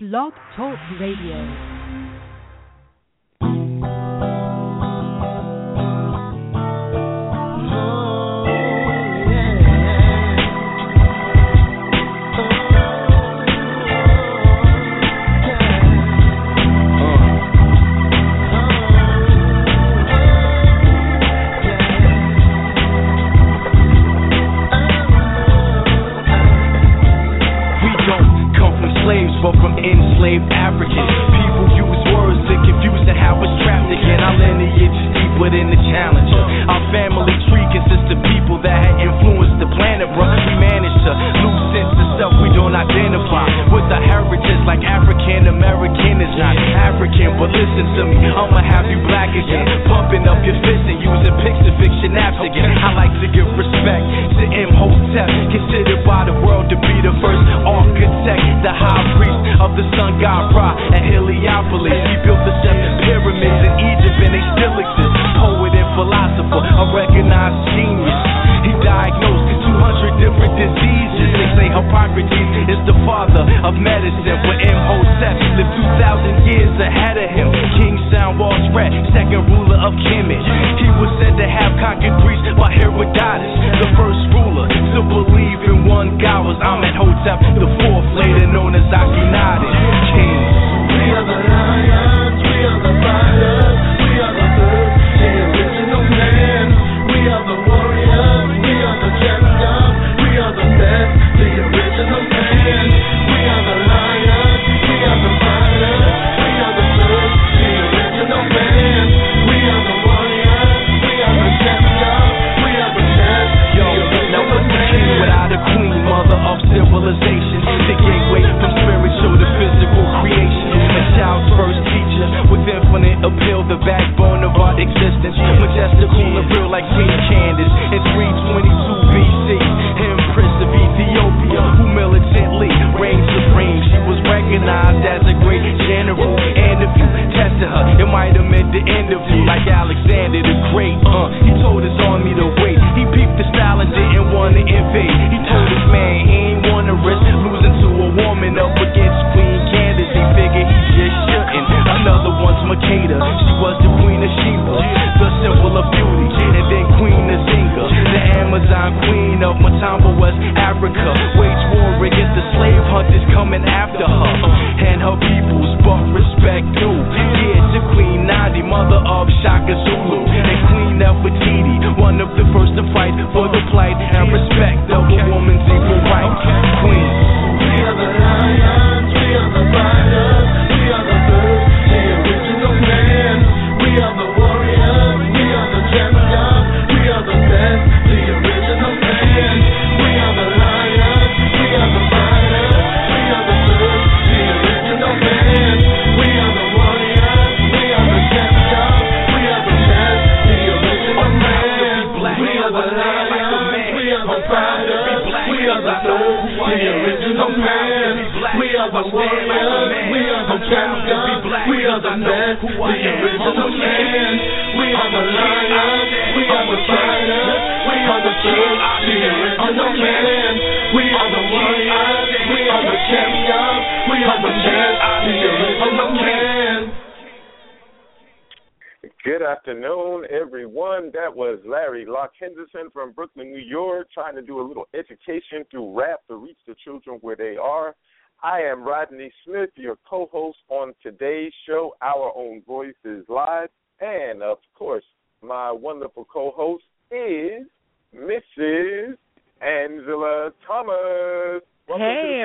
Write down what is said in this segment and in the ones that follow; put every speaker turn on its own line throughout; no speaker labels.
Blog Talk Radio.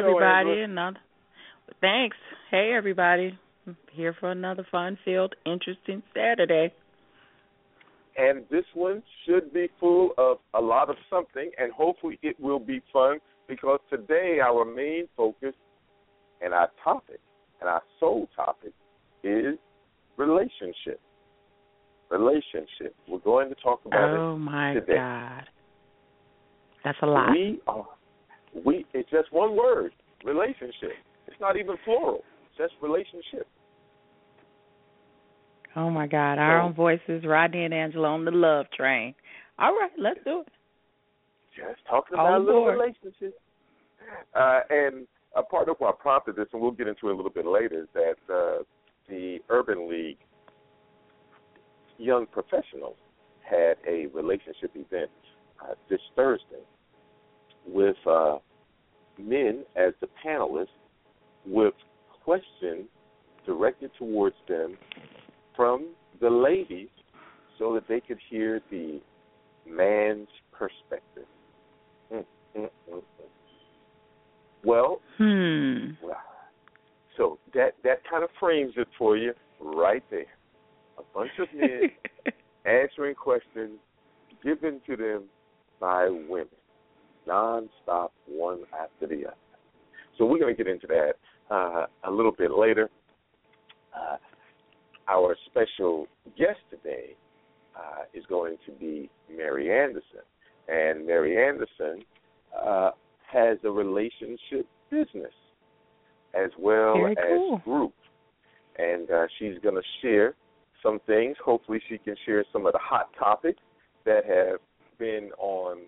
everybody. Another thanks. Hey everybody. Here for another fun filled, interesting Saturday.
And this one should be full of a lot of something and hopefully it will be fun because today our main focus and our topic and our sole topic is relationships. Relationship. We're going to talk about
oh it. Oh my
today.
God. That's a lot.
We are we it's just one word, relationship. It's not even plural. It's just relationship.
Oh my God, our
so,
own voices, Rodney and Angela on the love train. All right, let's do it.
Just talking
oh,
about oh, little relationship. Uh, and a part of what prompted this, and we'll get into it a little bit later, is that uh, the Urban League Young Professionals had a relationship event uh, this Thursday with uh, men as the panelists with questions directed towards them from the ladies so that they could hear the man's perspective. Mm, mm, mm, mm. well,
Hmm.
so that that kind of frames it for you right there. A bunch of men answering questions given to them by women, nonstop, one after the other. So we're going to get into that uh, a little bit later. Uh, our special guest today uh, is going to be Mary Anderson, and Mary Anderson uh, has a relationship business as well
Very
as
cool.
group, and uh, she's going to share some things. Hopefully, she can share some of the hot topics that have been on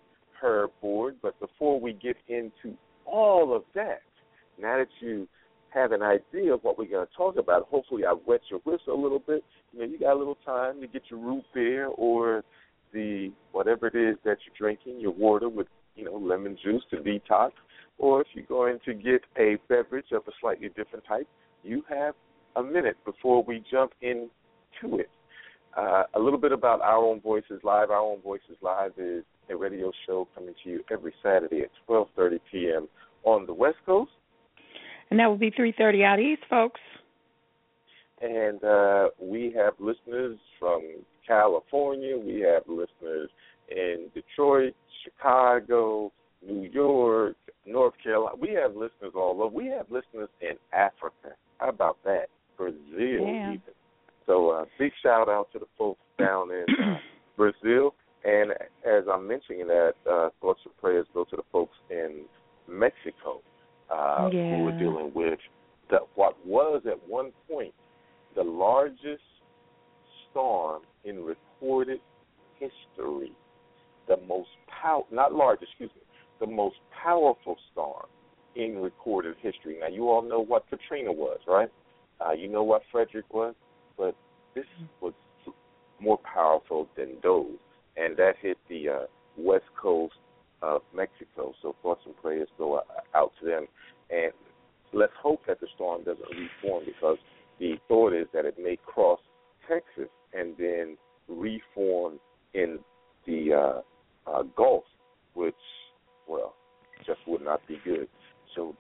her board. But before we get into all of that, now that you have an idea of what we're going to talk about, hopefully I wet your whistle a little bit. You know, you got a little time to get your root beer or the whatever it is that you're drinking, your water with you know lemon juice to detox, or if you're going to get a beverage of a slightly different type, you have a minute before we jump into it. Uh, a little bit about Our Own Voices Live. Our Own Voices Live is a radio show coming to you every Saturday at 12:30 p.m. on the West Coast,
And that will be 3:30 out east, folks.
and uh, we have listeners from California. We have listeners in Detroit, Chicago, New York, North Carolina. We have listeners all over. We have listeners in Africa. How about that? Brazil,
Yeah.
even. So, uh, big shout out to the folks down in uh, Brazil. And as I'm mentioning that, uh, thoughts and prayers go to the folks in Mexico uh, who are dealing with the, what was at one point the largest storm in recorded history. The most pow not large, excuse me, the most powerful storm in recorded history. Now you all know what Katrina was, right? Uh, you know what Frederick was, but this was more powerful than those, and that hit the uh, west coast of Mexico. So thoughts and prayers go out to them, and let's hope that the storm doesn't reform because the thought is that it may cross Texas and then reform in the uh, uh, Gulf, which, well, just would not be good. So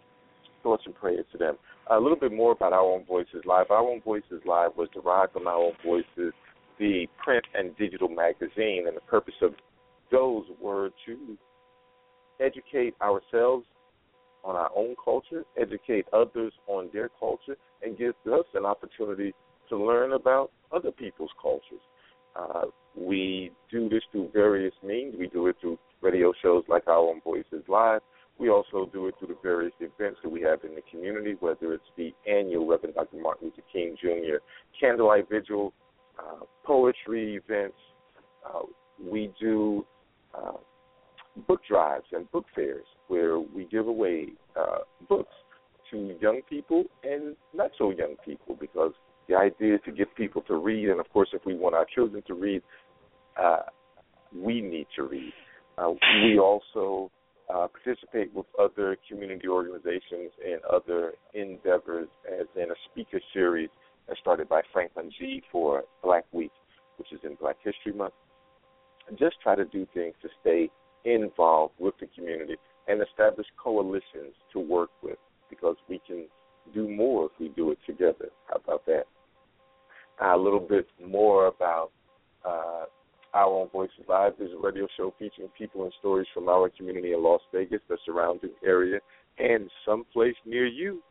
thoughts and prayers to them. A little bit more about Our Own Voices Live. Our Own Voices Live was derived from Our Own Voices, the print and digital magazine, and the purpose of those were to educate ourselves on our own culture, educate others on their culture, and give us an opportunity to learn about other people's cultures. Uh, we do this through various means. We do it through radio shows like Our Own Voices Live. We also do it through the various events that we have in the community, whether it's the annual Reverend Dr. Martin Luther King Jr. candlelight vigil, uh, poetry events. Uh, we do uh, book drives and book fairs where we give away uh, books to young people and not so young people because the idea is to get people to read. And of course, if we want our children to read, uh, we need to read. Uh, we also uh, participate with other community organizations and other endeavors, as in a speaker series that started by Franklin G for Black Week, which is in Black History Month. Just try to do things to stay involved with the community and establish coalitions to work with because we can do more if we do it together. How about that? a little bit more about uh, Our Own Voices Live. There's a radio show featuring people and stories from our community in Las Vegas, the surrounding area, and someplace near you.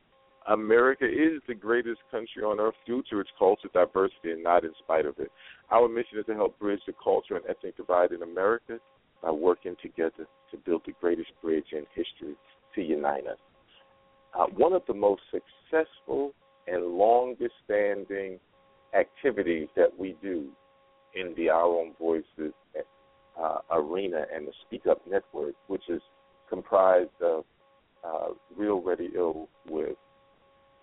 America is the greatest country on earth due to its culture diversity and not in spite of it. Our mission is to help bridge the culture and ethnic divide in America by working together to build the greatest bridge in history to unite us. Uh, one of the most successful and longest standing activities that we do in the Our Own Voices uh, arena and the Speak Up Network, which is comprised of uh, Real ill with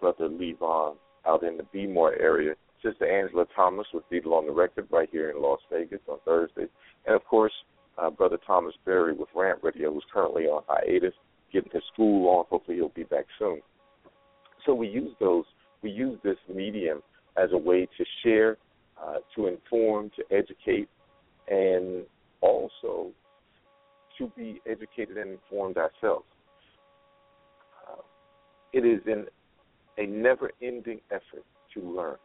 Brother Levon out in the Bmore area. Sister Angela Thomas with Beatle on the Record right here in Las Vegas on Thursday. And of course, uh, Brother Thomas Berry with Rant Radio, who's currently on hiatus, getting his school on. Hopefully, he'll be back soon. So we use those, we use this medium as a way to share, uh, to inform, to educate, and also to be educated and informed ourselves. Uh, it is in a never-ending effort to learn,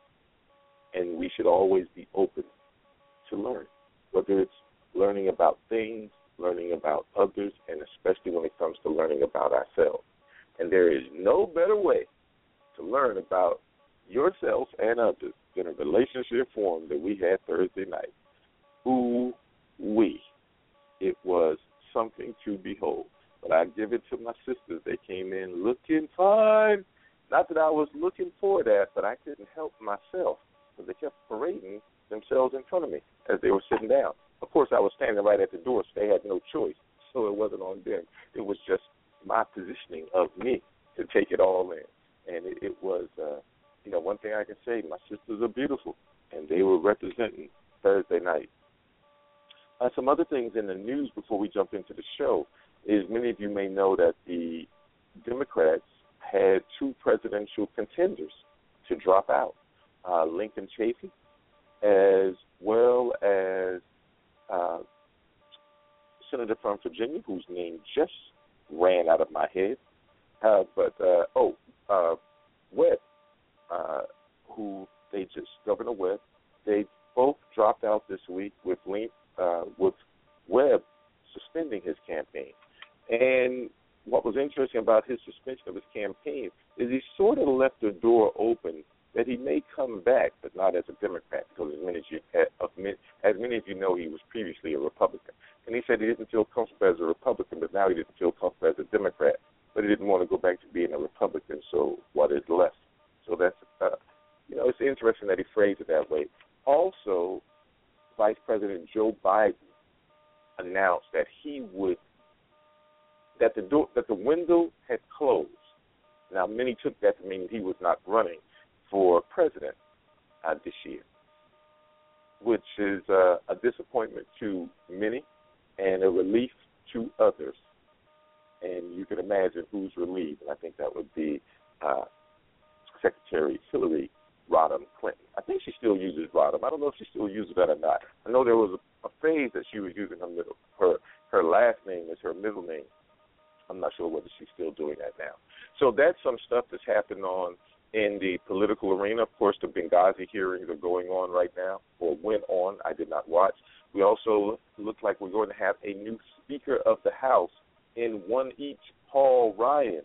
and we should always be open to learn, whether it's learning about things, learning about others, and especially when it comes to learning about ourselves. And there is no better way to learn about yourself and others than a relationship forum that we had Thursday night. Ooh, we. It was something to behold. But I give it to my sisters. They came in looking fine. Not that I was looking for that, but I couldn't help myself because they kept parading themselves in front of me as they were sitting down. Of course, I was standing right at the door, so they had no choice. So it wasn't on them. It was just my positioning of me to take it all in. And it, it was, uh, you know, one thing I can say, my sisters are beautiful, and they were representing Thursday night. Uh, some other things in the news before we jump into the show is many of you may know that the Democrats had two presidential contenders to drop out uh, Lincoln Chafee, as well as uh, Senator from Virginia, whose name just ran out of my head. Uh, but uh, oh, uh, Webb, uh, who they just Governor Webb, they both dropped out this week with Link, uh, with Webb suspending his campaign. And what was interesting about his suspension of his campaign is he sort of left the door open that he may come back, but not as a Democrat, because as many, as, you, as many of you know, he was previously a Republican. And he said he didn't feel comfortable as a Republican, but now he didn't feel comfortable as a Democrat, but he didn't want to go back to being a Republican. So what is left? So that's, uh, you know, it's interesting that he phrased it that way. Also, Vice President Joe Biden announced that he would that the door that the window had closed. Now, many took that to mean he was not running for president uh, this year, which is uh, a disappointment to many and a relief to others. And you can imagine who's relieved. And I think that would be uh, Secretary Hillary Rodham Clinton. I think she still uses Rodham. I don't know if she still uses that or not. I know there was a, a phase that she was using her middle her her last name as her middle name. I'm not sure whether she's still doing that now. So that's some stuff that's happened on in the political arena. Of course, the Benghazi hearings are going on right now, or went on. I did not watch. We also look like we're going to have a new Speaker of the House in one each. Paul Ryan,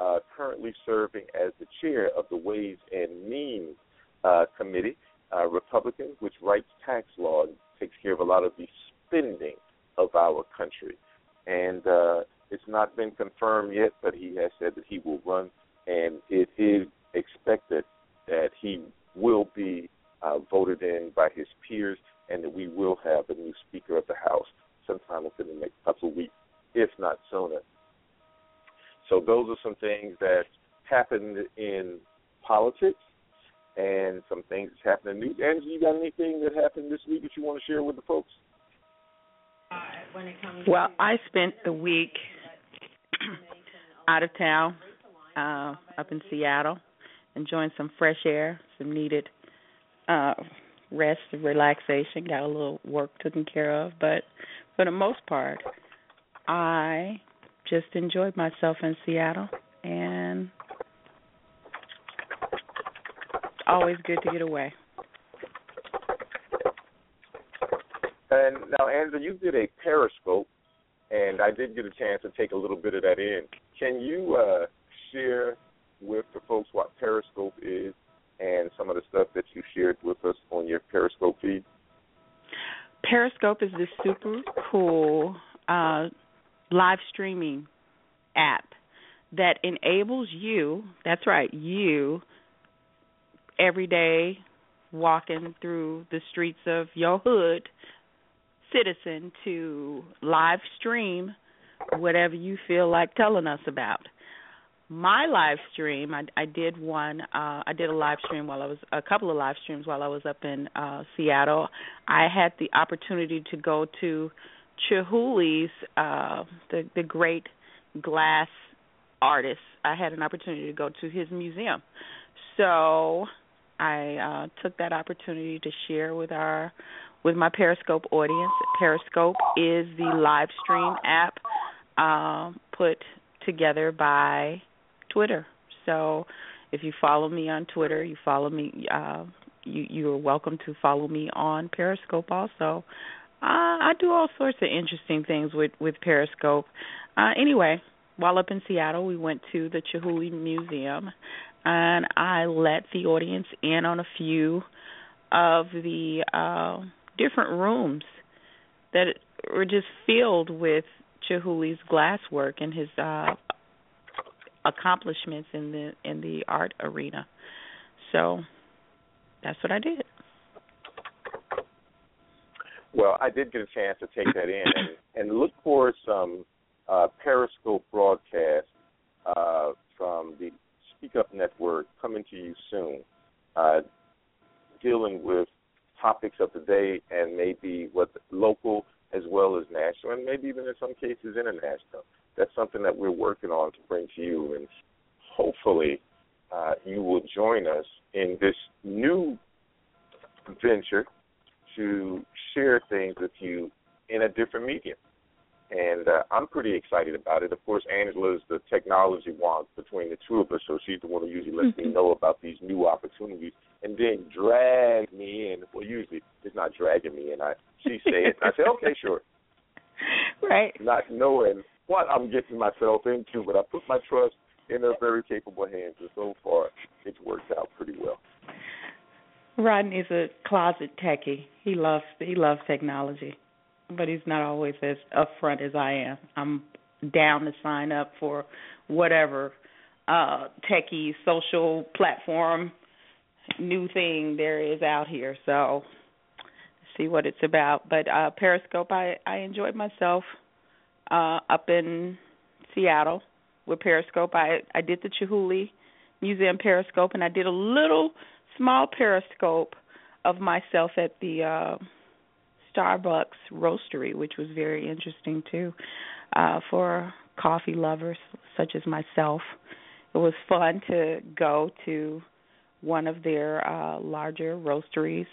uh, currently serving as the chair of the Ways and Means uh, Committee, uh, Republican, which writes tax law and takes care of a lot of the spending of our country. And uh, it's not been confirmed yet, but he has said that he will run, and it is expected that he will be uh, voted in by his peers and that we will have a new Speaker of the House sometime within the next couple of weeks, if not sooner. So those are some things that happened in politics and some things that happened in news. Angie, you got anything that happened this week that you want to share with the folks?
Well, I spent the week out of town, uh, up in Seattle, enjoying some fresh air, some needed uh rest and relaxation. Got a little work taken care of, but for the most part, I just enjoyed myself in Seattle and always good to get away.
And now, Angela, you did a Periscope, and I did get a chance to take a little bit of that in. Can you uh, share with the folks what Periscope is and some of the stuff that you shared with us on your Periscope feed?
Periscope is this super cool uh, live streaming app that enables you, that's right, you, every day walking through the streets of your hood, citizen, to live stream whatever you feel like telling us about. my live stream, I, I did one. Uh, I did a live stream while I was a couple of live streams while I was up in uh, Seattle. I had the opportunity to go to Chihuly's, uh, the the great glass artist. I had an opportunity to go to his museum, so I uh, took that opportunity to share with our with my Periscope audience. Periscope is the live stream app uh, put together by Twitter. So if you follow me on Twitter, you follow me. Uh, you you are welcome to follow me on Periscope also. Uh, I do all sorts of interesting things with with Periscope. Uh, anyway, while up in Seattle, we went to the Chihuly Museum, and I let the audience in on a few of the uh, different rooms that were just filled with Chihuly's glasswork and his uh, accomplishments in the in the art arena. So that's what I did.
Well, I did get a chance to take that in and, and look for some uh, Periscope broadcasts uh, from the Speak Up Network coming to you soon, uh, dealing with topics of the day and maybe what local as well as national, and maybe even in some cases international. That's something that we're working on to bring to you, and hopefully uh, you will join us in this new venture to share things with you in a different medium. And uh, I'm pretty excited about it. Of course, Angela's the technology wonk between the two of us, so she's the one who usually lets me know about these new opportunities and then drag me in. Well, usually it's not dragging me in. I she said, I said, okay, sure.
Right.
Not knowing what I'm getting myself into, but I put my trust in her very capable hands, and so far it's worked out pretty well.
Rodney's a closet techie. He loves he loves technology, but he's not always as upfront as I am. I'm down to sign up for whatever uh techie social platform new thing there is out here. So see what it's about. But uh Periscope I I enjoyed myself uh up in Seattle with Periscope. I I did the Chihuly Museum Periscope and I did a little small periscope of myself at the uh Starbucks roastery, which was very interesting too, uh, for coffee lovers such as myself. It was fun to go to one of their uh larger roasteries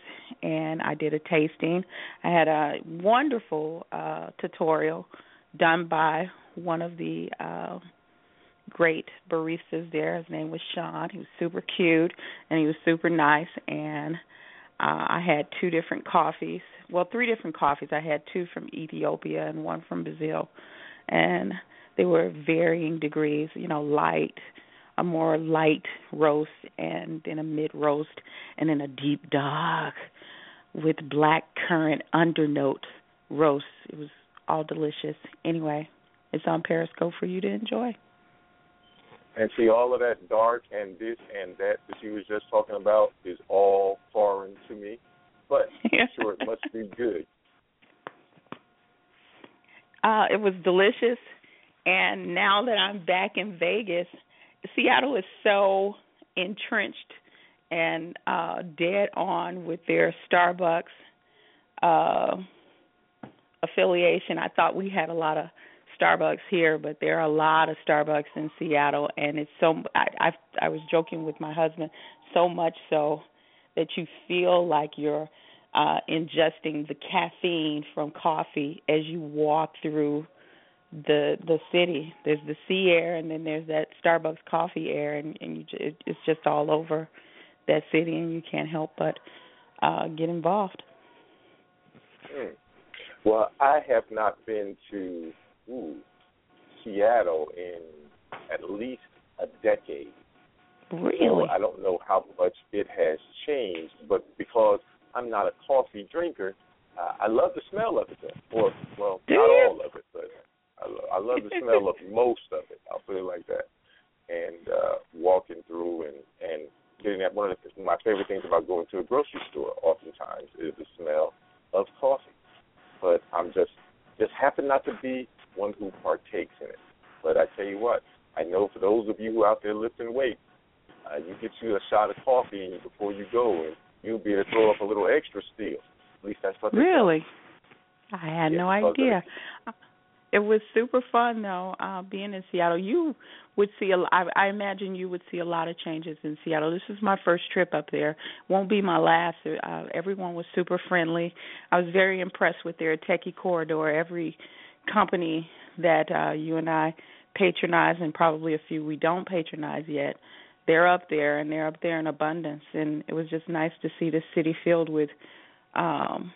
and I did a tasting. I had a wonderful uh tutorial done by one of the uh great baristas there. His name was Sean. He was super cute and he was super nice and uh I had two different coffees. Well, three different coffees. I had two from Ethiopia and one from Brazil. And they were varying degrees, you know, light, a more light roast and then a mid roast and then a deep dark with black currant undernote roast. It was all delicious. Anyway, it's on Periscope for you to enjoy.
And see, all of that dark and this and that that she was just talking about is all foreign to me, but I'm sure it must be good.
Uh, it was delicious, and now that I'm back in Vegas, Seattle is so entrenched and uh dead on with their Starbucks uh affiliation. I thought we had a lot of Starbucks here, but there are a lot of Starbucks in Seattle and it's so I I I was joking with my husband so much so that you feel like you're uh ingesting the caffeine from coffee as you walk through the the city. There's the sea air, and then there's that Starbucks coffee air, and, and you just, it's just all over that city, and you can't help but uh get involved.
Hmm. Well, I have not been to ooh, Seattle in at least a decade.
Really?
So I don't know how much it has changed, but because I'm not a coffee drinker, uh, I love the smell of it. Though. Or well,
Do
not
you?
all of it, but I, lo- I love the smell of most of it. I'll put it like that. And uh walking through and and getting that one of the, my favorite things about going to a grocery store oftentimes is the smell of coffee. But I'm just just happen not to be one who partakes in it. But I tell you what, I know for those of you who are out there lifting weights, uh, you get you a shot of coffee before you go, and you'll be able to throw up a little extra steel. At least that's what they
Really? I had
Yeah,
no idea. It was super fun though, uh being in Seattle. You would see a I, I imagine you would see a lot of changes in Seattle. This is my first trip up there. Won't be my last. Uh everyone was super friendly. I was very impressed with their techie corridor. Every company that uh you and I patronize and probably a few we don't patronize yet. They're up there and they're up there in abundance and it was just nice to see the city filled with um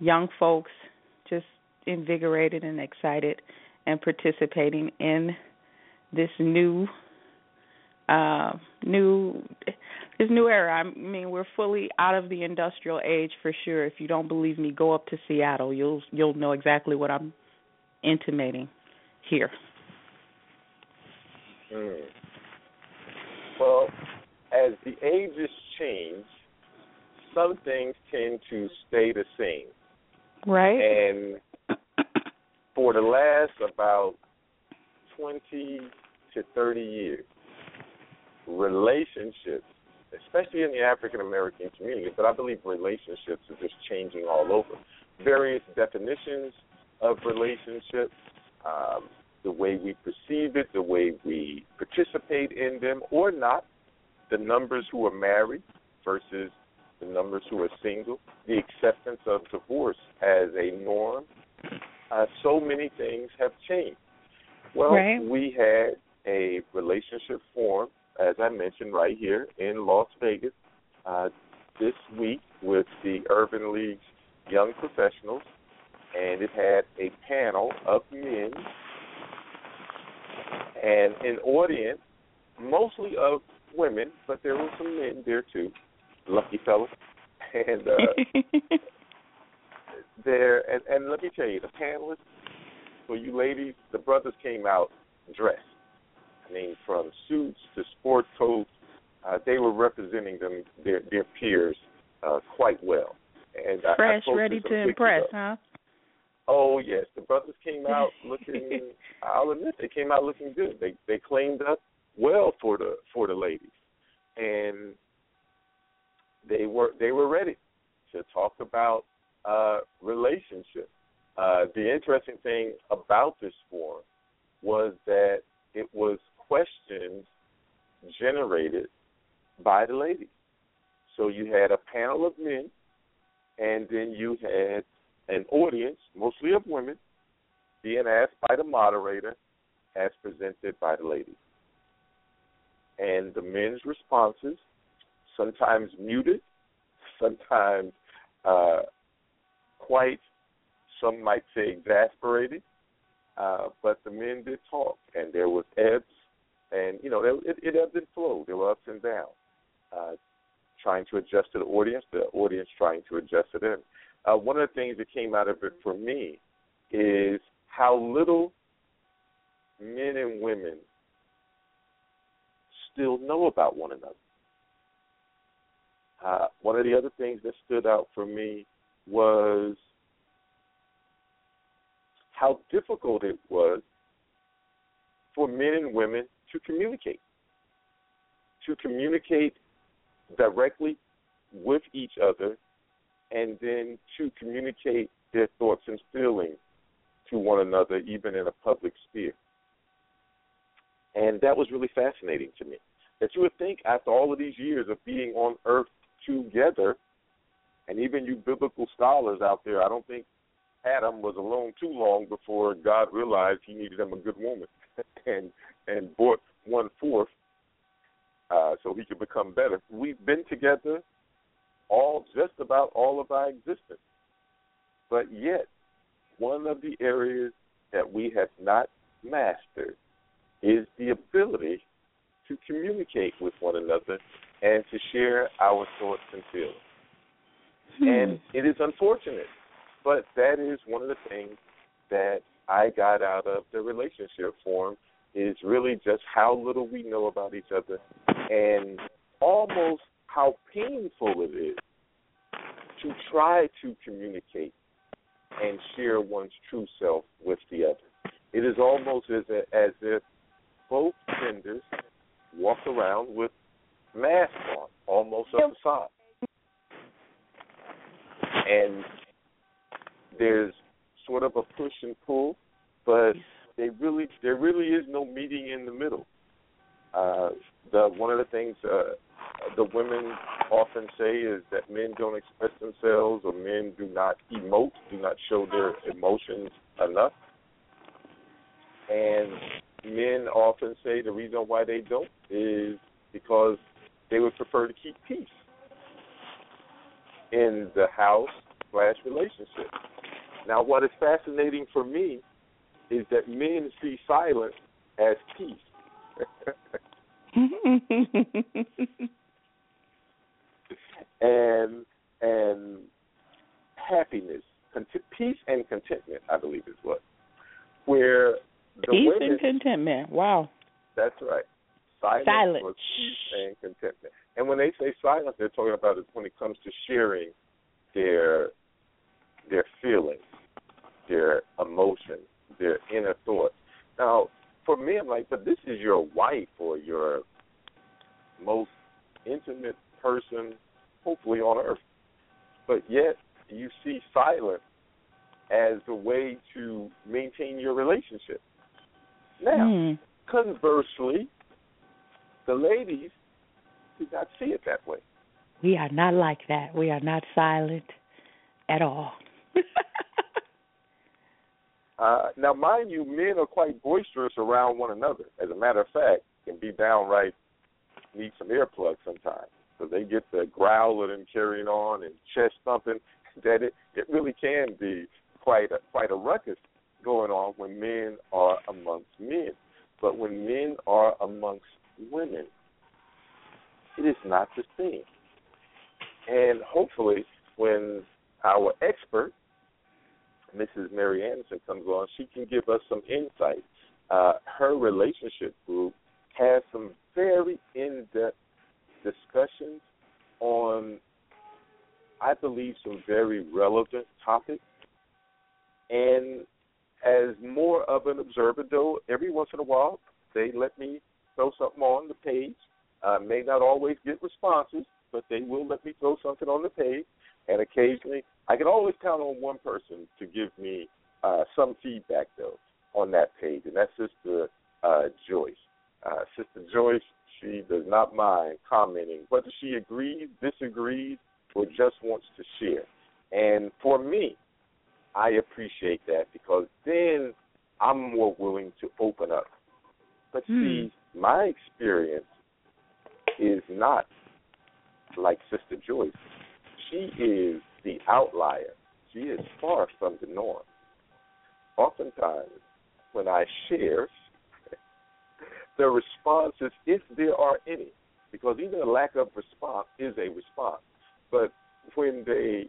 young folks invigorated and excited and participating in this new uh new this new era. I mean, we're fully out of the industrial age for sure. If you don't believe me, go up to Seattle. You'll you'll know exactly what I'm intimating here.
Mm. Well, as the ages change, some things tend to stay the same.
Right?
And for the last about 20 to 30 years, relationships, especially in the African American community, but I believe relationships are just changing all over. Various definitions of relationships, um, the way we perceive it, the way we participate in them or not, the numbers who are married versus the numbers who are single, the acceptance of divorce as a norm. Uh, so many things have changed. Well,
Right.
we had a relationship forum, as I mentioned, right here in Las Vegas uh, this week with the Urban League's young professionals, and it had a panel of men and an audience, mostly of women, but there were some men there too. Lucky fellas. And uh, there, and, and let me tell you, the panelists for you ladies, the brothers came out dressed. I mean, from suits to sport coats, uh, they were representing them their their peers uh, quite well. And I, I
Fresh, ready to impress,
up.
huh?
Oh yes, the brothers came out looking. I'll admit they came out looking good. They they claimed up well for the for the ladies, and they were they were ready to talk about uh, relationships. Uh, the interesting thing about this forum was that it was questions generated by the ladies. So you had a panel of men, and then you had an audience, mostly of women, being asked by the moderator as presented by the ladies. And the men's responses, sometimes muted, sometimes uh, quite, some might say exasperated, uh, but the men did talk, and there was ebbs, and you know it, it ebbed and flowed. There were ups and downs. Uh, trying to adjust to the audience, the audience trying to adjust to them. Uh, one of the things that came out of it for me is how little men and women still know about one another. Uh, one of the other things that stood out for me was how difficult it was for men and women to communicate. To communicate directly with each other and then to communicate their thoughts and feelings to one another, even in a public sphere. And that was really fascinating to me. That you would think, after all of these years of being on earth together, and even you biblical scholars out there, I don't think Adam was alone too long before God realized he needed him a good woman and and brought one forth uh, so he could become better. We've been together all just about all of our existence. But yet, one of the areas that we have not mastered is the ability to communicate with one another and to share our thoughts and feelings. And hmm. it is unfortunate, but that is one of the things that I got out of the relationship forum is really just how little we know about each other and almost how painful it is to try to communicate and share one's true self with the other. it is almost as, as if both genders walk around with masks on, almost the side. And there's sort of a push and pull, but they really there really is no meeting in the middle. Uh, the one of the things uh, the women often say is that men don't express themselves or men do not emote, do not show their emotions enough. And men often say the reason why they don't is because they would prefer to keep peace in the house slash relationship. Now, what is fascinating for me is that men see silence as peace. and and happiness, peace and contentment. I believe is what where the
peace
women,
and contentment. Wow.
That's right. Silence,
Silence.
peace and contentment. And when they say silence, they're talking about it when it comes to sharing their their feelings, their emotions, their inner thoughts. Now, for me, I'm like, but this is your wife or your most intimate person, hopefully on earth. But yet, you see silence as a way to maintain your relationship. Now,
Mm.
conversely, the ladies do not see it that way.
We are not like that. We are not silent at all.
Uh, now, mind you, men are quite boisterous around one another. As a matter of fact, can be downright need some earplugs sometimes. So they get the growling and carrying on and chest thumping. That it it really can be quite a, quite a ruckus going on when men are amongst men. But when men are amongst women, it is not the same. And hopefully, when our expert Mrs. Mary Anderson comes on, she can give us some insight. Uh, her relationship group has some very in-depth discussions on, I believe, some very relevant topics. And as more of an observer, though, every once in a while they let me throw something on the page. Uh, may not always get responses, but they will let me throw something on the page. And occasionally, I can always count on one person to give me uh, some feedback, though, on that page, and that's Sister uh, Joyce. Uh, Sister Joyce, she does not mind commenting, whether she agrees, disagrees, or just wants to share. And for me, I appreciate that because then I'm more willing to open up. But see, my experience is not like Sister Joyce. She is the outlier. She is far from the norm. Oftentimes, when I share, the responses, if there are any, because even a lack of response is a response, but when they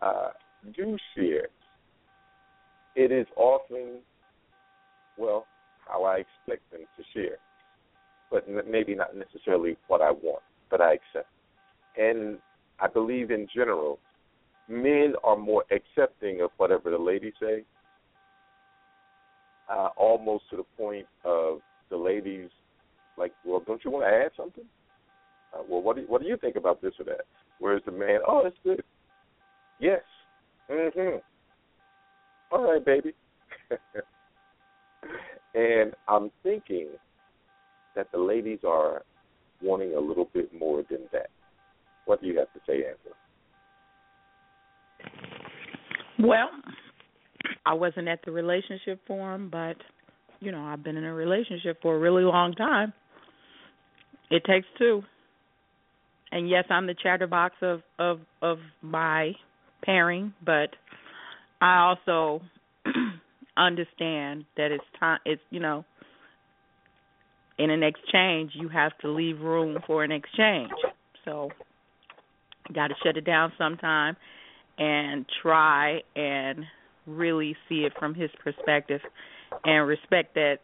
uh, do share, it is often, well, how I expect them to share, but maybe not necessarily what I want, but I accept. And I believe in general, men are more accepting of whatever the ladies say, uh, almost to the point of the ladies like, well, don't you want to add something? Uh, well, what do you, what do you think about this or that? Whereas the man, oh, that's good. Yes. Mhm. All right, baby. and I'm thinking that the ladies are wanting a little bit more than that. What do you have to say, Angela?
Well, I wasn't at the relationship forum, but you know, I've been in a relationship for a really long time. It takes two. And yes, I'm the chatterbox of of of my pairing, but I also understand that it's time it's you know in an exchange you have to leave room for an exchange. So got to shut it down sometime and try and really see it from his perspective and respect that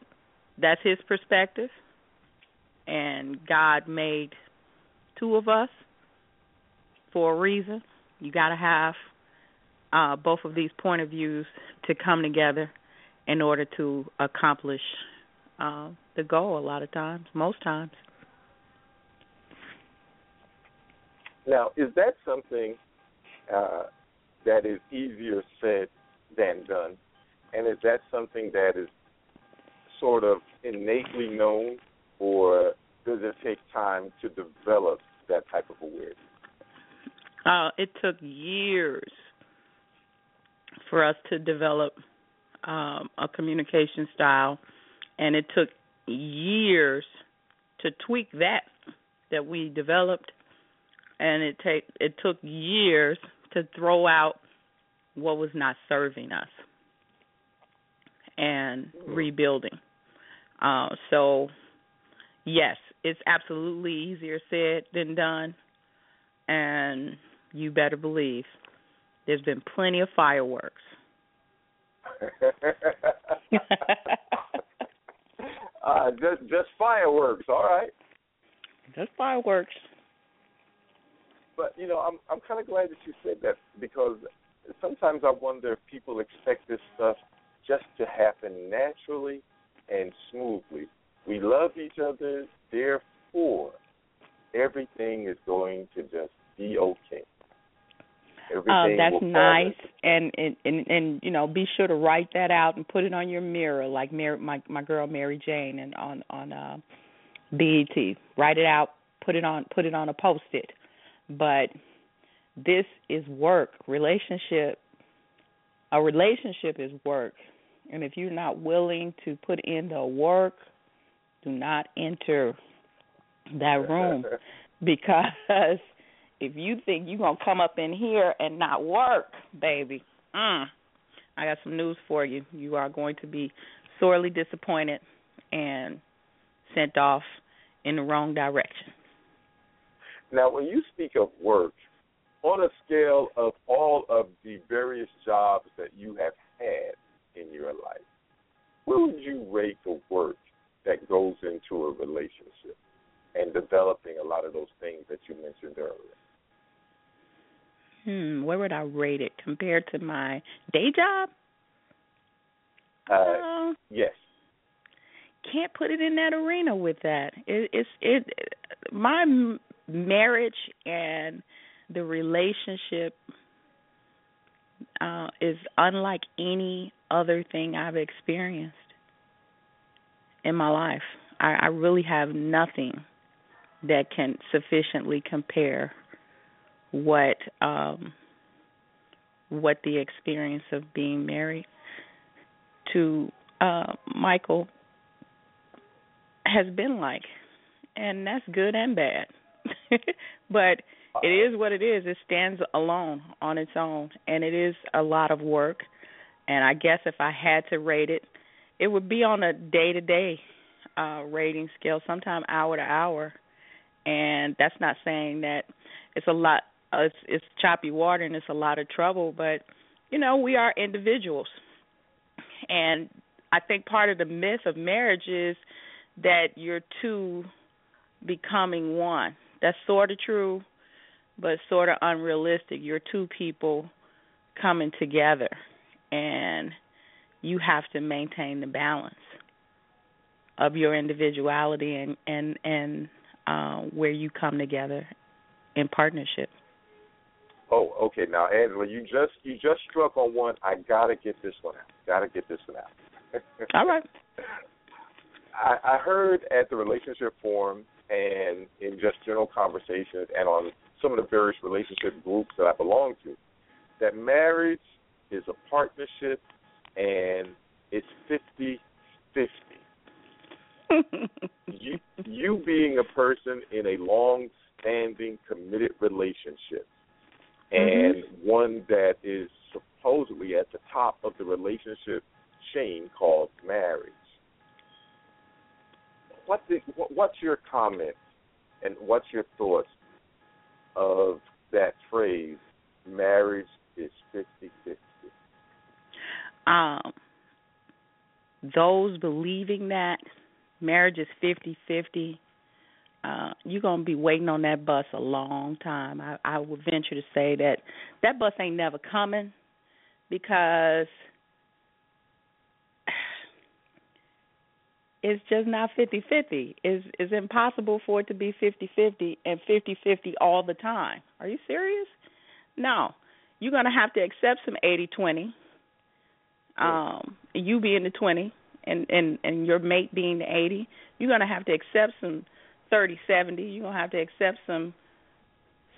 that's his perspective and God made two of us for a reason. You got to have uh both of these point of views to come together in order to accomplish uh, the goal. A lot of times, most times.
Now, is that something uh, that is easier said than done? And is that something that is sort of innately known, or does it take time to develop that type of awareness?
Uh, it took years for us to develop um, a communication style, and it took years to tweak that that we developed, and it take it took years to throw out what was not serving us and rebuilding. Uh, so, yes, it's absolutely easier said than done, and you better believe there's been plenty of fireworks.
uh, just just fireworks, all right.
Just fireworks.
But you know, I'm I'm kind of glad that you said that because sometimes I wonder if people expect this stuff just to happen naturally and smoothly. We love each other, therefore, everything is going to just be okay.
Uh, that's nice, and, and and and you know, be sure to write that out and put it on your mirror, like Mary, my my girl Mary Jane, and on on uh, BET. Write it out, put it on put it on a post it. But this is work. Relationship. A relationship is work, and if you're not willing to put in the work, do not enter that room because if you think you're gonna come up in here and not work, baby, mm, I got some news for you. You are going to be sorely disappointed and sent off in the wrong direction.
Now, when you speak of work, on a scale of all of the various jobs that you have had in your life, where would you rate the work that goes into a relationship and developing a lot of those things that you mentioned earlier?
Hmm, where would I rate it compared to my day job?
Uh, uh yes.
Can't put it in that arena with that. It, it's it. My marriage and the relationship uh, is unlike any other thing I've experienced in my life. I, I really have nothing that can sufficiently compare what um what the experience of being married to uh Michael has been like. And that's good and bad. but it is what it is. It stands alone on its own and it is a lot of work. And I guess if I had to rate it, it would be on a day to day uh rating scale, sometime hour to hour. And that's not saying that it's a lot uh, it's it's choppy water and it's a lot of trouble but you know we are individuals. And i think part of the myth of marriage is that you're two becoming one. That's sort of true but sort of unrealistic. You're two people coming together and you have to maintain the balance of your individuality and and and uh, where you come together in partnership
Oh, okay. Now, Angela, you just you just struck on one. I gotta get this one out. Gotta get this one out.
All right.
I, I heard at the relationship forum and in just general conversations and on some of the various relationship groups that I belong to that marriage is a partnership and it's fifty fifty. you you being a person in a long standing committed relationship and mm-hmm. one that is supposedly at the top of the relationship chain called marriage. What the, what's your comment and what's your thoughts of that phrase, marriage is 50-50?
Um, those believing that marriage is 50-50 uh, you're gonna be waiting on that bus a long time. I, I would venture to say that that bus ain't never coming because it's just not fifty fifty. It's it's impossible for it to be fifty fifty and fifty fifty all the time. Are you serious? No. You're gonna have to accept some eighty twenty. Um, you being the twenty and, and, and your mate being the eighty, you're gonna have to accept some thirty seventy, you're gonna have to accept some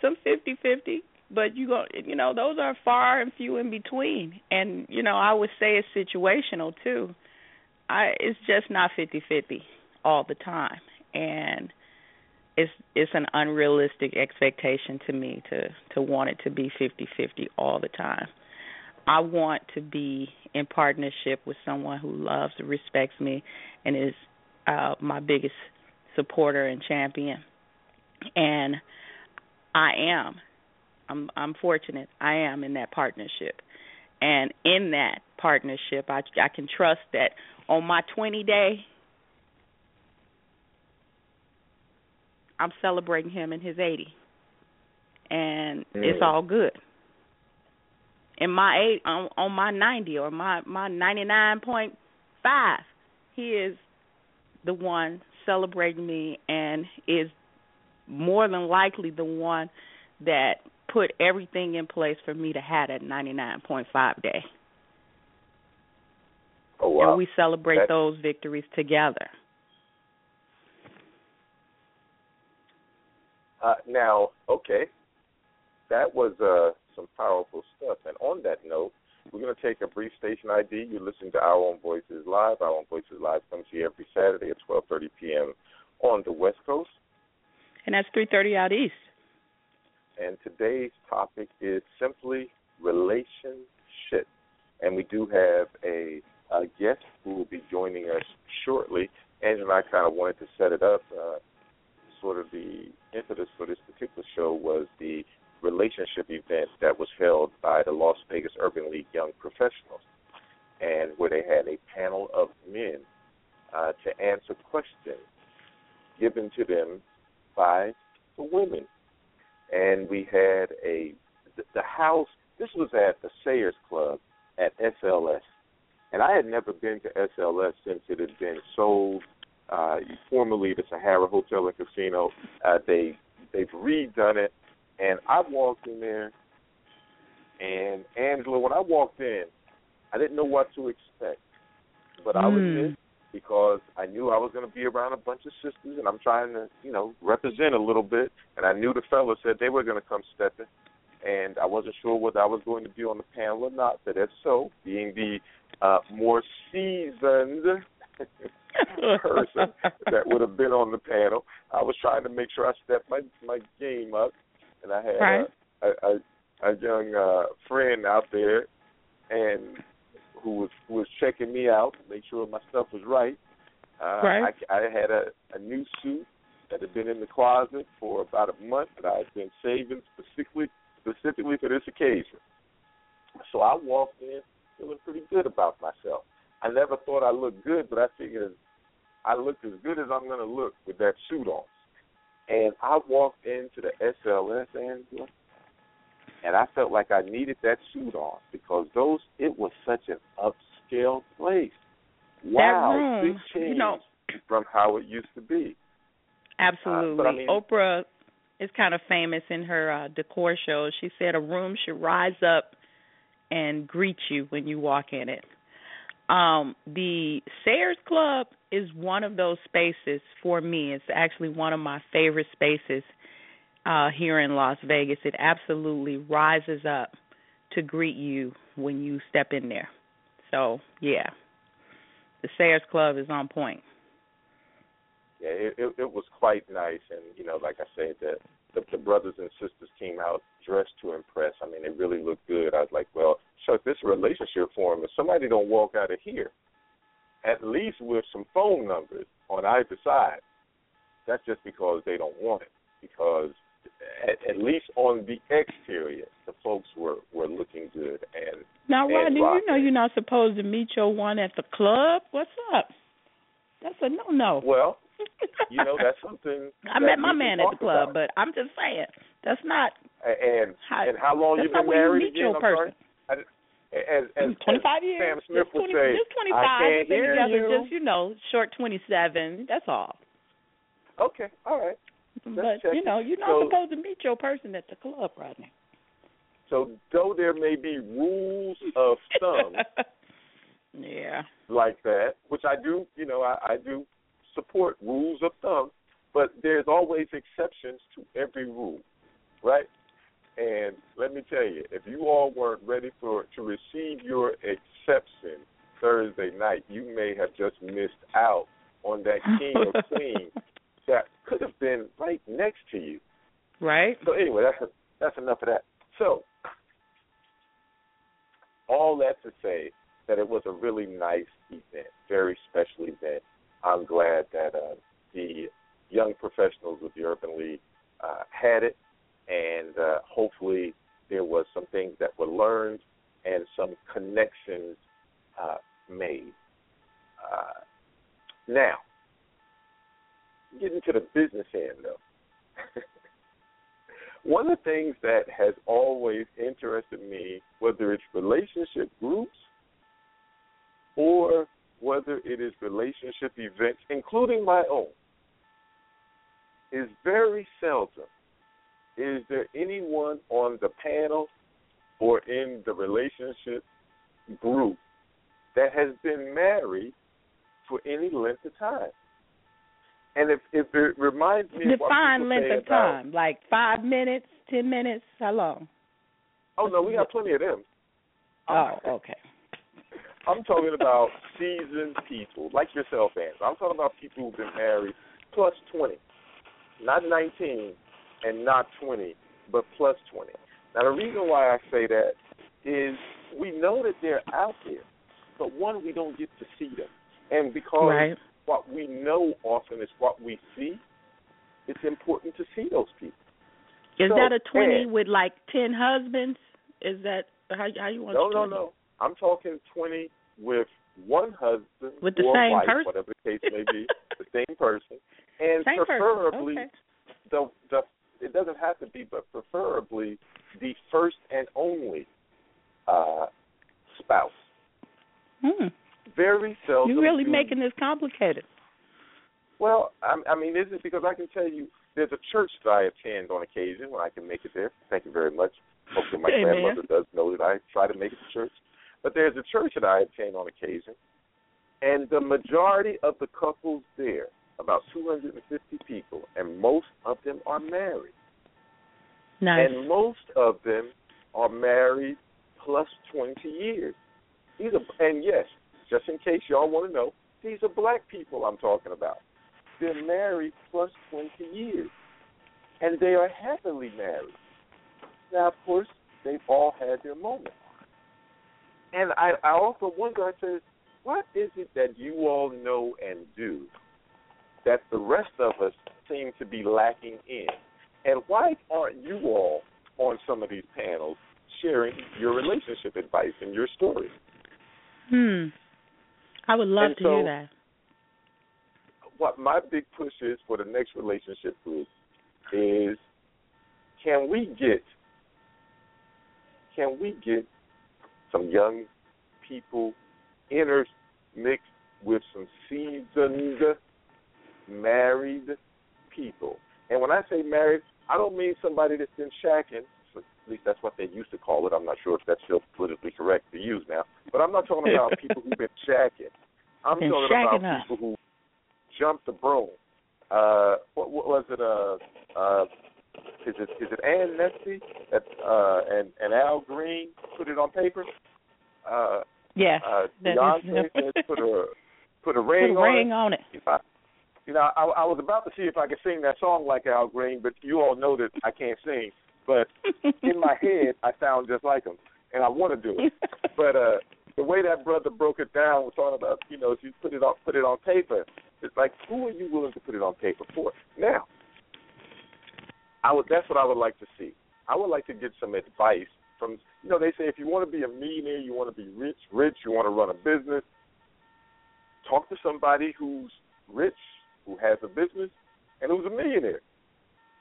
some fifty fifty but you go you know those are far and few in between. And you know i would say it's situational too. I it's just not fifty fifty all the time. And it's it's an unrealistic expectation to me to to want it to be fifty fifty all the time. I want to be in partnership with someone who loves respects me and is uh my biggest supporter and champion and i am I'm I'm fortunate. I am in that partnership. And in that partnership, I I can trust that on my 20 day I'm celebrating him in his 80. And mm. it's all good. In my eight on, on my 90 or my my 99.5, he is the one celebrating me and is more than likely the one that put everything in place for me to have that 99.5 day.
Oh, wow.
And we celebrate That's... those victories together.
Uh, now, okay, that was uh, some powerful stuff. And on that note, we're going to take a brief station ID. You're listening to Our Own Voices Live. Our Own Voices Live comes here every Saturday at 12:30 p.m. on the West Coast.
And that's 3:30 out east
and today's topic is simply relationship. And we do have a, a guest who will be joining us shortly. Angela and I kind of wanted to set it up. Uh, sort of the impetus for this particular show was the relationship event that was held by the Las Vegas Urban League Young Professionals, and where they had a panel of men uh, to answer questions given to them by the women and we had a the, house. This was at the Sayers Club at SLS, and I had never been to SLS since it had been sold. Uh, formerly the Sahara Hotel and Casino. Uh, they they've redone it, and I walked in there, and Angela, when I walked in, I didn't know what to expect, but mm. I was hmm. in because I knew I was going to be around a bunch of sisters, and I'm trying to, you know, represent a little bit. And I knew the fellas said they were going to come stepping, and I wasn't sure whether I was going to be on the panel or not. But if so, being the uh, more seasoned person that would have been on the panel, I was trying to make sure I stepped my my game up, and I had
right.
a, a, a, young uh, friend out there, and who was who was checking me out, to make sure my stuff was right. Uh,
right.
I, I had a, a new suit that had been in the closet for about a month that I had been saving specifically specifically for this occasion. So I walked in feeling pretty good about myself. I never thought I looked good, but I figured I looked as good as I'm going to look with that suit on. And I walked into the SLS, Angela, and I felt like I needed that suit on because those it was such an upscale place. Wow,
room,
big change
you know,
from how it used to be.
Absolutely,
uh, I mean,
Oprah is kind of famous in her uh, decor shows. She said a room should rise up and greet you when you walk in it. Um, the Sayers Club is one of those spaces for me. It's actually one of my favorite spaces uh, here in Las Vegas, it absolutely rises up to greet you when you step in there. So yeah, the Sayers Club is on point.
Yeah, it, it, it was quite nice, and you know, like I said, the, the the brothers and sisters came out dressed to impress. I mean, they really looked good. I was like, well, Chuck, this relationship forum, if somebody don't walk out of here, at least with some phone numbers on either side, that's just because they don't want it. Because at, at least on the exterior, the folks were were looking good. And
now,
and
Rodney, you know you're not supposed to meet your one at the club. What's up? That's a no no.
Well, you know that's something. I
met my man at the club,
about.
but I'm just saying that's not.
And
how,
and how long
you
been
married
meet
again?
Your
person.
I, as as, mm,
twenty five
as
years.
Sam Smith
just
would
20,
say,
just twenty
I can't hear
together
you.
just you know, short twenty seven. That's all.
Okay, all right.
but you know, you're not
So-
supposed to meet your person at the club, Rodney.
So though there may be rules of thumb
yeah.
like that, which I do, you know, I, I do support rules of thumb, but there's always exceptions to every rule, right? And let me tell you, if you all weren't ready for to receive your exception Thursday night, you may have just missed out on that king or queen that could have been right next to you.
Right.
So anyway, that's that's enough of that. So all that to say that it was a really nice event, very special event. I'm glad that uh, the young professionals with the Urban League uh, had it, and uh, hopefully there was some things that were learned and some connections uh, made. Uh, now, getting to the business end though. One of the things that has always interested me, whether it's relationship groups or whether it is relationship events, including my own, is very seldom is there anyone on the panel or in the relationship group that has been married for any length of time. And if if it reminds me
Define length of
about,
time. Like five minutes, ten minutes, how long?
Oh no, we got plenty of them.
Oh, okay.
I'm talking about seasoned people like yourself, Ann. I'm talking about people who've been married plus 20, not 19 and not 20, but plus 20. Now the reason why I say that is we know that they're out there, but one we don't get to see them, and because
Right.
what we know often is what we see, it's important to see those people.
Is
So,
that a twenty
Ann,
with like ten husbands? Is that how how you want
No,
your
no,
20?
no. I'm talking 20 with one husband
With the
or
same
wife,
person?
whatever the case may be, the same person, and
Same person.
preferably
Okay.
the the it doesn't have to be, but preferably the first and only uh, spouse.
Hmm.
Very seldom.
You're really making this complicated.
Well, I, I mean, is it because I can tell you there's a church that I attend on occasion when I can make it there. Thank you very much. Hopefully, my
Amen.
grandmother does know that I try to make it to church. But there's a church that I attend on occasion, and the majority of the couples there, about 250 people, and most of them are married.
Nice.
And most of them are married plus 20 years. These are, and yes, just in case y'all want to know, these are black people I'm talking about. They're married plus 20 years. And they are happily married. Now, of course, they've all had their moments. And I, I often wonder, I say, what is it that you all know and do that the rest of us seem to be lacking in? And why aren't you all on some of these panels sharing your relationship advice and your stories?
hmm. I would love
And
to
so-
hear that.
What my big push is for the next relationship group is can we get can we get some young people intermixed with some seasoned married people. And when I say married, I don't mean somebody that's been shacking. At least that's what they used to call it. I'm not sure if that's still politically correct to use now. But I'm not talking about people who've been shacking. I'm
Been
talking
shacking
about
up.
people who jumped the broom. Uh, what, what was it? Uh, uh, is it is it Ann Nesby that uh, and and Al Green put it on paper? Uh,
Yes.
uh, Beyonce said put a put a
Put
ring
a
on
ring
it.
on it.
If I, you know, I, I was about to see if I could sing that song like Al Green, but you all know that I can't sing. But in my head, I sound just like him, and I want to do it. But uh, the way that brother broke it down was talking about, you know, if you put it on put it on paper, it's like who are you willing to put it on paper for? Now, I would. That's what I would like to see. I would like to get some advice from. You know, they say if you want to be a millionaire, you want to be rich, rich, you want to run a business. Talk to somebody who's rich, who has a business, and who's a millionaire.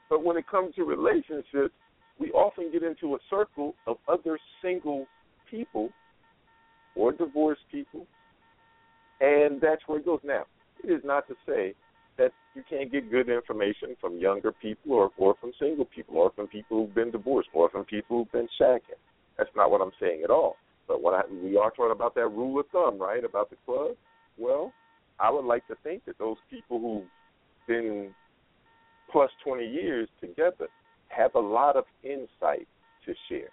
But when it comes to relationships, we often get into a circle of other single people or divorced people, and that's where it goes. Now, it is not to say that you can't get good information from younger people or, or from single people or from people who've been divorced or from people who've been shacking. That's not what I'm saying at all. But when I, we are talking about that rule of thumb, right, about the club, well, I would like to think that those people who've been plus 20 years together have a lot of insight to share.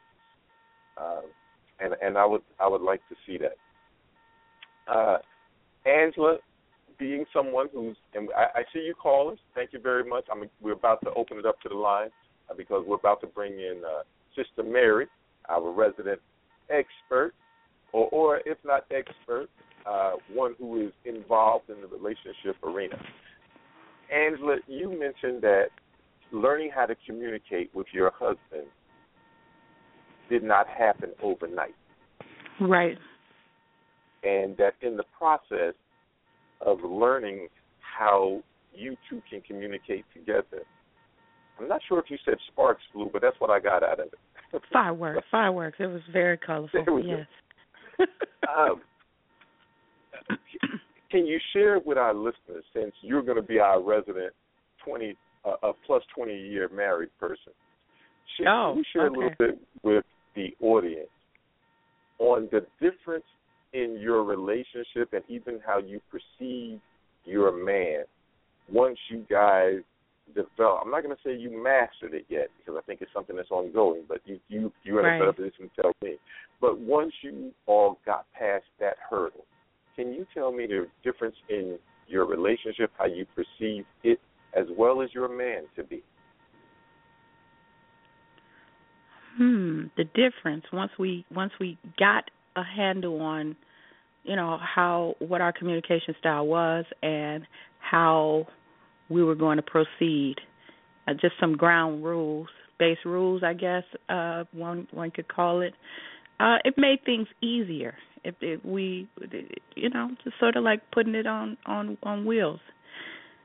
Uh, and and I would I would like to see that. Uh, Angela, being someone who's and I, I see you callers. Thank you very much. I'm we're about to open it up to the line uh, because we're about to bring in uh, Sister Mary, our resident expert, or or if not expert, uh, one who is involved in the relationship arena. Angela, you mentioned that learning how to communicate with your husband did not happen overnight.
Right.
And that in the process of learning how you two can communicate together, I'm not sure if you said sparks flew, but that's what I got out of it.
Fireworks, fireworks. It was very colorful. Yes.
um, can you share with our listeners, since you're going to be our resident 20 uh, a plus 20 year married person, share,
oh,
can you share
okay.
a little bit with the audience on the difference in your relationship and even how you perceive your man once you guys develop. I'm not going to say you mastered it yet because I think it's something that's ongoing, but you you you're in
Right.
a better position to tell me. But once you all got past that hurdle, can you tell me the difference in your relationship, how you perceive it, as well as your man to be?
Hmm, the difference once we once we got a handle on, you know, how what our communication style was and how we were going to proceed. Uh, just some ground rules, base rules, I guess uh one one could call it. Uh it made things easier. If it, we you know, just sort of like putting it on on on wheels.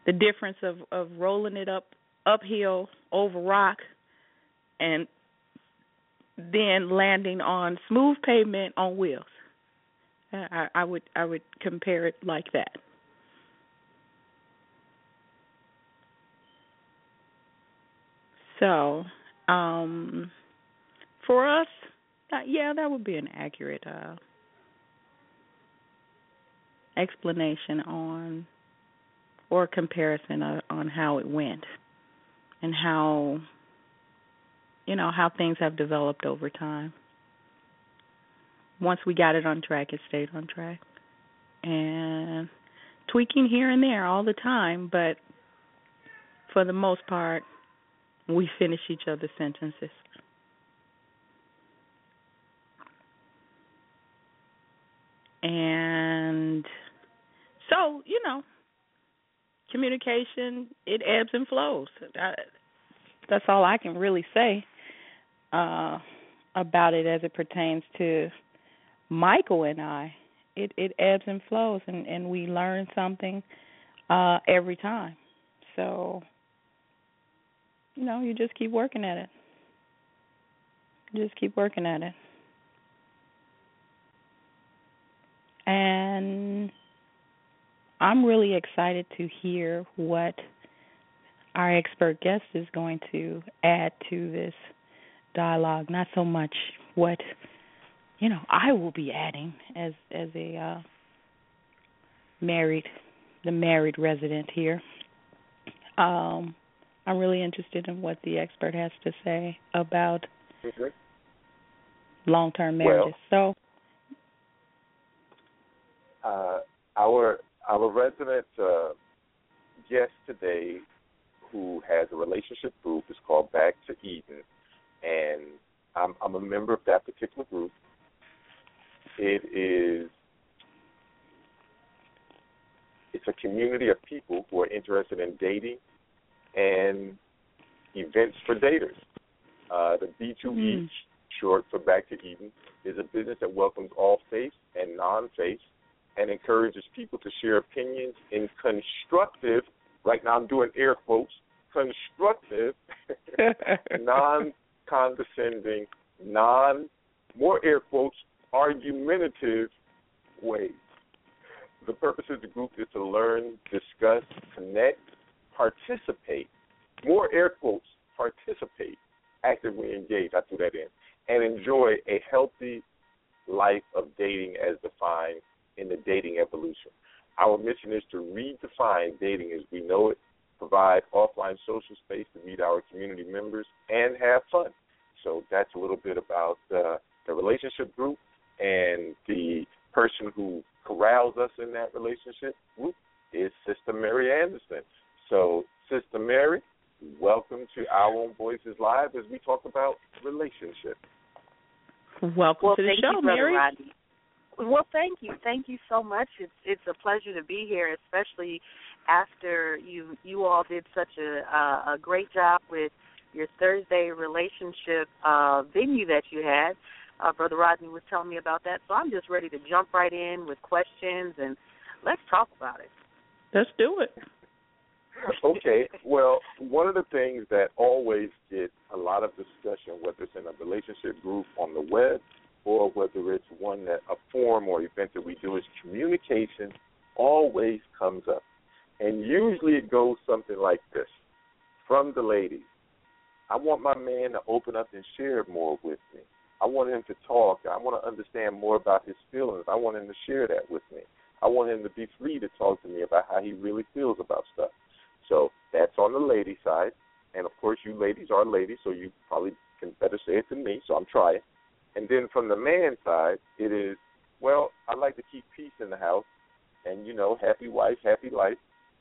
The difference of of rolling it up uphill over rock and then landing on smooth pavement on wheels. I, I would I would compare it like that. So, um, for us, that, yeah, that would be an accurate uh, explanation on or comparison uh, on how it went and how you know how things have developed over time. Once we got it on track, it stayed on track, and tweaking here and there all the time, but for the most part, we finish each other's sentences. And so, you know, communication it ebbs and flows. That's all I can really say uh about it as it pertains to Michael and I. It it ebbs and flows and and we learn something uh every time. So you know, you just keep working at it. Just keep working at it. And I'm really excited to hear what our expert guest is going to add to this dialogue. Not so much what you know I will be adding as as a uh, married the married resident here. Um, I'm really interested in what the expert has to say about long-term marriages. so,
uh, our our resident uh, guest today, who has a relationship group, is called Back to Eden, and I'm, I'm a member of that particular group. It is it's a community of people who are interested in dating and events for daters. Uh, the B2E,
Mm.
short for Back to Eden, is a business that welcomes all faiths and non-faiths and encourages people to share opinions in constructive, right now I'm doing air quotes, constructive, non condescending, non, more air quotes, argumentative ways. The purpose of the group is to learn, discuss, connect, participate. More air quotes, participate, actively engage. I threw that in, and enjoy a healthy life of dating as defined in the dating evolution. Our mission is to redefine dating as we know it, provide offline social space to meet our community members, and have fun. So that's a little bit about uh, the relationship group and the person who corrals us in that relationship group is Sister Mary Anderson. So, Sister Mary, welcome to Our Own Voices Live as we talk about relationships.
Welcome
well,
to the show,
you,
Mary.
Rodney. Well, thank you, thank you so much. It's it's a pleasure to be here, especially after you you all did such a uh, a great job with your Thursday relationship uh, venue that you had. Uh, Brother Rodney was telling me about that, so I'm just ready to jump right in with questions and let's talk about it.
Let's do it.
okay. Well, one of the things that always get a lot of discussion, whether it's in a relationship group on the web or whether it's one that a forum or event that we do, is communication always comes up. And usually it goes something like this from the ladies. I want my man to open up and share more with me. I want him to talk. I want to understand more about his feelings. I want him to share that with me. I want him to be free to talk to me about how he really feels about stuff. So that's on the lady side. And of course, you ladies are ladies, so you probably can better say it than me, so I'm trying. And then from the man side, it is, well, I like to keep peace in the house and, you know, happy wife, happy life.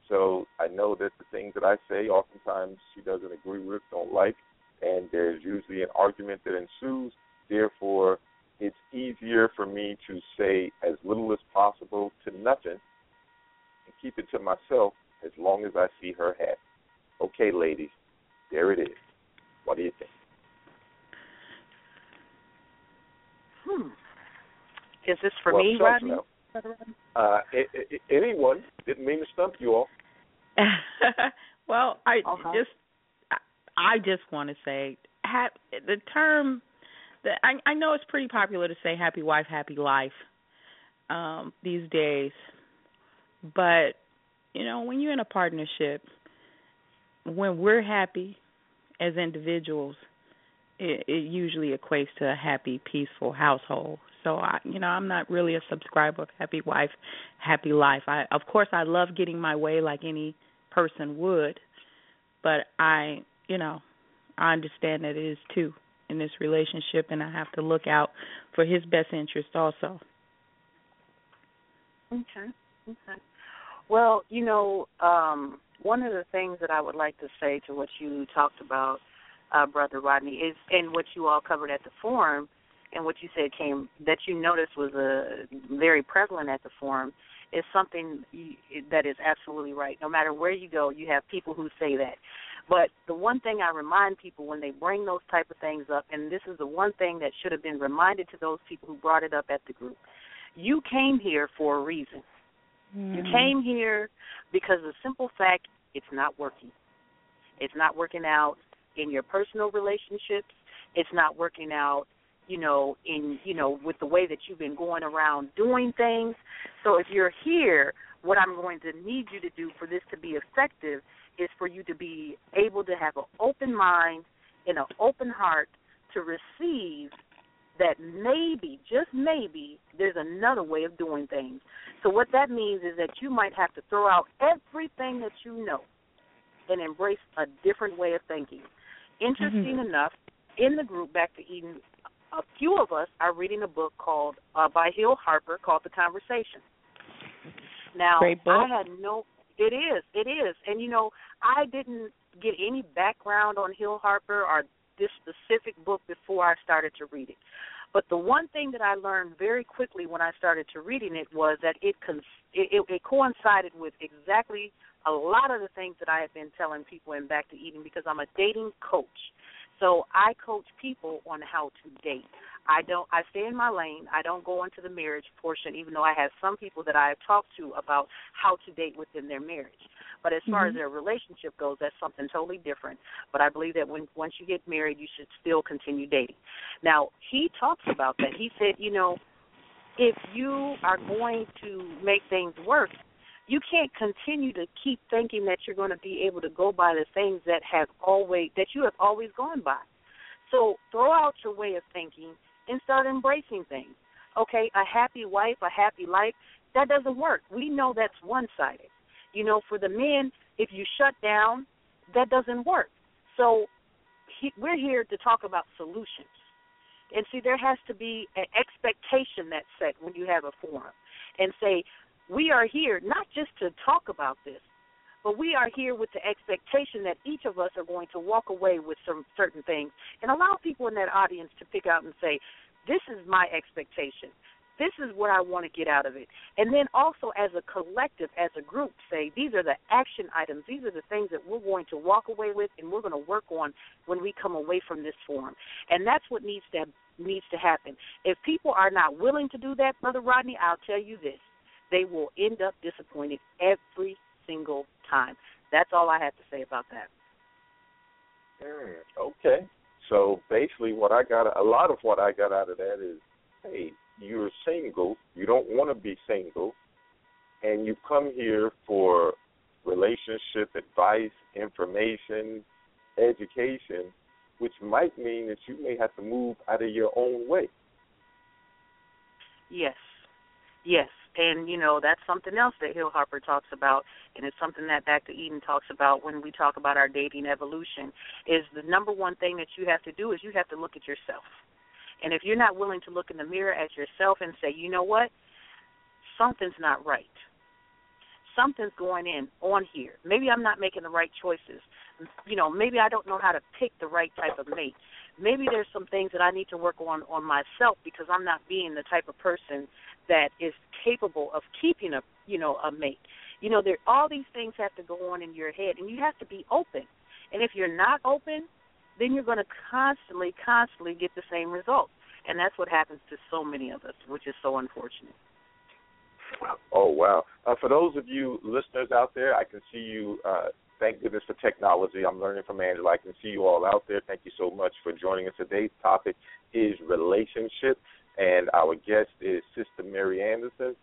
So I know that the things that I say, oftentimes she doesn't agree with, don't like, and there's usually an argument that ensues. Therefore, it's easier for me to say as little as possible to nothing and keep it to myself as long as I see her happy. Okay, ladies, there it is. What do you think?
Hmm. Is this for
well,
me,
shucks
Rodney?
now. Uh, I- I- anyone didn't mean to stump you all.
well, I
Uh-huh.
just I- I just want to say ha- the term I I know it's pretty popular to say happy wife, happy life um these days. But you know, when you're in a partnership, when we're happy as individuals, it, it usually equates to a happy, peaceful household. So I, you know, I'm not really a subscriber of happy wife, happy life. I, of course, I love getting my way like any person would, but I, you know, I understand that it is too in this relationship, and I have to look out for his best interest also.
Okay. Okay. Well, you know, um, one of the things that I would like to say to what you talked about, uh, Brother Rodney, is and what you all covered at the forum, and what you said came that you noticed was a very prevalent at the forum, is something that is absolutely right. No matter where you go, you have people who say that. But the one thing I remind people when they bring those type of things up, and this is the one thing that should have been reminded to those people who brought it up at the group, you came here for a reason. You mm-hmm. came here because the simple fact it's not working. It's not working out in your personal relationships. It's not working out, you know, in you know, with the way that you've been going around doing things. So if you're here, what I'm going to need you to do for this to be effective is for you to be able to have an open mind and an open heart to receive that maybe, just maybe, there's another way of doing things. So what that means is that you might have to throw out everything that you know and embrace a different way of thinking. Interesting enough, in the group Back to Eden, a few of us are reading a book called uh, by Hill Harper called The Conversation. Now,
Great book.
I had no. It is. It is. And you know, I didn't get any background on Hill Harper or this specific book before I started to read it. But the one thing that I learned very quickly when I started to reading it was that it cons- it, it, it coincided with exactly a lot of the things that I have been telling people in Back to Eden because I'm a dating coach. So I coach people on how to date. I don't I stay in my lane. I don't go into the marriage portion even though I have some people that I have talked to about how to date within their marriage. But as far as mm-hmm. their relationship goes, that's something totally different. But I believe that when once you get married, you should still continue dating. Now, he talks about that. He said, you know, if you are going to make things work, you can't continue to keep thinking that you're going to be able to go by the things that have always that you have always gone by. So throw out your way of thinking and start embracing things. Okay, a happy wife, a happy life, that doesn't work. We know that's one sided. You know, for the men, if you shut down, that doesn't work. So he, we're here to talk about solutions. And see, there has to be an expectation that's set when you have a forum and say, we are here not just to talk about this, but we are here with the expectation that each of us are going to walk away with some certain things and allow people in that audience to pick out and say, this is my expectation. This is what I want to get out of it. And then also as a collective, as a group, say, these are the action items. These are the things that we're going to walk away with and we're going to work on when we come away from this forum. And that's what needs to needs to happen. If people are not willing to do that, Brother Rodney, I'll tell you this. They will end up disappointed every single time. That's all I have to say about that.
Okay. So basically, what I got, a lot of what I got out of that is, hey, you're single, you don't want to be single, and you come here for relationship advice, information, education, which might mean that you may have to move out of your own way.
Yes. Yes. And, you know, that's something else that Hill Harper talks about, and it's something that Back to Eden talks about when we talk about our dating evolution, is the number one thing that you have to do is you have to look at yourself. And if you're not willing to look in the mirror at yourself and say, you know what, something's not right. Something's going in on here. Maybe I'm not making the right choices. You know, maybe I don't know how to pick the right type of mate. Maybe there's some things that I need to work on on myself because I'm not being the type of person that is capable of keeping a you know a mate. You know, there all these things have to go on in your head, and you have to be open. And if you're not open, then you're going to constantly, constantly get the same results. And that's what happens to so many of us, which is so unfortunate.
Oh wow! Uh, for those of you listeners out there, I can see you. Uh, thank goodness for technology. I'm learning from Angela. I can see you all out there. Thank you so much for joining us. Today's topic is relationship and our guest is Sister Mary Anderson.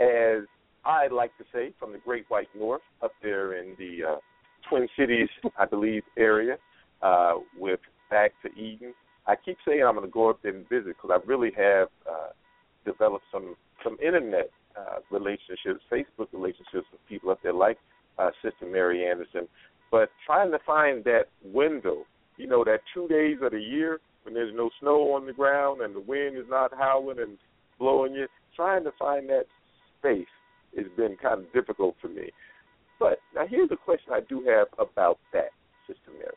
As I'd like to say, from the Great White North, up there in the uh, Twin Cities, I believe, area, uh, with Back to Eden. I keep saying I'm going to go up there and visit because I really have uh, developed some some internet uh, relationships, Facebook relationships with people up there like uh, Sister Mary Anderson. But trying to find that window, you know, that two days of the year when there's no snow on the ground and the wind is not howling and blowing you, trying to find that space has been kind of difficult for me. But now here's a question I do have about that, Sister Mary.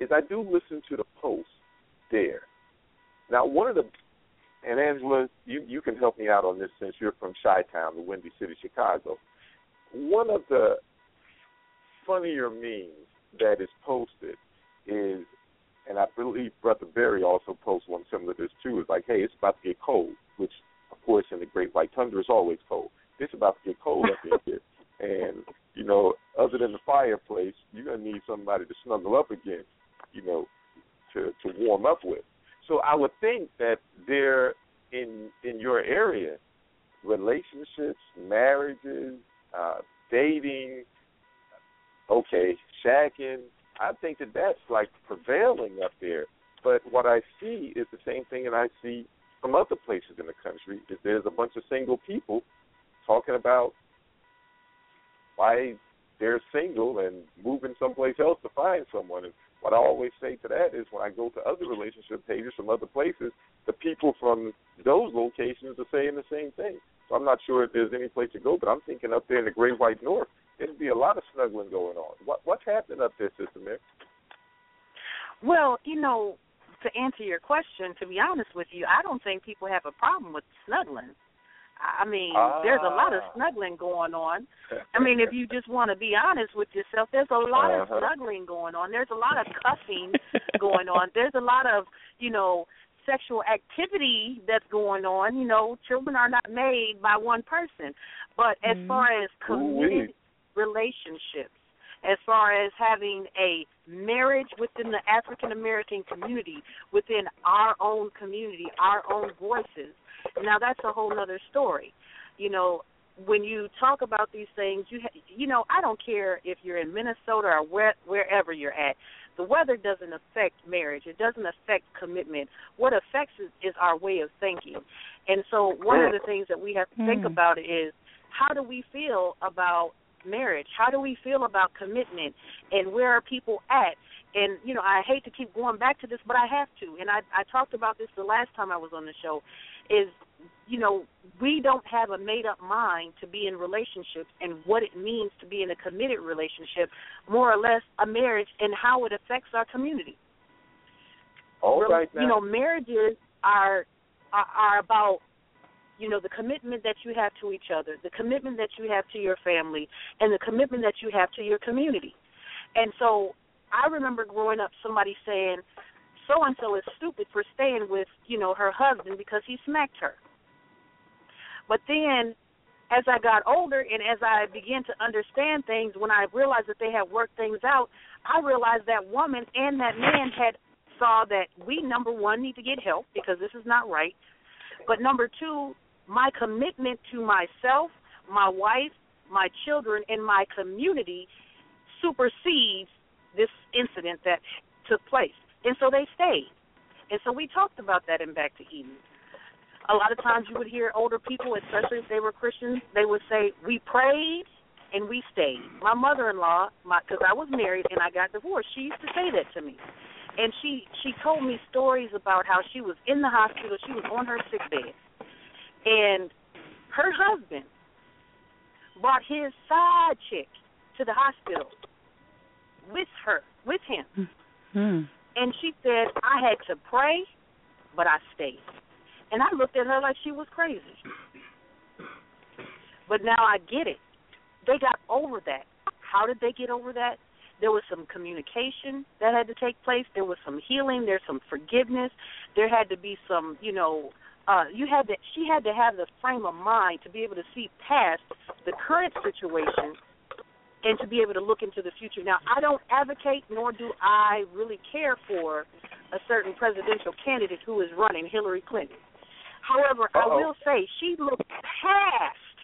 Is I do listen to the post there. Now one of the and Angela, you you can help me out on this since you're from Chi Town, the Windy City, Chicago. One of the funnier memes that is posted is and I believe Brother Barry also posts one similar to this too. is like, hey, it's about to get cold, which of course in the Great White Tundra is always cold. It's about to get cold up here, and you know, other than the fireplace, you're gonna need somebody to snuggle up against, you know, to to warm up with. So I would think that there in in your area, relationships, marriages, uh, dating, okay, shacking, I think that that's like prevailing up there. But what I see is the same thing that I see from other places in the country. Is there's a bunch of single people talking about why they're single and moving someplace else to find someone. And what I always say to that is when I go to other relationship pages from other places, the people from those locations are saying the same thing. So I'm not sure if there's any place to go, but I'm thinking up there in the Great White North, there'd be a lot of snuggling going on. What what's happening up there, Sister Mary?
Well, you know, to answer your question, to be honest with you, I don't think people have a problem with snuggling. I mean, ah. there's a lot of ah. snuggling going on. I mean, if you just want to be honest with yourself, there's a lot uh-huh. of snuggling going on. There's a lot of cuffing going on. There's a lot of, you know, sexual activity that's going on. You know, children are not made by one person. But as mm-hmm. far as committed relationships, as far as having a marriage within the African American community, within our own community, our own voices. Now that's a whole other story. You know, when you talk about these things, you ha- you know, I don't care if you're in Minnesota or where, wherever you're at. The weather doesn't affect marriage. It doesn't affect commitment. What affects is, is our way of thinking. And so one of the things that we have to think
Mm.
about is how do we feel about marriage? How do we feel about commitment? And where are people at? And you know, I hate to keep going back to this, but I have to. And I I talked about this the last time I was on the show is you know, we don't have a made up mind to be in relationships and what it means to be in a committed relationship, more or less a marriage and how it affects our community.
All
Rel-
right now.
You know, marriages are, are are about you know the commitment that you have to each other, the commitment that you have to your family, and the commitment that you have to your community. And so I remember growing up somebody saying so and so is stupid for staying with, you know, her husband because he smacked her. But then as I got older and as I began to understand things, when I realized that they had worked things out, I realized that woman and that man had saw that we number one need to get help because this is not right. But number two, my commitment to myself, my wife, my children, and my community supersedes this incident that took place. And so they stayed. And so we talked about that in Back to Eden. A lot of times you would hear older people, especially if they were Christians, they would say, "We prayed and we stayed." My mother-in-law, because I was married and I got divorced, she used to say that to me, and she she told me stories about how she was in the hospital, she was on her sick bed, and her husband brought his side chick to the hospital with her, with him.
Hmm.
And she said, I had to pray, but I stayed. And I looked at her like she was crazy. But now I get it. They got over that. How did they get over that? There was some communication that had to take place. There was some healing. There's some forgiveness. There had to be some, you know, uh, you had to. She had to have the frame of mind to be able to see past the current situation and to be able to look into the future. Now, I don't advocate nor do I really care for a certain presidential candidate who is running, Hillary Clinton. However, I
Uh-oh.
will say she looked past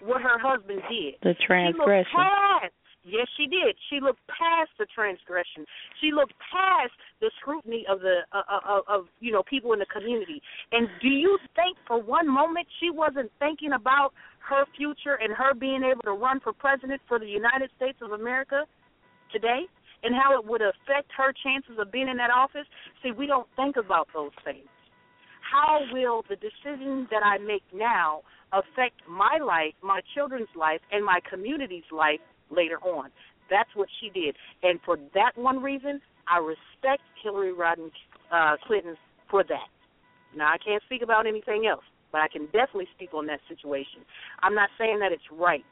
what her husband did.
The
She
transgression.
looked past. Yes, she did. She looked past the transgression. She looked past the scrutiny of the uh, uh, of, of you know people in the community. And do you think for one moment she wasn't thinking about her future and her being able to run for president for the United States of America today and how it would affect her chances of being in that office? See, we don't think about those things. How will the decisions that I make now affect my life, my children's life, and my community's life later on? That's what she did. And for that one reason, I respect Hillary Rodham uh, Clinton for that. Now, I can't speak about anything else, but I can definitely speak on that situation. I'm not saying that it's right,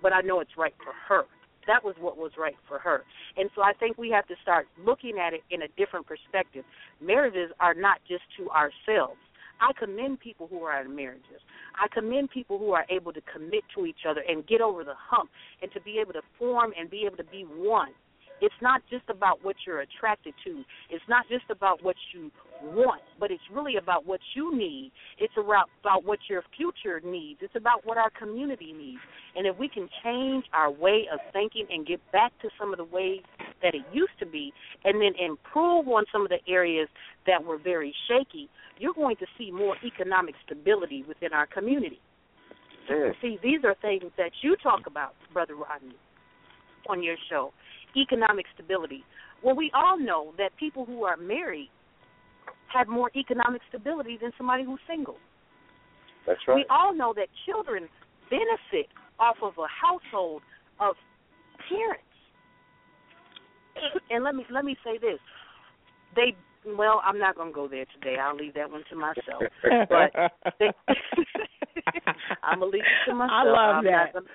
but I know it's right for her. That was what was right for her. And so I think we have to start looking at it in a different perspective. Marriages are not just to ourselves. I commend people who are in marriages. I commend people who are able to commit to each other and get over the hump and to be able to form and be able to be one. It's not just about what you're attracted to. It's not just about what you want, but it's really about what you need. It's about, about what your future needs. It's about what our community needs. And if we can change our way of thinking and get back to some of the ways that it used to be, and then improve on some of the areas that were very shaky, you're going to see more economic stability within our community.
Yeah.
See, these are things that you talk about, Brother Rodney, on your show. Economic stability. Well, we all know that people who are married have more economic stability than somebody who's single.
That's right.
We all know that children benefit off of a household of parents. And let me let me say this. They well, I'm not going to go there today. I'll leave that one to myself. But I'm gonna leave it to myself.
I love
I'm
that.
Gonna.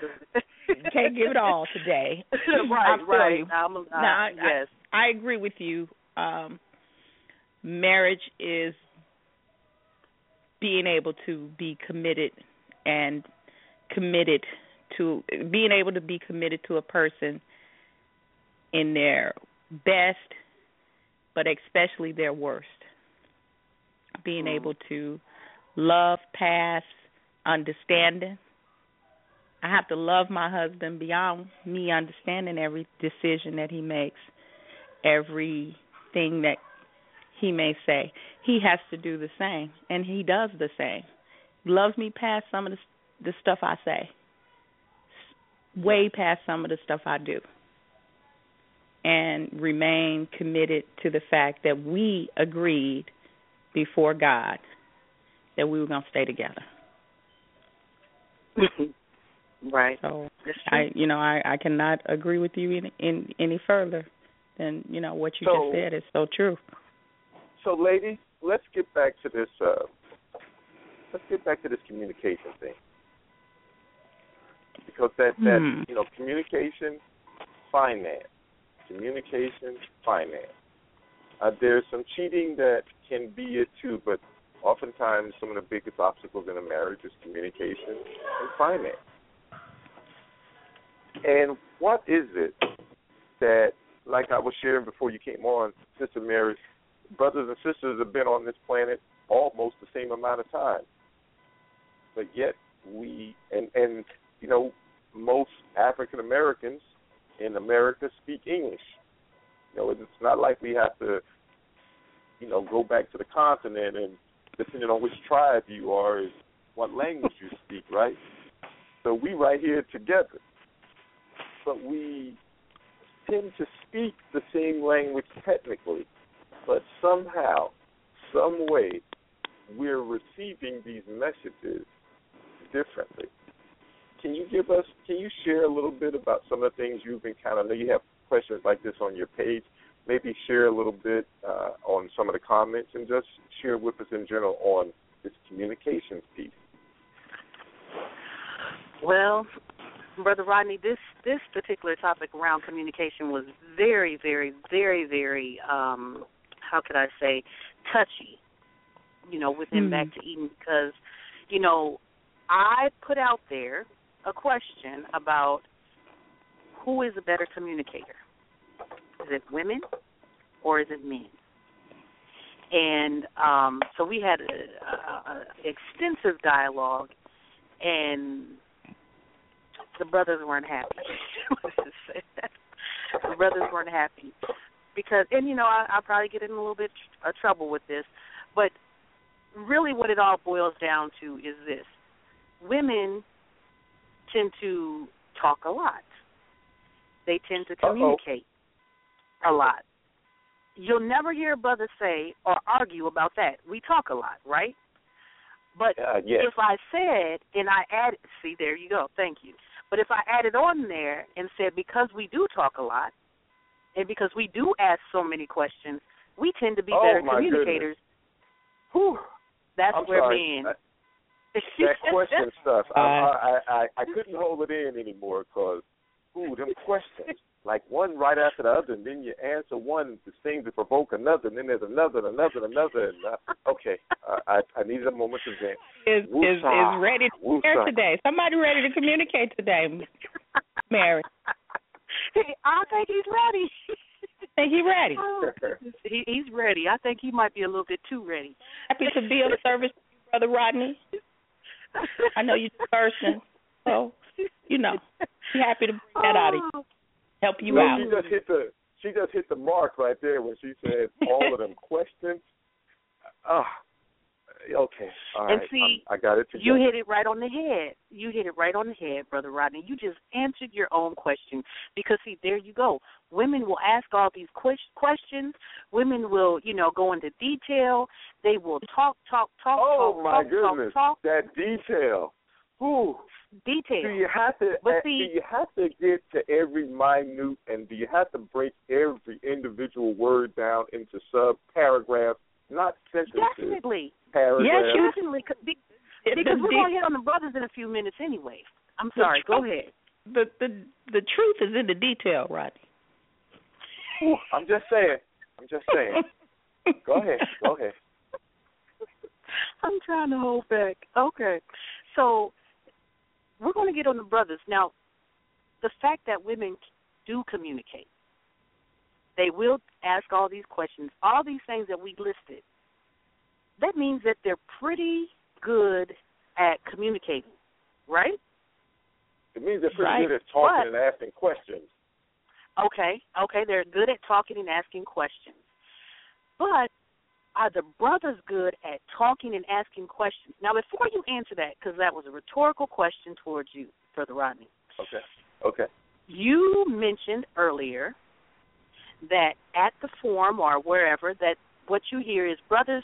Can't give it all today.
right,
I
right.
you.
I'm, uh,
No, I-
yes.
I agree with you. Um, marriage is being able to be committed and committed to being able to be committed to a person in their best, but especially their worst. Being
Mm.
able to love past understanding. I have to love my husband beyond me understanding every decision that he makes, everything that he may say. He has to do the same, and he does the same. Loves me past some of the the stuff I say, way past some of the stuff I do, and remain committed to the fact that we agreed before God that we were going to stay together.
right.
So. I, you know, I I cannot agree with you in in any further than you know what you
So-
just said is so true.
So, ladies, let's get back to this. Uh, let's get back to this communication thing, because that that
Hmm.
you know, communication, finance, communication, finance. Uh, there's some cheating that can be it too, but oftentimes some of the biggest obstacles in a marriage is communication and finance. And what is it that, like I was sharing before you came on, Sister Mary, brothers and sisters have been on this planet almost the same amount of time. But yet we and and you know, most African Americans in America speak English. You know, it's not like we have to, you know, go back to the continent and depending on which tribe you are is what language you speak, right? So we right here together. But we tend to speak the same language technically, but somehow, some way, we're receiving these messages differently. Can you give us? Can you share a little bit about some of the things you've encountered? I know you have questions like this on your page. Maybe share a little bit uh, on some of the comments, and just share with us in general on this communications piece.
Well, Brother Rodney, this this particular topic around communication was very, very, very, very um how could I say, touchy, you know, with him
Mm.
back to Eden because, you know, I put out there a question about who is a better communicator. Is it women or is it men? And um so we had a, a, a extensive dialogue and the brothers weren't happy. The brothers weren't happy because, and you know, I, I'll probably get in a little bit of trouble with this, but really, what it all boils down to is this: women tend to talk a lot. They tend to
Uh-oh.
communicate a lot. You'll never hear a brother say or argue about that. We talk a lot, right? But
Uh, yes.
if I said and I added, see, there you go, thank you. But if I added on there and said because we do talk a lot, and because we do ask so many questions, we tend to be
Oh,
better communicators. Whew, that's
I'm
where
sorry.
men.
That- that question stuff, I, I I I couldn't hold it in anymore because, ooh, them questions, like one right after the other, and then you answer one that seems to provoke another, and then there's another, and another, and another. And uh, okay, uh, I I needed a moment to vent.
Is is
Woosah.
is ready to share
Woosah.
today. Somebody ready to communicate today, Mary.
Hey, I think he's ready.
Think he ready?
Oh, he, he's ready. I think he might be a little bit too ready.
Happy to be of service, brother Rodney. I know you're the person, so you know, be happy to bring that out of you,
Oh,
help you
No,
out.
She just hit the she just hit the mark right there when she said all of them questions. Ah, okay, all
And
right,
see,
I'm- I got it together.
You hit it right on the head. You hit it right on the head, Brother Rodney. You just answered your own question. Because, see, there you go. Women will ask all these questions. Women will, you know, go into detail. They will talk, talk, talk,
oh
talk,
my
talk,
goodness,
talk, talk,
that detail. Ooh.
detail.
Do you have to?
But see-
do you have to get to every minute, and do you have to break every individual word down into sub paragraphs, not sentences?
Definitely.
Paragraphs.
Yes, you-
Definitely. c- be- Because we're going to hit on the brothers in a few minutes anyway. I'm sorry. Go ahead.
the the the truth is in the detail, Rodney.
I'm just saying. I'm just saying. Go ahead. Go ahead.
I'm trying to hold back. Okay. So we're going to get on the brothers. Now, the fact that women do communicate, They will ask all these questions. All these things that we listed. That means that they're pretty good at communicating, right?
It means they're pretty
Right.
good at talking
But-
and asking questions.
Okay, okay, they're good at talking and asking questions. But are the brothers good at talking and asking questions? Now, before you answer that, because that was a rhetorical question towards you, Brother Rodney,
Okay. Okay.
you mentioned earlier that at the forum or wherever that what you hear is brothers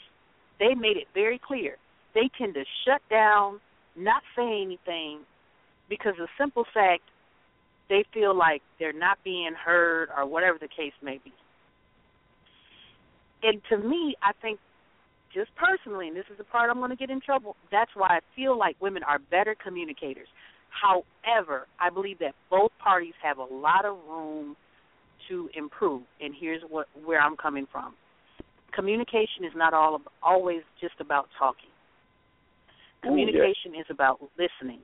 they made it very clear. They tend to shut down not say anything because the simple fact they feel like they're not being heard or whatever the case may be. And to me i think just personally and this is the part i'm going to get in trouble that's why i feel like women are better communicators. However, I believe that both parties have a lot of room to improve, and here's what where I'm coming from. Communication is not all always just about talking. Oh, communication is about listening,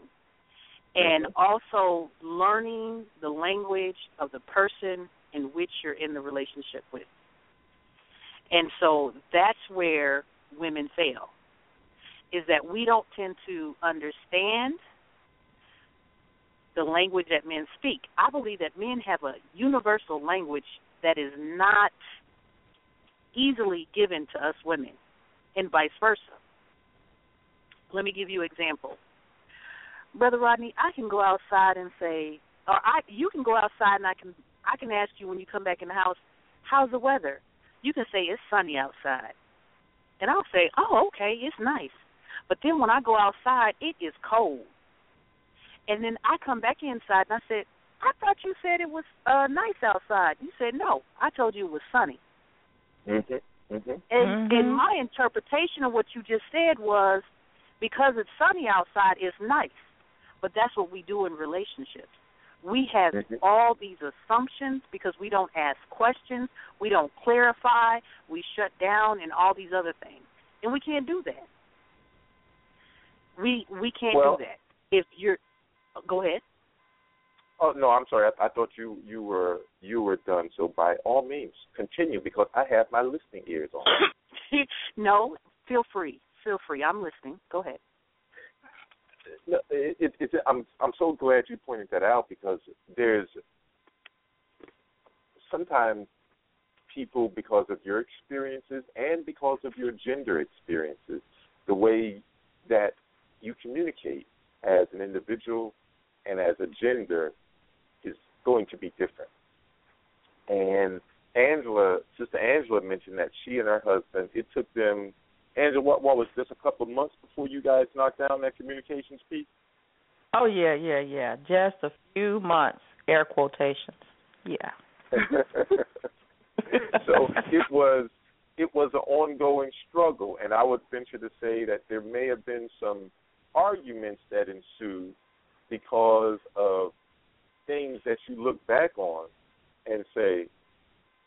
and mm-hmm. also learning the language of the person in which you're in the relationship with. And so that's where women fail. Is that we don't tend to understand the language that men speak. I believe that men have a universal language that is not easily given to us women, and vice versa. Let me give you an example. Brother Rodney, I can go outside and say, or I, you can go outside and I can, I can ask you when you come back in the house, how's the weather? You can say it's sunny outside, and I'll say, oh, okay, it's nice. But then when I go outside, it is cold. And then I come back inside and I said, I thought you said it was uh nice outside. You said no. I told you it was sunny.
Mhm. Mhm.
And
Mhm.
and my interpretation of what you just said was because it's sunny outside it's nice. But that's what we do in relationships. We have
Mhm.
all these assumptions because we don't ask questions, we don't clarify, we shut down and all these other things. And we can't do that. We we can't
Well-
do that. If you're go ahead.
Oh no, I'm sorry. I, I thought you you were you were done. So by all means, continue because I have my listening ears on.
no, feel free. Feel free. I'm listening. Go ahead.
No, it, it, it's I'm I'm so glad you pointed that out because there's sometimes people because of your experiences and because of your gender experiences, the way that you communicate as an individual and as a gender is going to be different. And Angela, Sister Angela mentioned that she and her husband, it took them, Angela, what, what was this, a couple of months before you guys knocked down that communications piece?
Oh yeah, yeah, yeah. Just a few months. Air quotations. Yeah.
so it was it was an ongoing struggle, and I would venture to say that there may have been some arguments that ensued because of things that you look back on and say,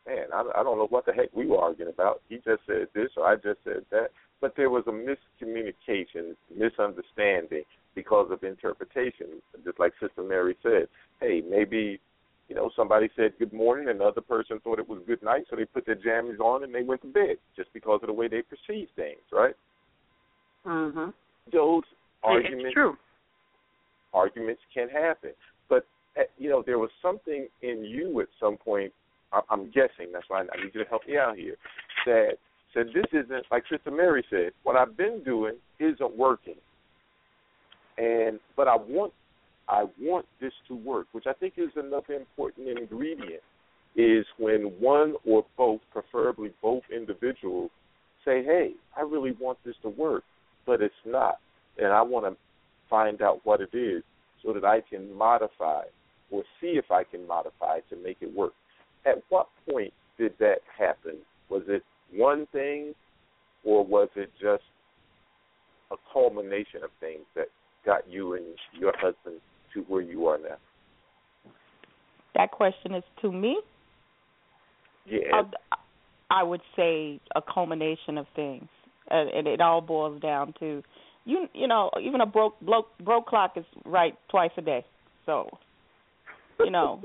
"Man, I, I don't know what the heck we were arguing about. He just said this, or I just said that." But there was a miscommunication, misunderstanding because of interpretation. Just like Sister Mary said, "Hey, maybe." you know, somebody said good morning and the other person thought it was good night, so they put their jammies on and they went to bed just because of the way they perceive things, right?
Mm-hmm.
Those
It's
arguments
true.
arguments can happen. But Eh, you know, there was something in you at some point. I'm guessing that's why I need you to help me out here. That said this isn't like Sister Mary said. What I've been doing isn't working, and but I want I want this to work, which I think is another important ingredient. Is when one or both, preferably both individuals, say, "Hey, I really want this to work, but it's not," and I want to find out what it is so that I can modify or see if I can modify to make it work. At what point did that happen? Was it one thing or was it just a culmination of things that got you and your husband to where you are now?
That question is to me.
Yeah.
I, I would say a culmination of things, and, and it all boils down to you. You know, even a broke broke broke clock is right twice a day. So, you know,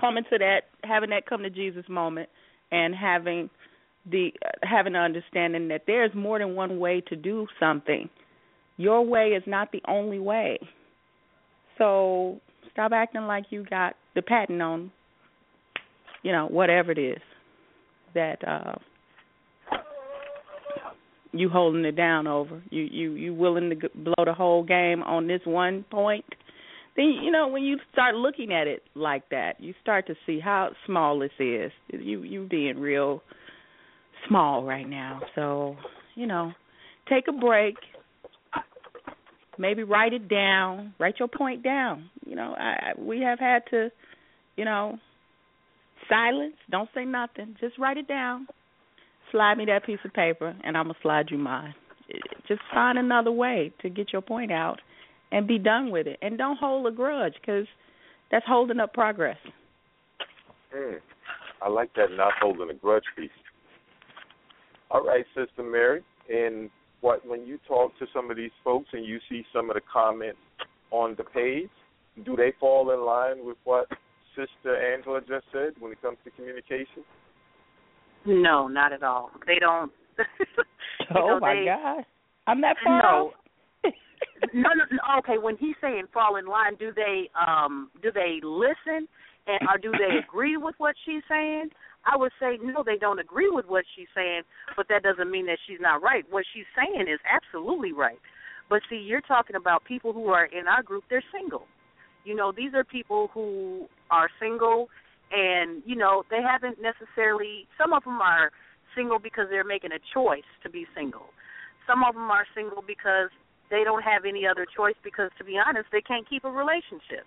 coming to that, having that come to Jesus moment, and having the having an understanding that there's more than one way to do something. Your way is not the only way. So stop acting like you got the patent on, you know, whatever it is that uh you holding it down over. You you you willing to blow the whole game on this one point? Then you know when you start looking at it like that, you start to see how small this is. You you being real small right now. So you know, take a break. Maybe write it down. Write your point down. You know, I, we have had to, you know, silence. Don't say nothing. Just write it down slide me that piece of paper and I'm gonna slide you mine. Just find another way to get your point out and be done with it. And don't hold a grudge because that's holding up progress.
Mm, I like that not holding a grudge piece. All right, Sister Mary, and what when you talk to some of these folks and you see some of the comments on the page, do they fall in line with what Sister Angela just said when it comes to communication?
No, not at all. They don't.
oh
know,
my
they,
God, I'm that far.
No. No, no, no. Okay, when he's saying fall in line, do they um do they listen and or do they agree with what she's saying? I would say no, they don't agree with what she's saying, but that doesn't mean that she's not right. What she's saying is absolutely right. But see, you're talking about people who are in our group, they're single. You know, these are people who are single and you know they haven't necessarily some of them are single because they're making a choice to be single some of them are single because they don't have any other choice because to be honest they can't keep a relationship.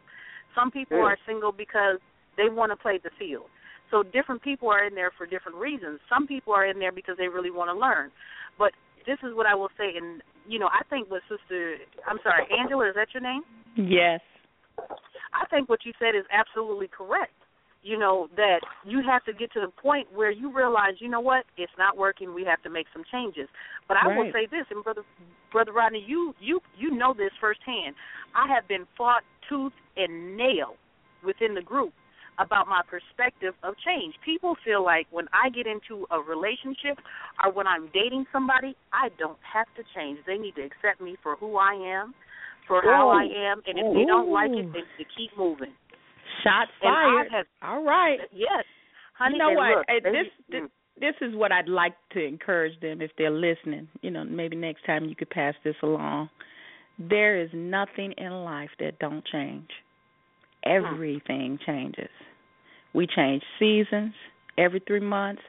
Some people
yeah.
are single because they want to play the field. So different people are in there for different reasons. Some people are in there because they really want to learn. But this is what i will say and you know i think what sister i'm sorry angela is that your name?
Yes.
I think what you said is absolutely correct you know that you have to get to the point where you realize you know what it's not working we have to make some changes. But i
right.
will say this and brother brother rodney you you you know this firsthand. I have been fought tooth and nail within the group about my perspective of change. People feel like when i get into a relationship or when i'm dating somebody i don't have to change. They need to accept me for who i am for how i am and if they don't like it they need to keep moving
Shots fired.
Have,
All right.
Yes. Honey,
you know what?
Look,
this, this mm. this is what I'd like to encourage them if they're listening. You know, maybe next time you could pass this along. There is nothing in life that don't change. Mm. Everything changes. We change seasons every 3 months.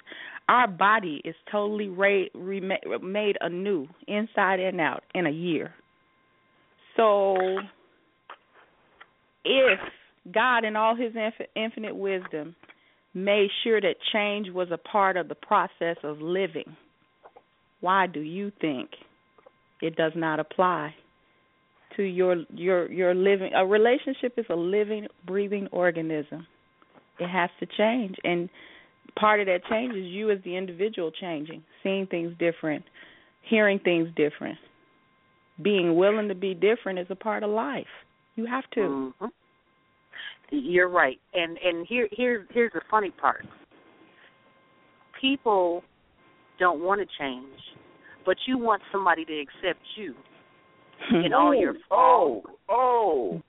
Our body is totally ra- rema- made anew inside and out in a year. So if God, in all His infinite wisdom, made sure that change was a part of the process of living. Why do you think it does not apply to your your your living? A relationship is a living, breathing organism. It has to change, and part of that change is you as the individual changing, seeing things different, hearing things different. Being willing to be different is a part of life. You have to.
Mm-hmm. You're right, and and here here here's the funny part. People don't want to change, but you want somebody to accept you in all your
oh, oh.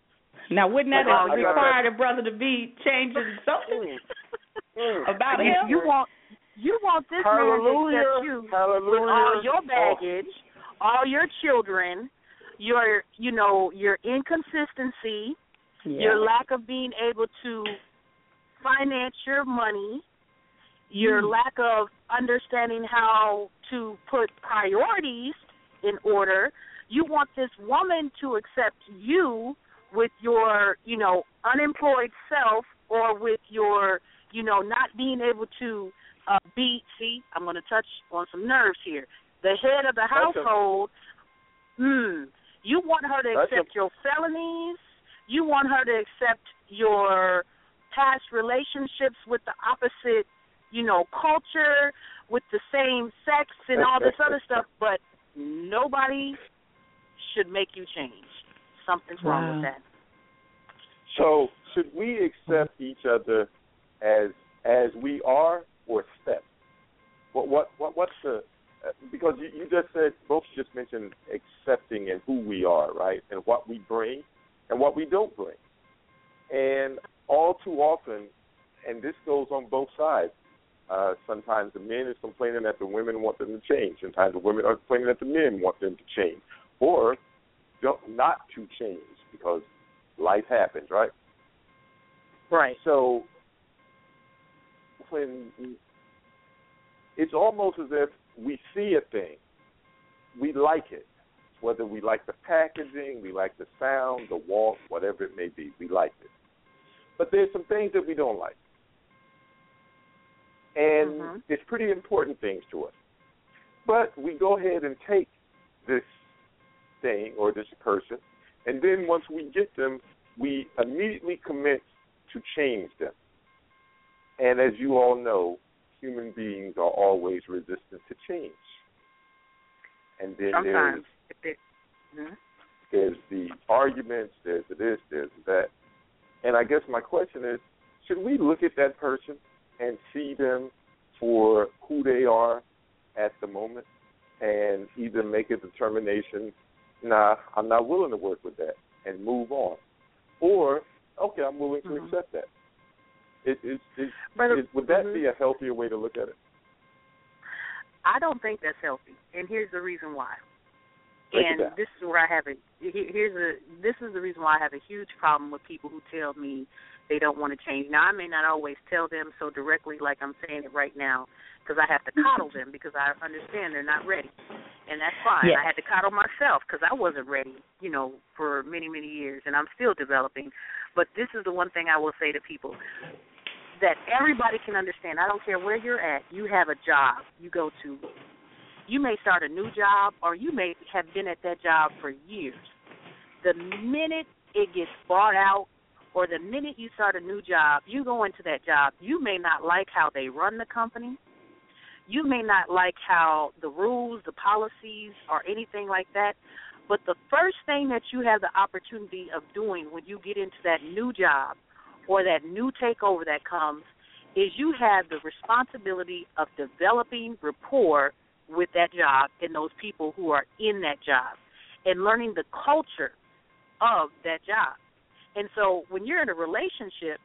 Now, wouldn't that
Oh,
have required a brother to be changing something
Mm.
about
You,
him?
you want you want this man to accept you with
Hallelujah.
all your baggage, all your children, your you know your inconsistency, your lack of being able to finance your money, your
Mm.
lack of understanding how to put priorities in order. You want this woman to accept you with your, you know, unemployed self or with your, you know, not being able to uh be see, I'm gonna touch on some nerves here. The head of the household, hmm. You want her to accept your felonies, you want her to accept your past relationships with the opposite, you know, culture, with the same sex and all this other stuff, but nobody should make you change. Something's wrong
Wow.
with that.
So, should we accept each other as as we are or accept? What what what what's the uh, because you, you just said both just mentioned accepting and who we are, right, and what we bring and what we don't bring, and all too often, and this goes on both sides. Uh, sometimes the men is complaining that the women want them to change. Sometimes the women are complaining that the men want them to change, or don't not to change because life happens, right?
Right.
So when it's almost as if we see a thing, we like it. Whether we like the packaging, we like the sound, the walk, whatever it may be, we like it. But there's some things that we don't like. And
Mhm.
it's pretty important things to us. But we go ahead and take this thing or this person, and then once we get them, we immediately commit to change them. And as you all know, human beings are always resistant to change. And then
Sometimes. It,
there's the arguments, there's the this, there's the that. And I guess my question is, should we look at that person and see them for who they are at the moment and either make a determination, nah, I'm not willing to work with that and move on. Or, okay, I'm willing to
Mhm.
accept that. Is, is,
Brother-
is, would that
mhm.
be a healthier way to look at it?
I don't think that's healthy, and here's the reason why. And this is where I have a he- here's a this is the reason why I have a huge problem with people who tell me they don't want to change. Now I may not always tell them so directly like I'm saying it right now because I have to coddle them because I understand they're not ready, and that's fine.
Yeah.
I had to coddle myself because I wasn't ready, you know, for many many years, and I'm still developing. But this is the one thing I will say to people that everybody can understand. I don't care where you're at. You have a job you go to. You may start a new job, or you may have been at that job for years. The minute it gets bought out, or the minute you start a new job, you go into that job. You may not like how they run the company. You may not like how the rules, the policies, or anything like that. But the first thing that you have the opportunity of doing when you get into that new job or that new takeover that comes is you have the responsibility of developing rapport with that job and those people who are in that job and learning the culture of that job. And so when you're in a relationship,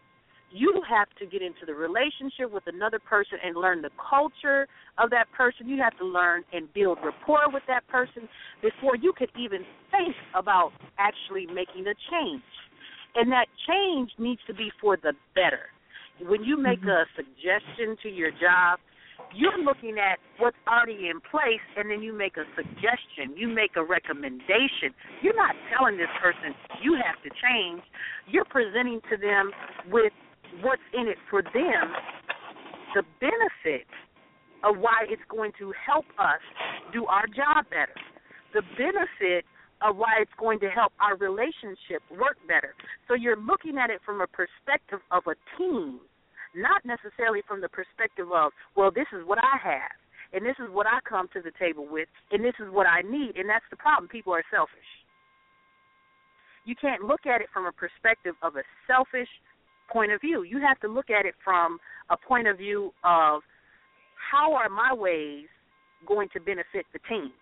you have to get into the relationship with another person and learn the culture of that person. You have to learn and build rapport with that person before you could even think about actually making a change. And that change needs to be for the better. When you make mm-hmm. a suggestion to your job, you're looking at what's already in place and then you make a suggestion, you make a recommendation. You're not telling this person you have to change. You're presenting to them with what's in it for them, the benefit of why it's going to help us do our job better. The benefit of why it's going to help our relationship work better. So you're looking at it from a perspective of a team, not necessarily from the perspective of, well, this is what I have, and this is what I come to the table with, and this is what I need, and that's the problem. People are selfish. You can't look at it from a perspective of a selfish point of view. You have to look at it from a point of view of how are my ways going to benefit the team?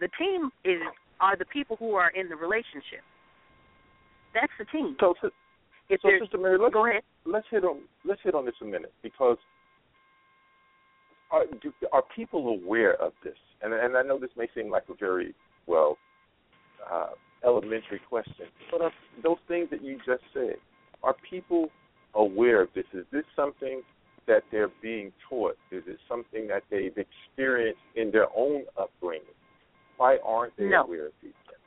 The team is are the people who are in the relationship. That's the team.
So,
If
so Sister Mary, let's
go ahead.
let's hit on let's hit on this a minute because are do, are people aware of this? And and I know this may seem like a very well uh, elementary question, but are those things that you just said are people aware of this? Is this something that they're being taught? Is it something that they've experienced in their own upbringing? Why aren't they
No.
aware of these things?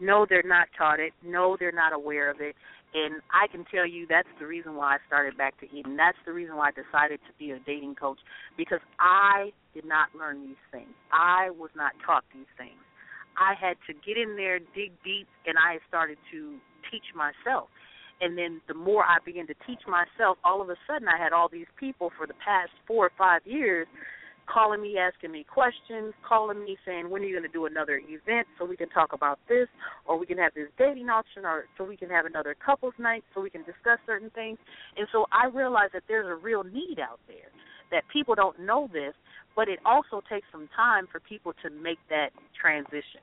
No, they're not taught it. No, they're not aware of it. And I can tell you that's the reason why I started Back to Eden. That's the reason why I decided to be a dating coach because I did not learn these things. I was not taught these things. I had to get in there, dig deep, and I started to teach myself. And then the more I began to teach myself, all of a sudden I had all these people for the past four or five years calling me, asking me questions, calling me saying, when are you going to do another event so we can talk about this, or we can have this dating auction, or so we can have another couples night so we can discuss certain things. And so I realize that there's a real need out there, that people don't know this, but it also takes some time for people to make that transition.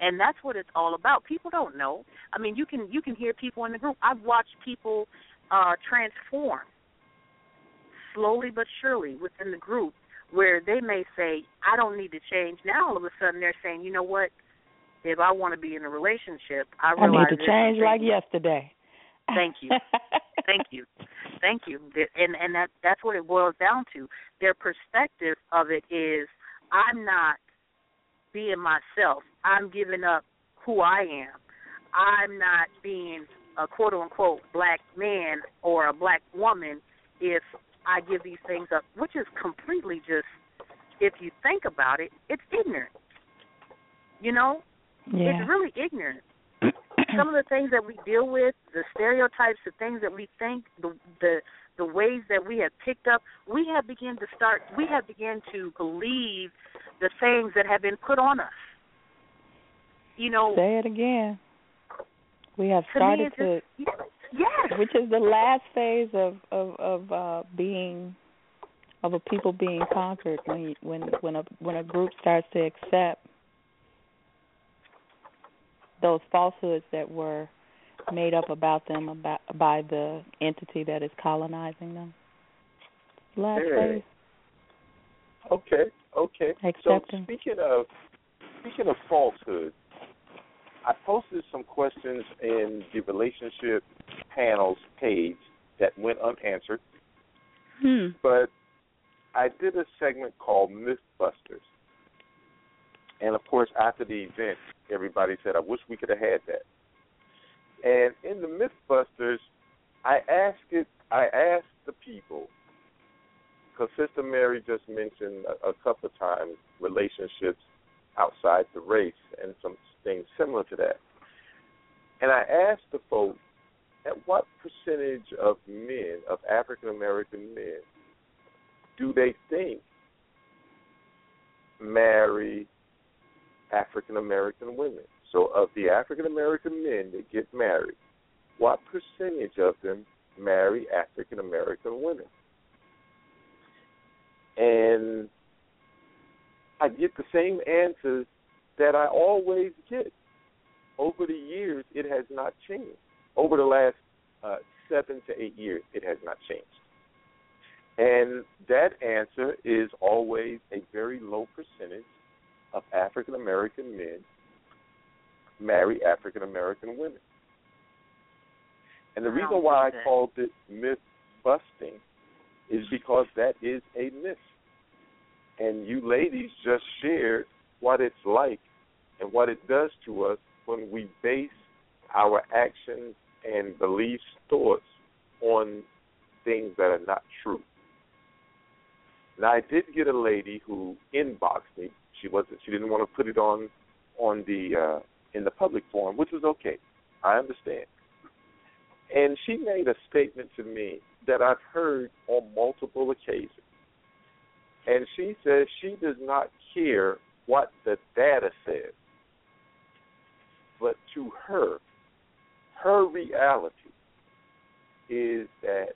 And that's what it's all about. People don't know. I mean, you can you can hear people in the group. I've watched people uh transform slowly but surely within the group where they may say, I don't need to change. Now all of a sudden they're saying, you know what? If I want to be in a relationship, I
I need to change like
things-
yesterday.
Thank you. Thank you. Thank you. And and that that's what it boils down to. Their perspective of it is I'm not being myself. I'm giving up who I am. I'm not being a quote unquote black man or a black woman if I give these things up, which is completely just if you think about it, it's ignorant. You know?
yeah.
It's really ignorant some of the things that we deal with, the stereotypes, the things that we think, the the the ways that we have picked up, we have begun to start we have begun to believe the things that have been put on us. You know,
Say it again. We have
to me
started to
just yes.
which is the last phase of of of uh being of a people being conquered when you, when when a when a group starts to accept those falsehoods that were made up about them about by the entity that is colonizing them. Last
Yeah.
phase.
Okay, okay.
Accepting.
So speaking of speaking of falsehood, I posted some questions in the relationship panels page that went unanswered,
Hmm.
but I did a segment called Mythbusters. And of course, after the event, everybody said, "I wish we could have had that." And in the Mythbusters, I asked it. I asked the people because Sister Mary just mentioned a, a couple of times relationships outside the race and some things similar to that. And I asked the folks, at what percentage of men, of African American men, do they think marry African American women? So, of the African American men that get married, what percentage of them marry African American women? And I get the same answers that I always get. Over the years, it has not changed. Over the last uh, seven to eight years, it has not changed. And that answer is always a very low percentage of African American men marry African American women. And the reason why I called it myth busting is because that is a myth. And you ladies just shared what it's like and what it does to us when we base our actions and beliefs, thoughts on things that are not true. Now I did get a lady who inboxed me. She wasn't she didn't want to put it on on the uh in the public forum, which was okay. I understand. And she made a statement to me that I've heard on multiple occasions. And she says she does not care what the data says. But to her, her reality is that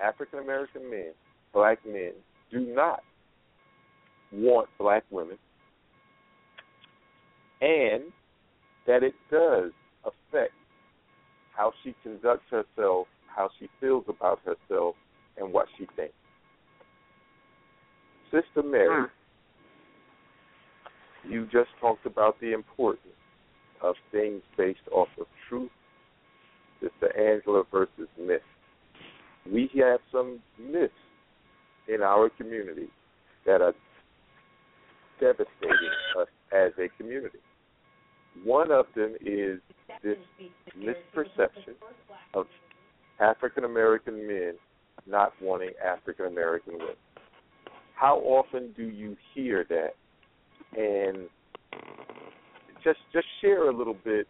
African American men, black men, do not want black women, and that it does affect how she conducts herself, how she feels about herself, and what she thinks. Sister Mary, hmm. you just talked about the importance of things based off of truth. Sister Angela versus myth. We have some myths in our community that are devastating us as a community. One of them is this misperception of African American men not wanting African American women. How often do you hear that? And just just share a little bit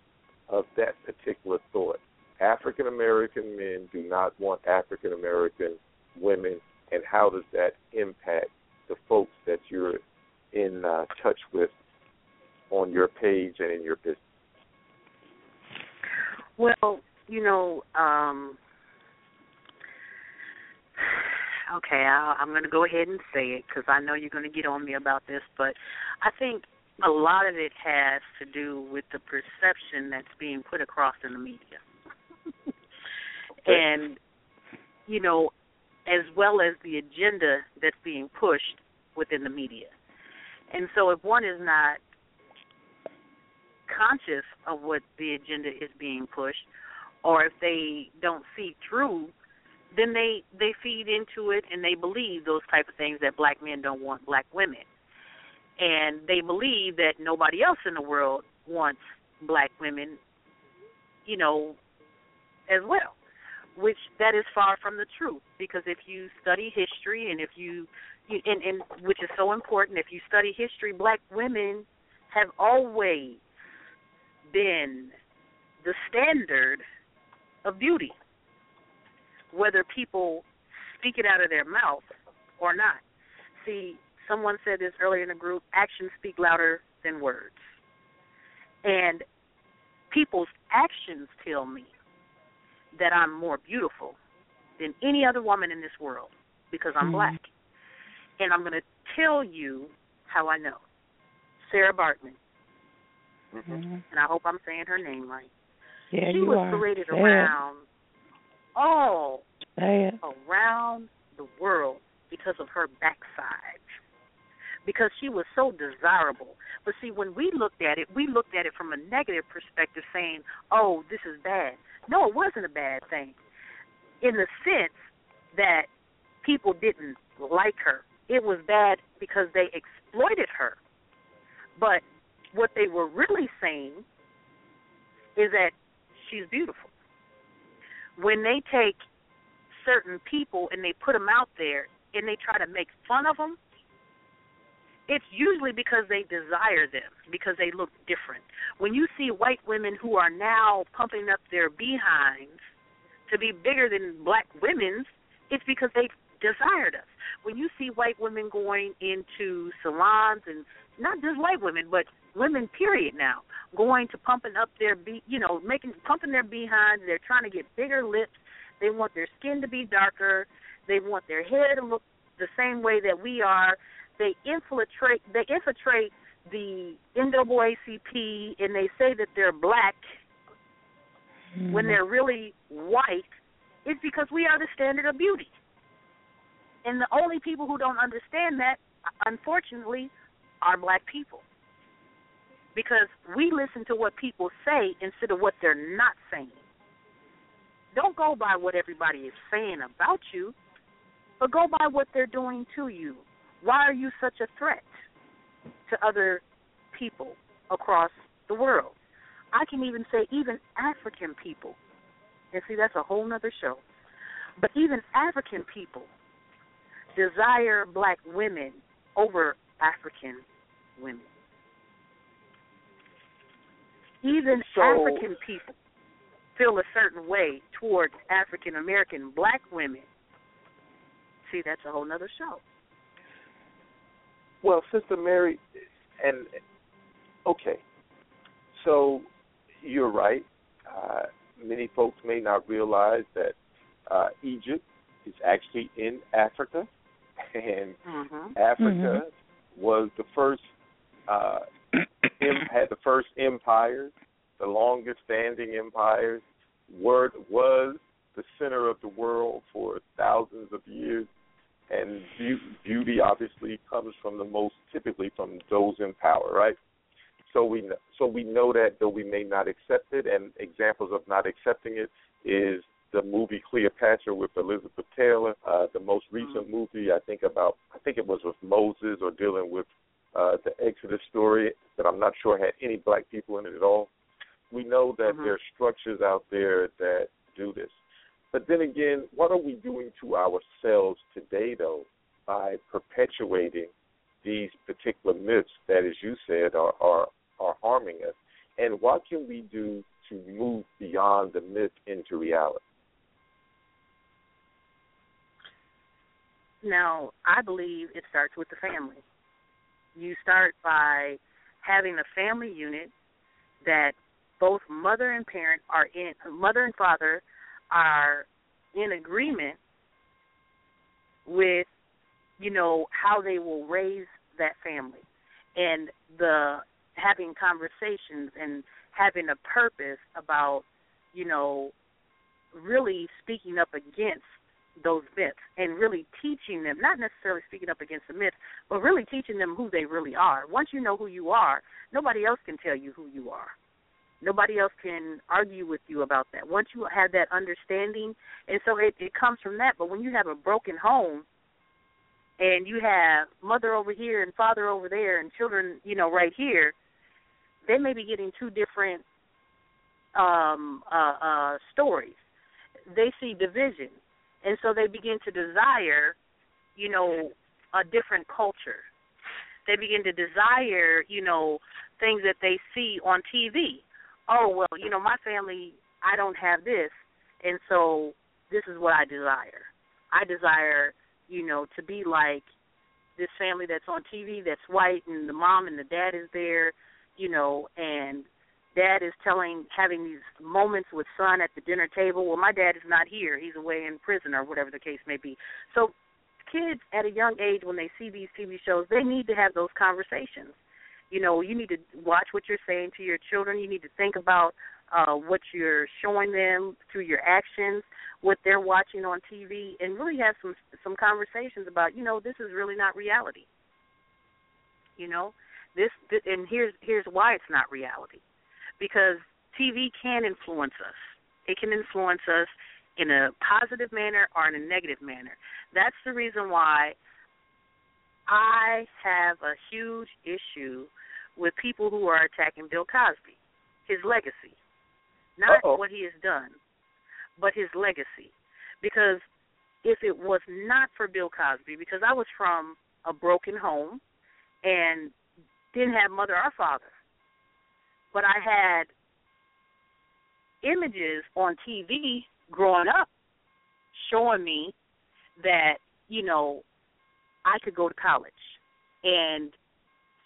of that particular thought. African American men do not want African American women, and how does that impact the folks that you're in uh, touch with on your page and in your business?
Well, you know, um, okay, I, I'm going to go ahead and say it because I know you're going to get on me about this, but I think a lot of it has to do with the perception that's being put across in the media. and, you know, as well as the agenda that's being pushed within the media. And so if one is not conscious of what the agenda is being pushed, or if they don't see through, then they they feed into it and they believe those type of things that black men don't want black women, and they believe that nobody else in the world wants black women, you know, as well. Which that is far from the truth because if you study history and if you, you and, and which is so important, if you study history, black women have always been the standard of beauty, whether people speak it out of their mouth or not. See, someone said this earlier in the group actions speak louder than words. And people's actions tell me that I'm more beautiful than any other woman in this world because I'm mm-hmm. black. And I'm going to tell you how I know. Sarah Baartman.
Mm-hmm. And
I hope I'm saying her name right.
Yeah,
she
you
was
are.
paraded
Say
around
it.
all
Say it.
around the world because of her backside. Because she was so desirable. But see, when we looked at it, we looked at it from a negative perspective, saying, "Oh, this is bad." No, it wasn't a bad thing, in the sense that people didn't like her. It was bad because they exploited her. But what they were really saying is that she's beautiful. When they take certain people and they put them out there and they try to make fun of them, it's usually because they desire them, because they look different. When you see white women who are now pumping up their behinds to be bigger than black women's, it's because they desired us. When you see white women going into salons and not just white women, but women period now going to pumping up their be you know making pumping their behinds they're trying to get bigger lips they want their skin to be darker they want their hair to look the same way that we are they infiltrate they infiltrate the NAACP and they say that they're black
mm-hmm.
when they're really white it's because we are the standard of beauty and the only people who don't understand that unfortunately are black people because we listen to what people say instead of what they're not saying. Don't go by what everybody is saying about you, but go by what they're doing to you. Why are you such a threat to other people across the world? I can even say even African people. And see, that's a whole other show. But even African people desire black women over African women. Even
so,
African people feel a certain way towards African American black women. See, that's a whole nother show.
Well, Sister Mary, and okay, so you're right. Uh, many folks may not realize that uh, Egypt is actually in Africa, and
mm-hmm.
Africa
mm-hmm.
was the first uh, had the first empires, the longest standing empires. Word was the center of the world for thousands of years, and beauty obviously comes from the most typically from those in power, right? So we so we know that though we may not accept it, and examples of not accepting it is the movie Cleopatra with Elizabeth Taylor. Uh, the most recent
mm-hmm.
movie I think about I think it was with Moses or dealing with uh, the Exodus story that I'm not sure had any black people in it at all. We know that
mm-hmm.
there are structures out there that do this. But then again, what are we doing to ourselves today, though, by perpetuating these particular myths that, as you said, are, are, are harming us? And what can we do to move beyond the myth into reality?
Now, I believe it starts with the family You start by having a family unit that both mother and parent are in mother and father are in agreement with you know how they will raise that family. And the having conversations and having a purpose about you know really speaking up against those myths and really teaching them not necessarily speaking up against the myths but really teaching them who they really are. Once you know who you are nobody else can tell you who you are nobody else can argue with you about that. Once you have that understanding and so it, it comes from that but when you have a broken home and you have mother over here and father over there and children you know right here they may be getting two different um uh uh stories. They see division and so they begin to desire you know a different culture. They begin to desire you know things that they see on TV oh well you know my family I don't have this and so this is what I desire. I desire you know to be like this family that's on TV that's white and the mom and the dad is there you know and dad is telling having these moments with son at the dinner table. Well my dad is not here. He's away in prison or whatever the case may be. So kids at a young age when they see these tv shows they need to have those conversations you know you need to watch what you're saying to your children you need to think about uh what you're showing them through your actions what they're watching on tv and really have some some conversations about you know this is really not reality you know this and here's here's why it's not reality because TV can influence us. It can influence us in a positive manner or in a negative manner. That's the reason why I have a huge issue with people who are attacking Bill Cosby, his legacy. Not
Uh-oh.
what he has done, but his legacy. Because if it was not for Bill Cosby, because I was from a broken home and didn't have mother or father, but I had images on TV growing up showing me that, you know, I could go to college. And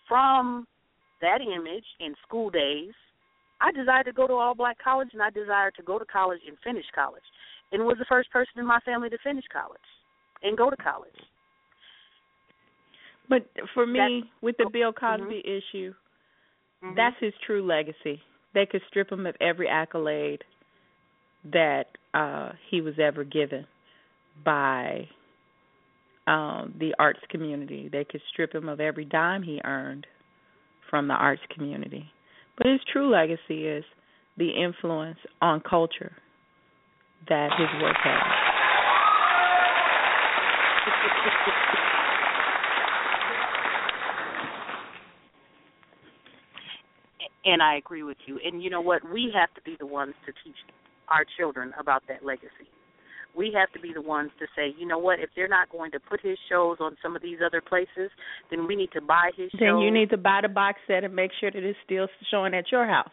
from that image in school days, I desired to go to all black college and I desired to go to college and finish college. And was the first person in my family to finish college and go to college.
But for me,
That's-
with the Bill Cosby issue,
Mhm.
that's his true legacy. They could strip him of every accolade that uh he was ever given by um the arts community. They could strip him of every dime he earned from the arts community. But his true legacy is the influence on culture that his work has.
and I agree with you. And you know what? We have to be the ones to teach our children about that legacy. We have to be the ones to say, you know what? If they're not going to put his shows on some of these other places, then we need to buy his shows.
Then you need to buy the box set and make sure that it's still showing at your house.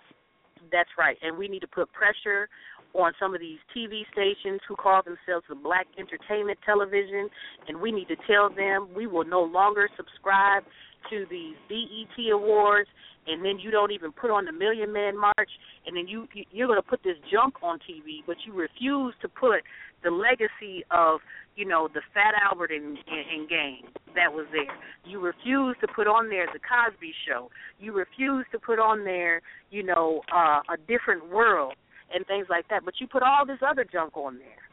That's right. And we need to put pressure on some of these TV stations who call themselves the Black Entertainment Television, and we need to tell them we will no longer subscribe to these BET awards, and then you don't even put on the Million Man March, and then you you- you're going to put this junk on TV, but you refuse to put the legacy of you know the Fat Albert and, and, gang that was there. You refuse to put on there the Cosby Show. You refuse to put on there you know uh, a different world and things like that. But you put all this other junk on there.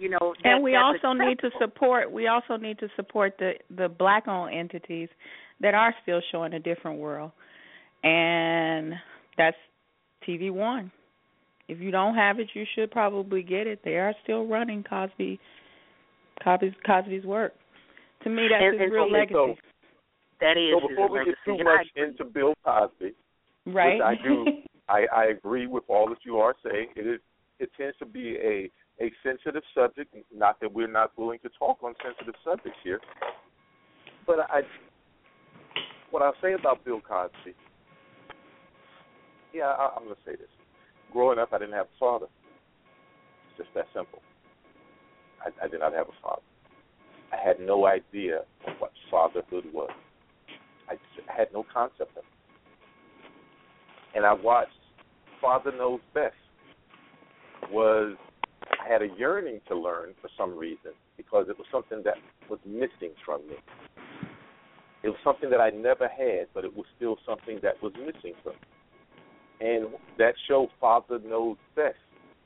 You know, that,
and we also need to support we also need to support the the black owned entities that are still showing a different world and that's tv one if you don't have it you should probably get it they are still running cosby cosby's cosby's work to me that's
And-
his
and
real
so-
legacy
That is
So
his
before we
legacy.
get too
and I
much into Bill Cosby,
right
which I do, I, I agree with all that you are saying. It is it tends to be a a sensitive subject. Not that we're not willing to talk on sensitive subjects here, but I what I'll say about Bill Cosby. Yeah, I, I'm going to say this. Growing up, I didn't have a father. It's just that simple. I, I did not have a father. I had no idea what fatherhood was. I, just, I had no concept of it. And I watched Father Knows Best. Was I had a yearning to learn for some reason because it was something that was missing from me. It was something that I never had, but it was still something that was missing from me. And that show, Father Knows Best,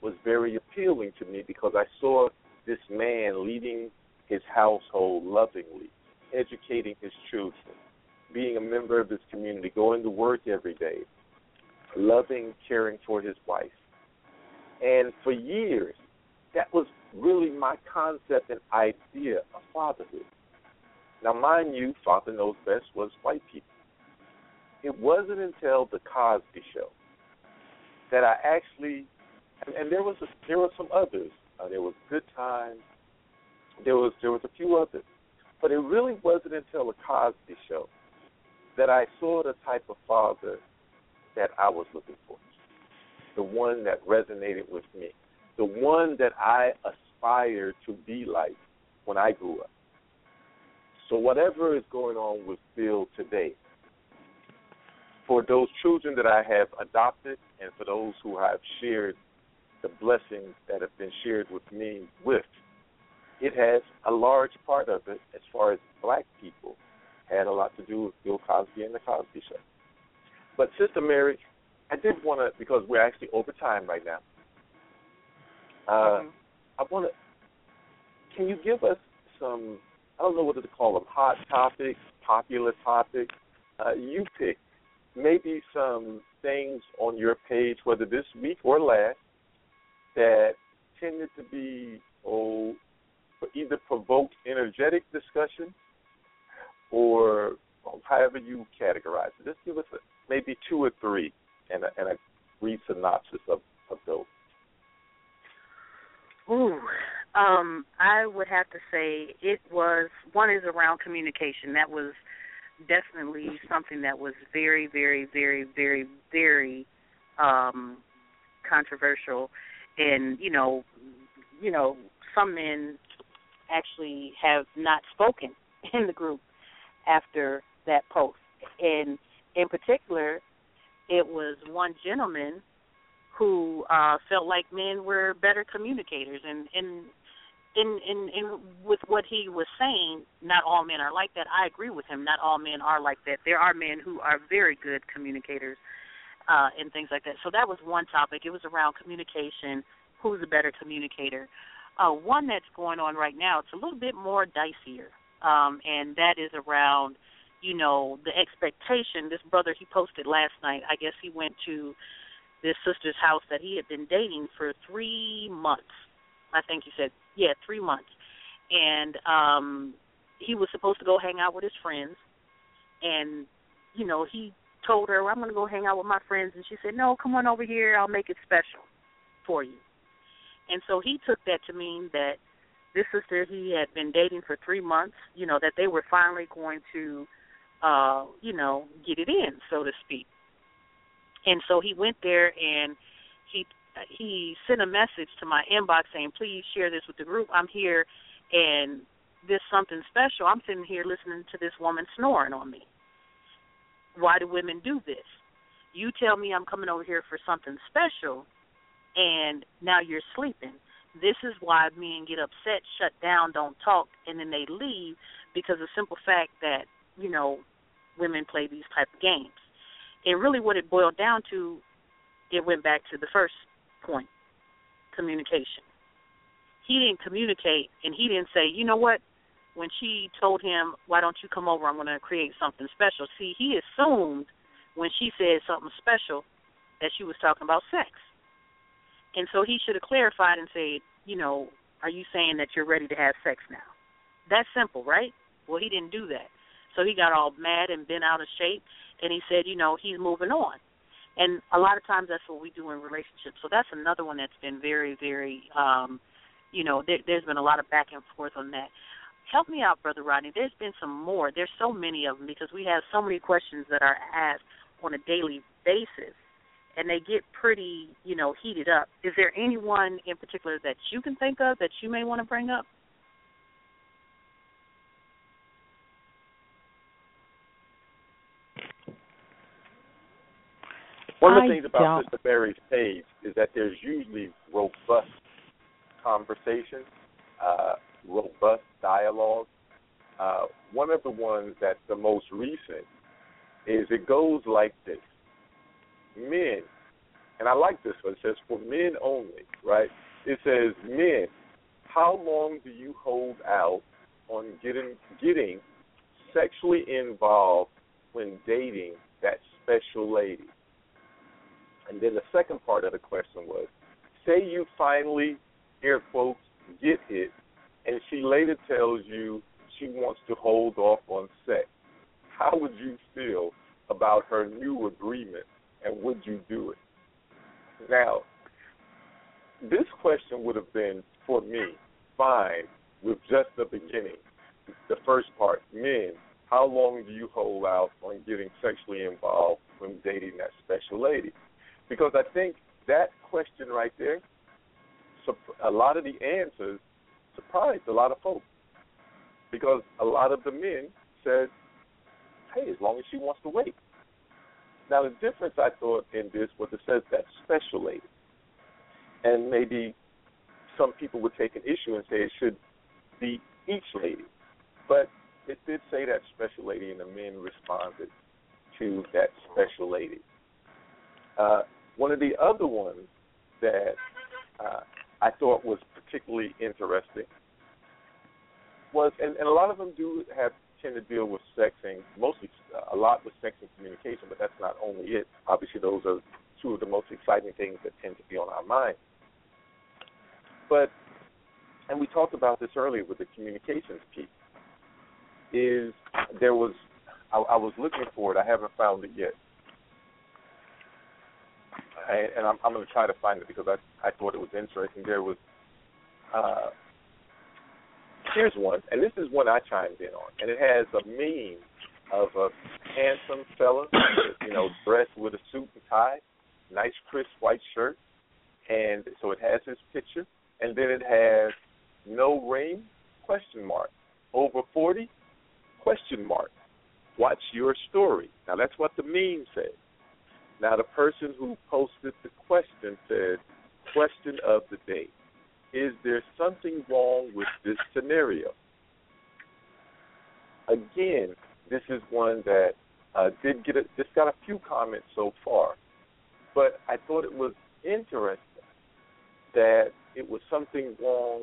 was very appealing to me because I saw this man leading his household lovingly, educating his children, being a member of his community, going to work every day, loving, caring for his wife. And for years, that was really my concept and idea of fatherhood. Now, mind you, Father Knows Best was white people. It wasn't until the Cosby Show that I actually, and, and there was a, there were some others. Uh, there was Good Times. There was there was a few others, but it really wasn't until the Cosby Show that I saw the type of father that I was looking for, the one that resonated with me, the one that I aspired to be like when I grew up. So whatever is going on with Bill today, for those children that I have adopted and for those who have shared the blessings that have been shared with me with, it has a large part of it as far as black people had a lot to do with Bill Cosby and the Cosby Show. But Sister Mary, I did want to because we're actually over time right now. Uh,
Mhm.
I want to. Can you give us some? I don't know what to call them. Hot topics, popular topics. Uh, you pick maybe some things on your page, whether this week or last, that tended to be oh, either provoke energetic discussion or however you categorize it. Just give us a, maybe two or three and a, and a brief synopsis of, of those.
Ooh, um, I would have to say it was one is around communication. That was definitely something that was very, very, very, very, very um, controversial, and you know, you know, some men actually have not spoken in the group after that post, and in particular, it was one gentleman who uh felt like men were better communicators. And and in in in with what he was saying not all men are like that. I agree with him. Not all men are like that. There are men who are very good communicators uh and things like that. So that was one topic. It was around communication who's a better communicator. Uh one that's going on right now it's a little bit more dicier um and that is around you know the expectation. This brother he posted last night i guess he went to this sister's house that he had been dating for three months. I think he said, yeah, three months. And um he was supposed to go hang out with his friends and, you know, he told her, I'm gonna go hang out with my friends and she said, No, come on over here, I'll make it special for you. And so he took that to mean that this sister he had been dating for three months, you know, that they were finally going to uh, you know, get it in, so to speak and so he went there and he he sent a message to my inbox saying please share this with the group. I'm here and this something special. I'm sitting here listening to this woman snoring on me. Why do women do this? You tell me i'm coming over here for something special and now you're sleeping. This is why men get upset shut down don't talk and then they leave because of the simple fact that you know women play these type of games. And really what it boiled down to, it went back to the first point communication. He didn't communicate, and he didn't say, you know what? When she told him, why don't you come over? I'm going to create something special. See, he assumed when she said something special that she was talking about sex. And so he should have clarified and said, you know, are you saying that you're ready to have sex now? That's simple, right? Well, he didn't do that. So he got all mad and bent out of shape and he said, you know, he's moving on. And a lot of times that's what we do in relationships. So that's another one that's been very, very, um, you know, there, there's been a lot of back and forth on that. Help me out, Brother Rodney. There's been some more. There's so many of them because we have so many questions that are asked on a daily basis, and they get pretty, you know, heated up. Is there anyone in particular that you can think of that you may want to bring up?
One of the
I
things about. Sister Mary's page is that there's usually robust conversation, uh, robust dialogue. Uh, one of the ones that's the most recent is it goes like this. Men, and I like this one, it says for men only, right? It says, men, how long do you hold out on getting getting sexually involved when dating that special lady? And then the second part of the question was, say you finally, air quotes, get it, and she later tells you she wants to hold off on sex. How would you feel about her new agreement, and would you do it? Now, this question would have been, for me, fine with just the beginning. The first part, men, how long do you hold out on getting sexually involved when dating that special lady? Because I think that question right there, a lot of the answers surprised a lot of folks. Because a lot of the men said, hey, as long as she wants to wait. Now, the difference I thought in this was it says that special lady. And maybe some people would take an issue and say it should be each lady. But it did say that special lady, and the men responded to that special lady. Uh, one of the other ones that uh, I thought was particularly interesting was, and, and a lot of them do have tend to deal with sexing, mostly uh, a lot with sex and communication, but that's not only it. Obviously, those are two of the most exciting things that tend to be on our mind. But, and we talked about this earlier with the communications piece, is there was, I, I was looking for it, I haven't found it yet. I, and I'm, I'm going to try to find it because I, I thought it was interesting. There was, uh, here's one, and this is one I chimed in on, and it has a meme of a handsome fella, you know, dressed with a suit and tie, nice crisp white shirt, and so it has his picture, and then it has no ring question mark over forty question mark. Watch your story. Now that's what the meme said. Now the person who posted the question said, "Question of the day: Is there something wrong with this scenario?" Again, this is one that uh, did get a, just got a few comments so far, but I thought it was interesting that it was something wrong,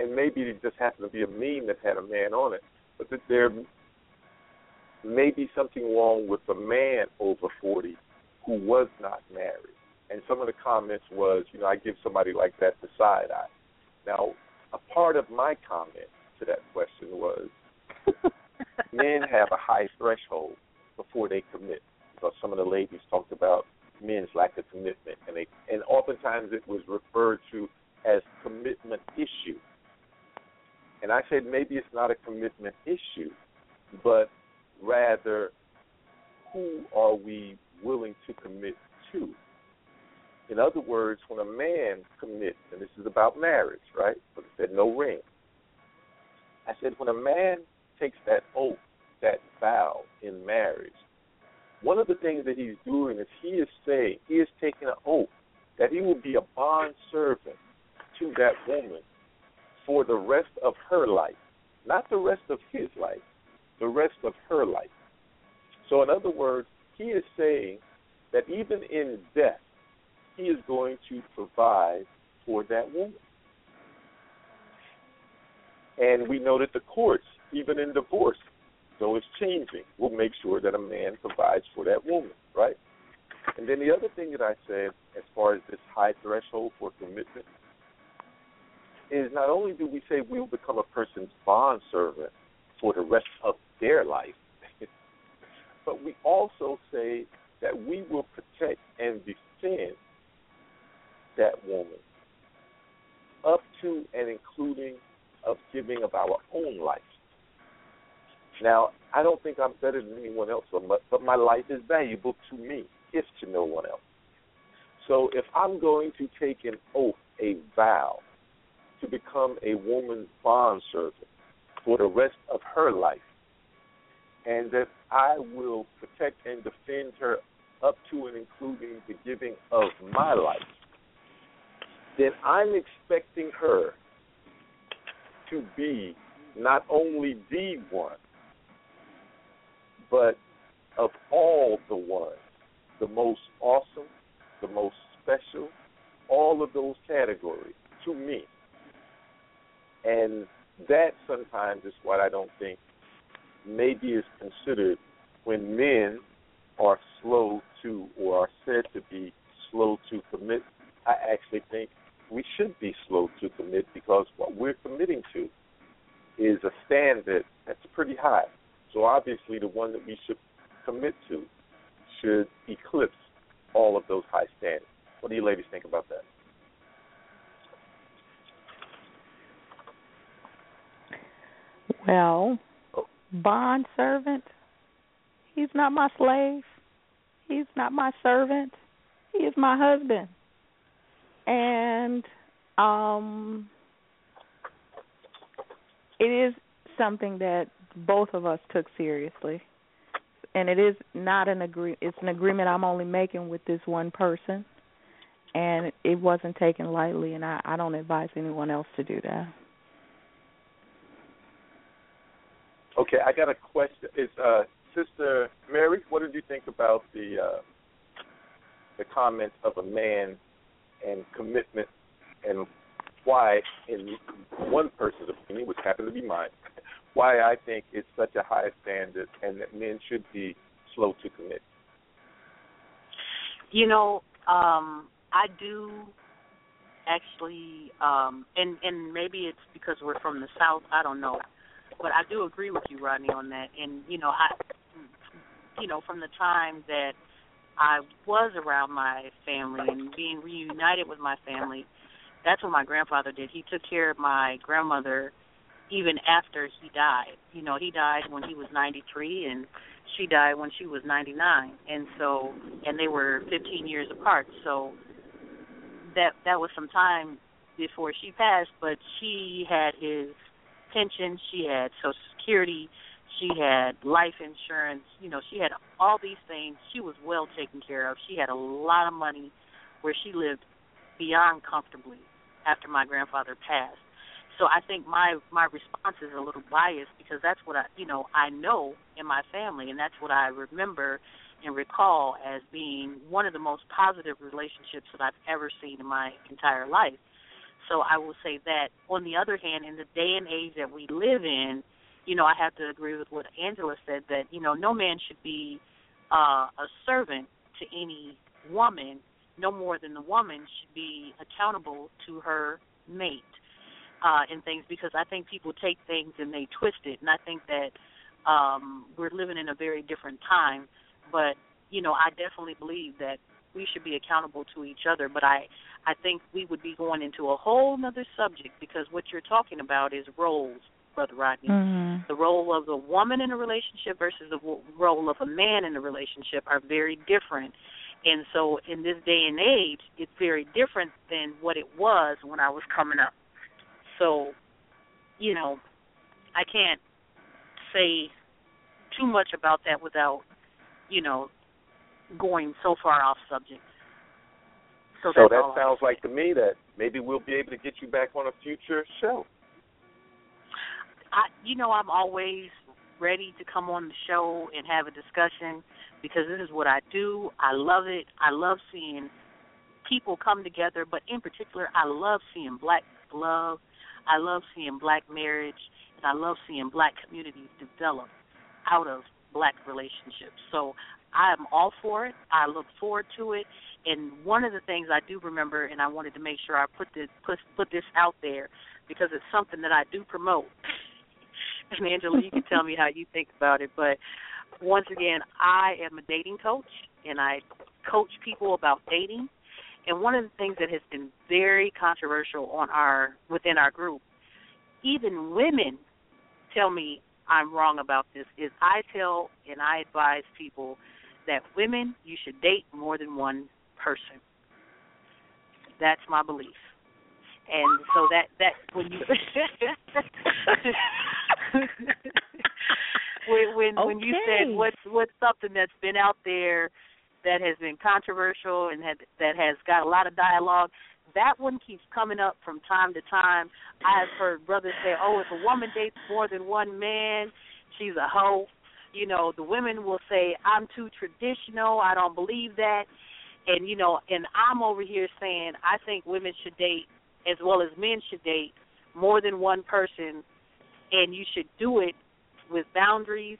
and maybe it just happened to be a meme that had a man on it, but that there may be something wrong with a man over 40 who was not married. And some of the comments was, you know, I give somebody like that the side eye. Now, a part of my comment to that question was men have a high threshold before they commit. Because some of the ladies talked about men's lack of commitment, and they and oftentimes it was referred to as commitment issue. And I said maybe it's not a commitment issue, but rather who are we willing to commit to? In other words, when a man commits, and this is about marriage, right? But it said no ring. I said when a man takes that oath, that vow in marriage, one of the things that he's doing is he is saying, he is taking an oath that he will be a bond servant to that woman for the rest of her life. Not the rest of his life, the rest of her life. So, in other words, he is saying that even in death, he is going to provide for that woman. And we know that the courts, even in divorce, though it's changing, will make sure that a man provides for that woman, right? And then the other thing that I said, as far as this high threshold for commitment, is not only do we say we'll become a person's bond servant for the rest of their life, but we also say that we will protect and defend that woman up to and including of giving of our own life. Now, I don't think I'm better than anyone else, but my life is valuable to me, if to no one else. So if I'm going to take an oath, a vow, to become a woman's bondservant for the rest of her life, and that I will protect and defend her up to and including the giving of my life, then I'm expecting her to be not only the one, but of all the ones, the most awesome, the most special, all of those categories to me. And that sometimes is what I don't think maybe is considered when men are slow to or are said to be slow to commit. I actually think we should be slow to commit because what we're committing to is a standard that's pretty high. So obviously the one that we should commit to should eclipse all of those high standards. What do you ladies think about that?
Well, bond servant, he's not my slave. He's not my servant. He is my husband. And um it is something that both of us took seriously. And it is not an agree it's an agreement I'm only making with this one person and it wasn't taken lightly and I, I don't advise anyone else to do that.
Okay, I got a question. Is uh, Sister Mary, what did you think about the uh, the comment of a man and commitment, and why, in one person's opinion, which happened to be mine, why I think it's such a high standard and that men should be slow to commit?
You know, um, I do actually, um, and and maybe it's because we're from the south. I don't know but I do agree with you, Rodney, on that. And you know, I, you know, from the time that I was around my family and being reunited with my family, that's what my grandfather did. He took care of my grandmother even after he died. You know, he died when he was 93 and she died when she was 99. And so and they were 15 years apart. So that that was some time before she passed, but she had his pension, she had Social Security, she had life insurance. You know, she had all these things. She was well taken care of. She had a lot of money where she lived beyond comfortably after my grandfather passed. So I think my my response is a little biased because that's what I you know I know in my family and that's what I remember and recall as being one of the most positive relationships that I've ever seen in my entire life. So I will say that. On the other hand, in the day and age that we live in, you know, I have to agree with what Angela said that you know no man should be uh, a servant to any woman, no more than the woman should be accountable to her mate uh, and things because I think people take things and they twist it, and I think that um, we're living in a very different time. But you know, I definitely believe that we should be accountable to each other. But I I think we would be going into a whole other subject because what you're talking about is roles, Brother Rodney.
Mm-hmm.
The role of the woman in a relationship versus the role of a man in a relationship are very different. And so in this day and age, it's very different than what it was when I was coming up. So, you know, I can't say too much about that without, you know, going so far off subject. So,
So that sounds like to me that maybe we'll be able to get you back on a future show.
I, you know, I'm always ready to come on the show and have a discussion because this is what I do. I love it. I love seeing people come together, but in particular, I love seeing black love. I love seeing black marriage, and I love seeing black communities develop out of black relationships. So I'm all for it. I look forward to it. And one of the things I do remember, and I wanted to make sure I put this put put this out there because it's something that I do promote. and Angela, you can tell me how you think about it. But once again, I am a dating coach, and I coach people about dating. And one of the things that has been very controversial on our within our group, even women tell me I'm wrong about this, is I tell and I advise people that women you should date more than one person. That's my belief. And so that that when you when when when you said
Okay.
what's what's something that's been out there that has been controversial and had, that has got a lot of dialogue. That one keeps coming up from time to time. I've heard brothers say, "Oh, if a woman dates more than one man, she's a hoe." You know, the women will say, "I'm too traditional. I don't believe that." And you know, and I'm over here saying, I think women should date as well as men should date more than one person, and you should do it with boundaries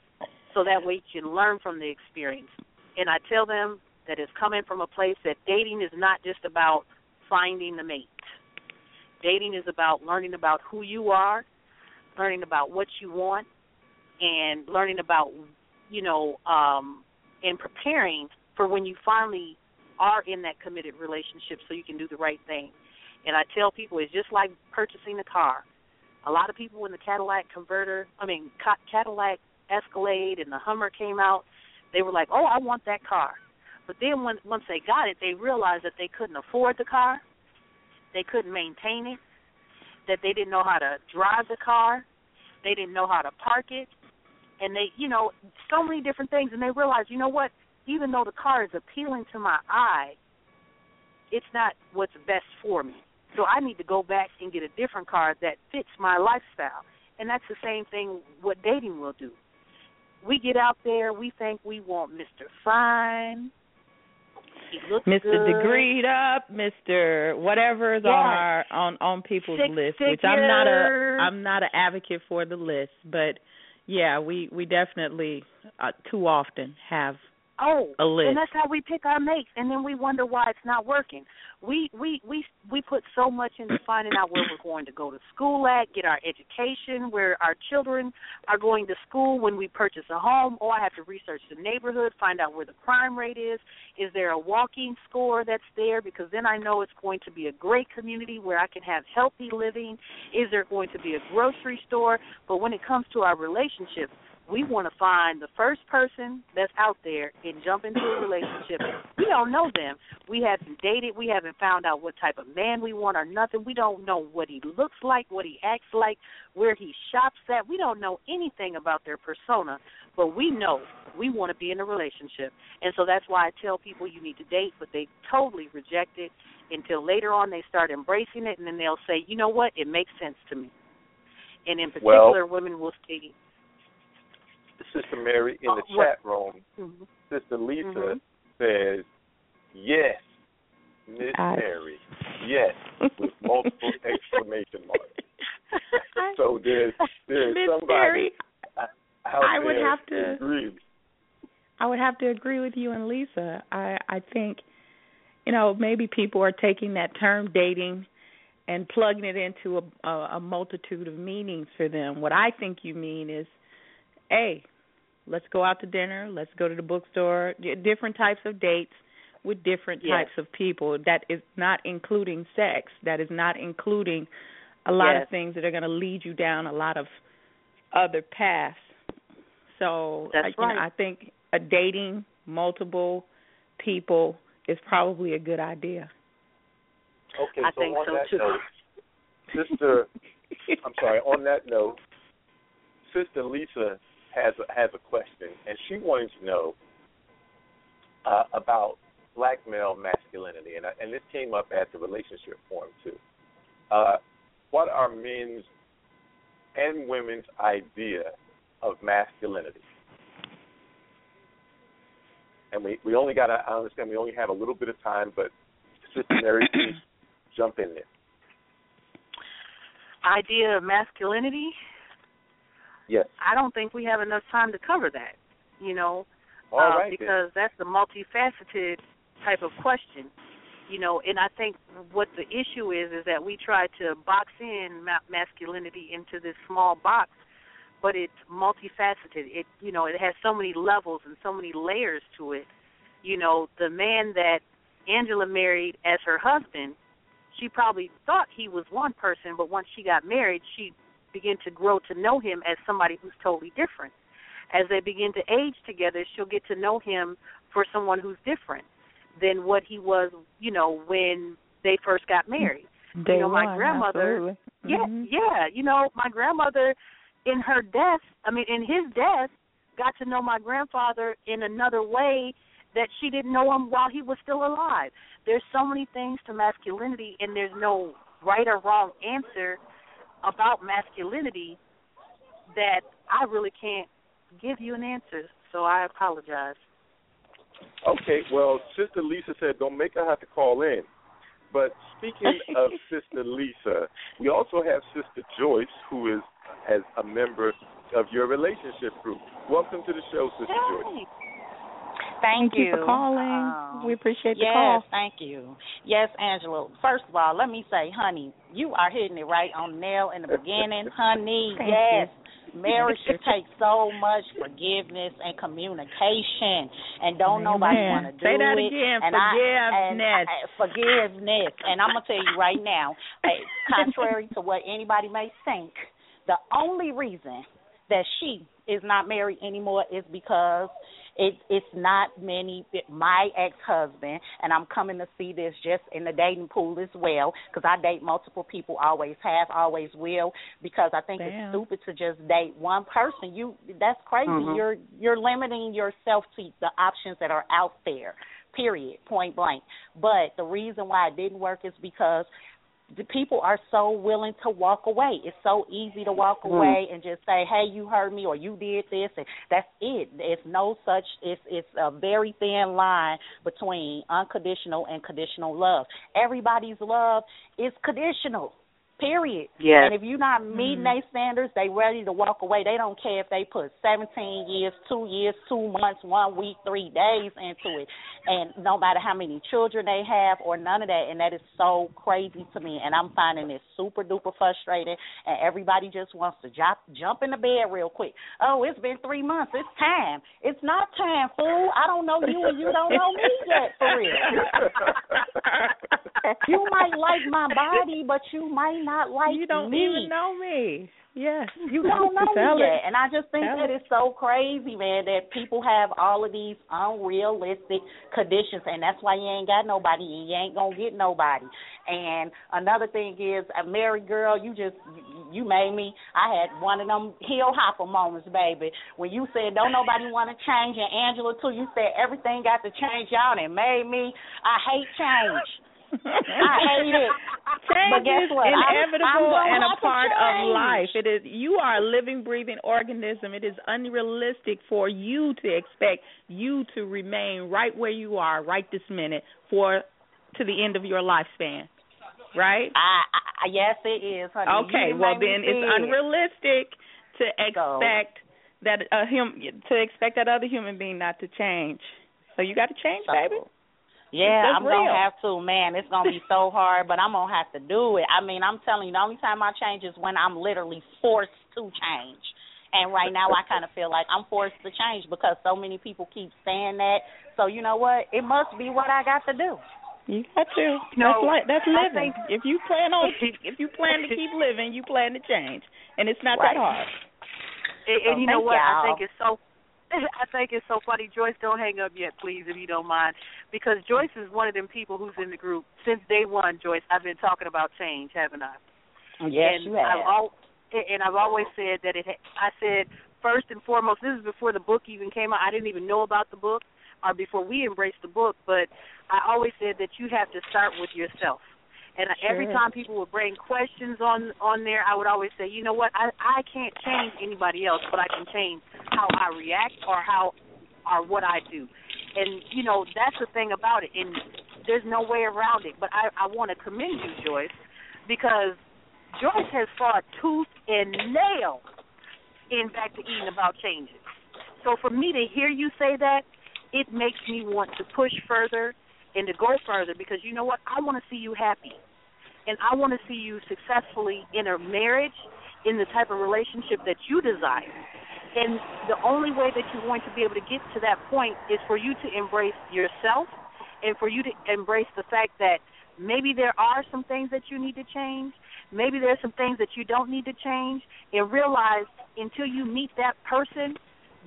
so that way you can learn from the experience. And I tell them that it's coming from a place that dating is not just about finding the mate. Dating is about learning about who you are, learning about what you want, and learning about, you know, um, and preparing for when you finally are in that committed relationship so you can do the right thing. And I tell people it's just like purchasing a car. A lot of people when the Cadillac converter, I mean Cadillac Escalade and the Hummer came out, they were like, "Oh, I want that car." But then when, once they got it, they realized that they couldn't afford the car, they couldn't maintain it, that they didn't know how to drive the car, they didn't know how to park it, and they, you know, so many different things. And they realized, you know what? Even though the car is appealing to my eye, it's not what's best for me. So I need to go back and get a different car that fits my lifestyle. And that's the same thing what dating will do. We get out there, we think we want Mr. Fine.
He looks like Mr.
Good.
Degreed up, Mr. Whatever is
Yes.
on our on on people's
Six
list, which I'm not a
figures.
I'm not an advocate for the list, but yeah, we we definitely uh, too often have
Oh,
a list.
and that's how we pick our mates, and then we wonder why it's not working. We we we we put so much into finding out where we're going to go to school at, get our education, where our children are going to school when we purchase a home. Oh, I have to research the neighborhood, find out where the crime rate is. Is there a walking score that's there? Because then I know it's going to be a great community where I can have healthy living. Is there going to be a grocery store? But when it comes to our relationships, we want to find the first person that's out there and jump into a relationship. We don't know them. We haven't dated. We haven't found out what type of man we want or nothing. We don't know what he looks like, what he acts like, where he shops at. We don't know anything about their persona, but we know we want to be in a relationship. And so that's why I tell people you need to date, but they totally reject it until later on they start embracing it, and then they'll say, you know what, it makes sense to me. And in
Well-
particular, women will say,
Sister Mary in the
Oh,
chat room,
mhm.
Sister Lisa
Mhm.
says, "Yes, Miss
I-
Mary, yes," with multiple exclamation marks. So there's there's
Miss
somebody
Mary,
out
I would
there
have to-
agree.
I would have to agree with you and Lisa. I I think you know maybe people are taking that term dating and plugging it into a, a, a multitude of meanings for them. What I think you mean is, hey, let's go out to dinner, let's go to the bookstore, different types of dates with different
Yes.
types of people. That is not including sex. That is not including a lot
Yes.
of things that are going to lead you down a lot of other paths. So uh,
That's
I, you know. I think a dating multiple people is probably a good idea.
Okay,
I
so
think
on
so
that
too.
note, Sister, I'm sorry. On that note, Sister Lisa has a, has a question, and she wanted to know uh, about black male masculinity, and I, and this came up at the relationship forum too. Uh, what are men's and women's idea of masculinity? And we we only got to I understand we only have a little bit of time, but Sister Mary, please jump in there.
idea of masculinity,
Yes.
I don't think we have enough time to cover that. You know, uh,
right. then.
because that's a multifaceted type of question. You know, and I think what the issue is is that we try to box in ma- masculinity into this small box, but it's multifaceted. It you know it has so many levels and so many layers to it. You know, the man that Angela married as her husband, she probably thought he was one person, but once she got married, she began to grow to know him as somebody who's totally different. As they begin to age together, she'll get to know him for someone who's different than what he was, you know, when they first got married.
Day
you know, my
one,
grandmother-
absolutely.
Yeah,
Mhm.
yeah. You know, my grandmother in her death, I mean in his death, got to know my grandfather in another way that she didn't know him while he was still alive. There's so many things to masculinity, and there's no right or wrong answer about masculinity that I really can't give you an answer. So I apologize.
Okay, well, Sister Lisa said don't make her have to call in. But speaking of Sister Lisa, we also have Sister Joyce, who is as a member of your relationship group. Welcome to the show, Sister Joyce.
Thank,
Thank you for calling.
Um,
We appreciate the
yes,
call.
thank you. Yes, Angela. First of all, let me say, honey, you are hitting it right on the nail in the beginning, honey.
Thank
yes. Marriage should take so much forgiveness and communication, and don't nobody want to do
Say that
it.
again,
and I, and
forgiveness.
I, forgiveness. And I'm gonna tell you right now, contrary to what anybody may think, the only reason that she is not married anymore is because it it's not many my ex-husband and I'm coming to see this just in the dating pool as well because I date multiple people always have always will because I think
Damn.
it's stupid to just date one person you that's crazy
Mhm.
you're you're limiting yourself to the options that are out there period point blank but the reason why it didn't work is because the people are so willing to walk away. It's so easy to walk
Mm.
away and just say, "Hey, you heard me," or "You did this," and that's it. It's no such. It's it's a very thin line between unconditional and conditional love. Everybody's love is conditional. Period.
Yes.
And if you're not meeting mm-hmm. their standards, they ready to walk away. They don't care if they put 17 years, two years, two months, one week, three days into it, and no matter how many children they have or none of that. And that is so crazy to me. And I'm finding it super duper frustrating. And everybody just wants to jump jump in the bed real quick. Oh, it's been three months. It's time. It's not time, fool. I don't know you, and you don't know me yet, for real. You might like my body, but you might not like
you don't
me.
even know me. Yes.
You don't know
Tell
me
it.
yet, and I just think
Tell
that
it.
it's so crazy, man, that people have all of these unrealistic conditions, and that's why you ain't got nobody, and you ain't gonna get nobody. And another thing is, a married girl, you just you made me. I had one of them heel hopper moments, baby, when you said don't nobody want to change, and Angela too. You said everything got to change, y'all, and it made me. I hate change. I hate it.
Change
But guess
is
what? I'm-
inevitable
I'm gonna
and a part of life. It is you are a living, breathing organism. It is unrealistic for you to expect you to remain right where you are right this minute for to the end of your lifespan. Right?
I, I yes, it is, honey.
Okay,
done
well then it's
it.
unrealistic to
So-
expect that a hum to expect that other human being not to change. So you got to change,
So,
baby.
Yeah,
That's
I'm
real.
gonna have to, man. It's gonna be so hard, but I'm gonna have to do it. I mean, I'm telling you, the only time I change is when I'm literally forced to change. And right now, I kind of feel like I'm forced to change because so many people keep saying that. So you know what? It must be what I got to do.
You got to.
No,
that's like that's living.
think-
if you plan on if you plan to keep living, you plan to change, and it's not
Right.
that hard.
And, and
So
you know what? I
y'all.
think it's so. I think it's so funny. Joyce, don't hang up yet, please, if you don't mind, because Joyce is one of them people who's in the group since day one. Joyce, I've been talking about change, haven't I?
Yes,
and
you have.
I've al- and I've always said that it. ha- I said first and foremost. This is before the book even came out. I didn't even know about the book, or before we embraced the book. But I always said that you have to start with yourself. And I every time people would bring questions on on there, I would always say, you know what, I I can't change anybody else, but I can change how I react or how or what I do. And you know that's the thing about it, and there's no way around it. But I I want to commend you, Joyce, because Joyce has fought tooth and nail in back to Eden about changes. So for me to hear you say that, it makes me want to push further and to go further because you know what? I want to see you happy. And I want to see you successfully in a marriage, in the type of relationship that you desire. And the only way that you're going to be able to get to that point is for you to embrace yourself and for you to embrace the fact that maybe there are some things that you need to change, maybe there are some things that you don't need to change, and realize until you meet that person,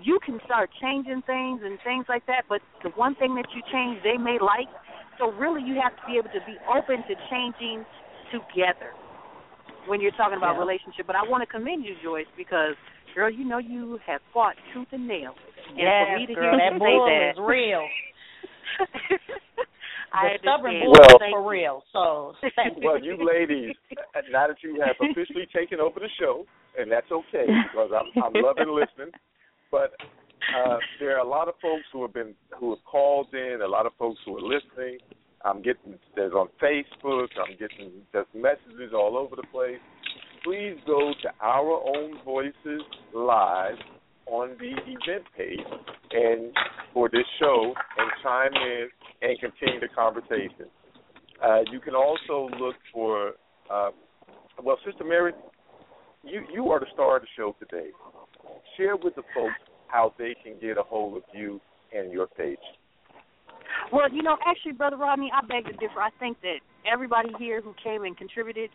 you can start changing things and things like that, but the one thing that you change they may like. So really you have to be able to be open to changing together when you're talking about
Yeah.
relationship. But I want to commend you, Joyce, because girl, you know you have fought tooth and nail. And
yes,
for me to
girl,
hear
that
you
bull
say that
is real.
I
the stubborn
understand.
boys
Well-
for real. So thank you.
well, you ladies, now that you have officially taken over the show, and that's okay because I'm, I'm loving listening. But uh, there are a lot of folks who have been who have called in, a lot of folks who are listening. I'm getting there's on Facebook. I'm getting there's messages all over the place. Please go to Our Own Voices Live on the event page and for this show and chime in and continue the conversation. Uh, you can also look for uh, well, Sister Mary, you you are the star of the show today. Share with the folks how they can get a hold of you and your page.
Well, you know, actually, Brother Rodney, I beg to differ. I think that everybody here who came and contributed,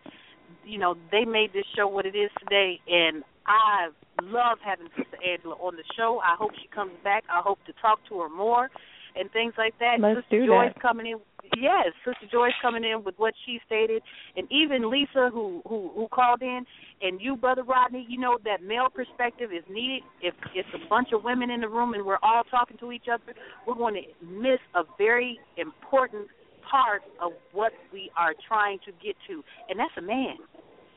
you know, they made this show what it is today, and I love having Sister Angela on the show. I hope she comes back. I hope to talk to her more and things like that.
Let's
Sister
do
Joyce
that.
coming in. Yes, Sister Joyce coming in with what she stated, and even Lisa who who who called in, and you, Brother Rodney. You know that male perspective is needed. If it's a bunch of women in the room and we're all talking to each other, we're going to miss a very important part of what we are trying to get to, and that's a man.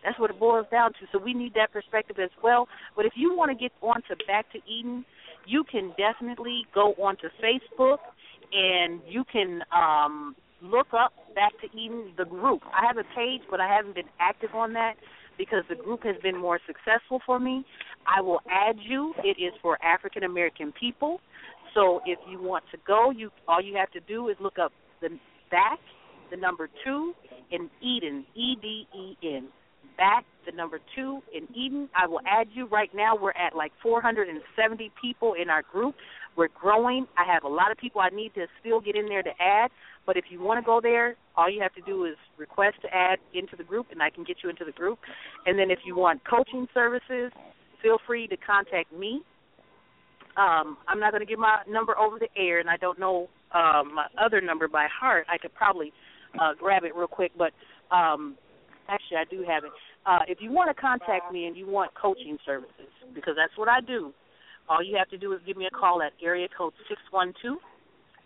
That's what it boils down to. So we need that perspective as well. But if you want to get onto Back to Eden, you can definitely go onto Facebook and you can um look up Back to Eden, the group. I have a page, but I haven't been active on that because the group has been more successful for me. I will add you. It is for African American people. So if you want to go, you all you have to do is look up the back, the number two, in Eden, E D E N. Back, the number two in Eden. I will add you right now. We're at like 470 people in our group. We're growing. I have a lot of people I need to still get in there to add. But if you want to go there, all you have to do is request to add into the group, and I can get you into the group. And then if you want coaching services, feel free to contact me. Um, I'm not going to give my number over the air, and I don't know um, my other number by heart. I could probably uh, grab it real quick, but um, actually, I do have it. Uh, if you want to contact me and you want coaching services, because that's what I do, all you have to do is give me a call at area code six one two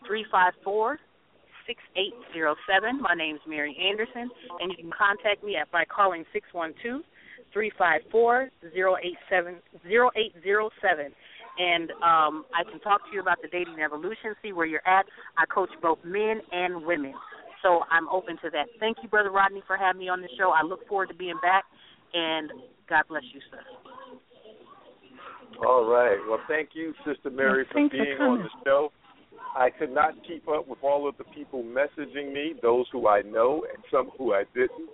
three five four six eight zero seven. My name is Mary Anderson, and you can contact me at by calling six one two three five four zero eight seven zero eight zero seven. And um, I can talk to you about the dating evolution, see where you're at. I coach both men and women. So I'm open to that. Thank you, Brother Rodney, for having me on the show. I look forward to being back, and God bless you, sir.
All right. Well, thank you, Sister Mary, for
Thanks for
being on the show. I could not keep up with all of the people messaging me, those who I know and some who I didn't.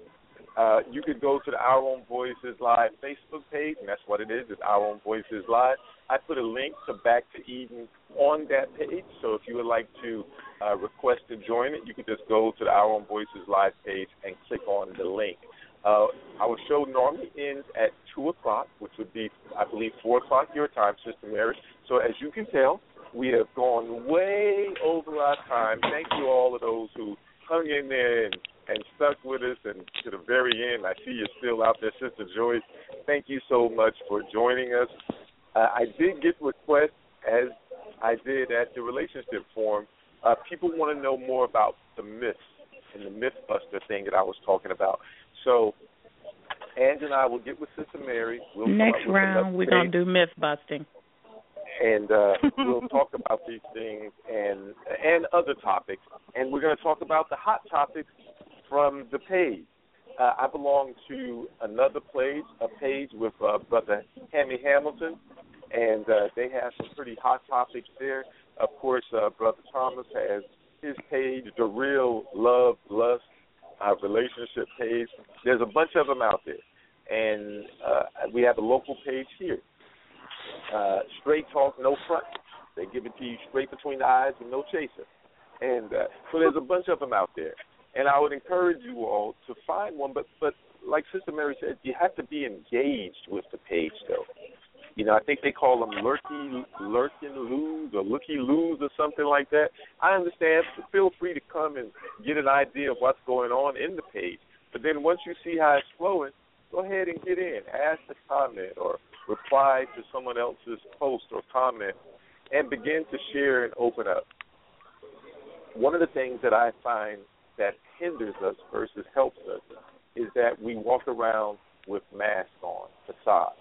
Uh, you could go to the Our Own Voices Live Facebook page, and that's what it is. It's Our Own Voices Live. I put a link to Back to Eden on that page, so if you would like to uh, request to join it, you could just go to the Our Own Voices Live page and click on the link. Uh, our show normally ends at 2 o'clock, which would be, I believe, 4 o'clock your time, Sister Mary. So as you can tell, we have gone way over our time. Thank you all of those who hung in there and, and stuck with us and to the very end. I see you're still out there, Sister Joyce. Thank you so much for joining us. Uh, I did get requests, as I did at the relationship forum. Uh, people want to know more about the myths and the MythBuster thing that I was talking about. So, Ange and I will get with Sister Mary. We'll
Next round, we're gonna do myth busting.
And uh, we'll talk about these things and and other topics. And we're going to talk about the hot topics from the page. Uh, I belong to another page, a page with uh, Brother Hammy Hamilton, and uh, they have some pretty hot topics there. Of course, uh, Brother Thomas has his page, the Real Love Lust uh, Relationship page. There's a bunch of them out there, and uh, we have a local page here uh, straight talk, no front. They give it to you straight between the eyes with no chaser. And uh, so there's a bunch of them out there. And I would encourage you all to find one, but but like Sister Mary said, you have to be engaged with the page, though. You know, I think they call them lurky, lurking loos or looky loos or something like that. I understand. Feel free to come and get an idea of what's going on in the page. But then once you see how it's flowing, go ahead and get in. Ask a comment or reply to someone else's post or comment and begin to share and open up. one of the things that I find that hinders us versus helps us is that we walk around with masks on, facades,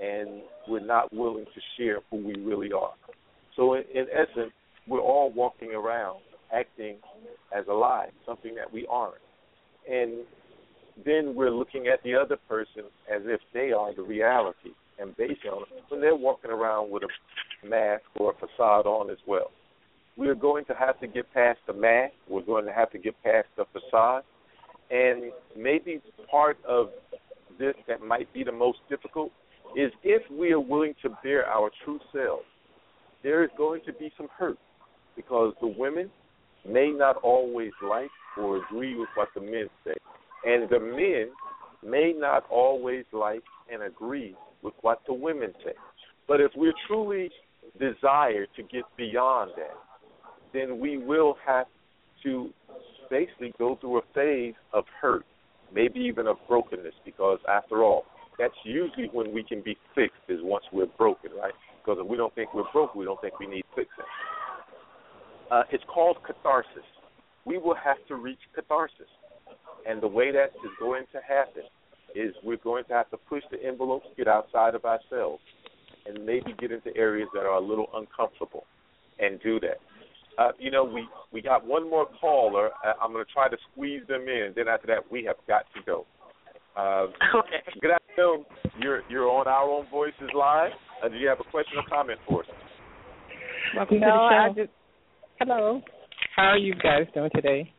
and we're not willing to share who we really are. So, in, in essence, we're all walking around acting as a lie, something that we aren't. And then we're looking at the other person as if they are the reality and based on when they're walking around with a mask or a facade on as well. We're going to have to get past the mask. We're going to have to get past the facade. And maybe part of this that might be the most difficult is if we are willing to bear our true selves, there is going to be some hurt because the women may not always like or agree with what the men say. And the men may not always like and agree with what the women say. But if we're truly desire to get beyond that, then we will have to basically go through a phase of hurt, maybe even of brokenness, because after all, that's usually when we can be fixed is once we're broken, right? Because if we don't think we're broke, we don't think we need fixing. Uh, it's called catharsis. We will have to reach catharsis. And the way that is going to happen is we're going to have to push the envelopes, get outside of ourselves, and maybe get into areas that are a little uncomfortable and do that. Uh, you know, we we got one more caller. Uh, I'm going to try to squeeze them in. Then after that, we have got to go. Uh,
okay.
Good afternoon. You're you're on our own voices live. Uh, do you have a question or comment for us?
Welcome
no,
to the show.
I just hello. How are you guys doing today?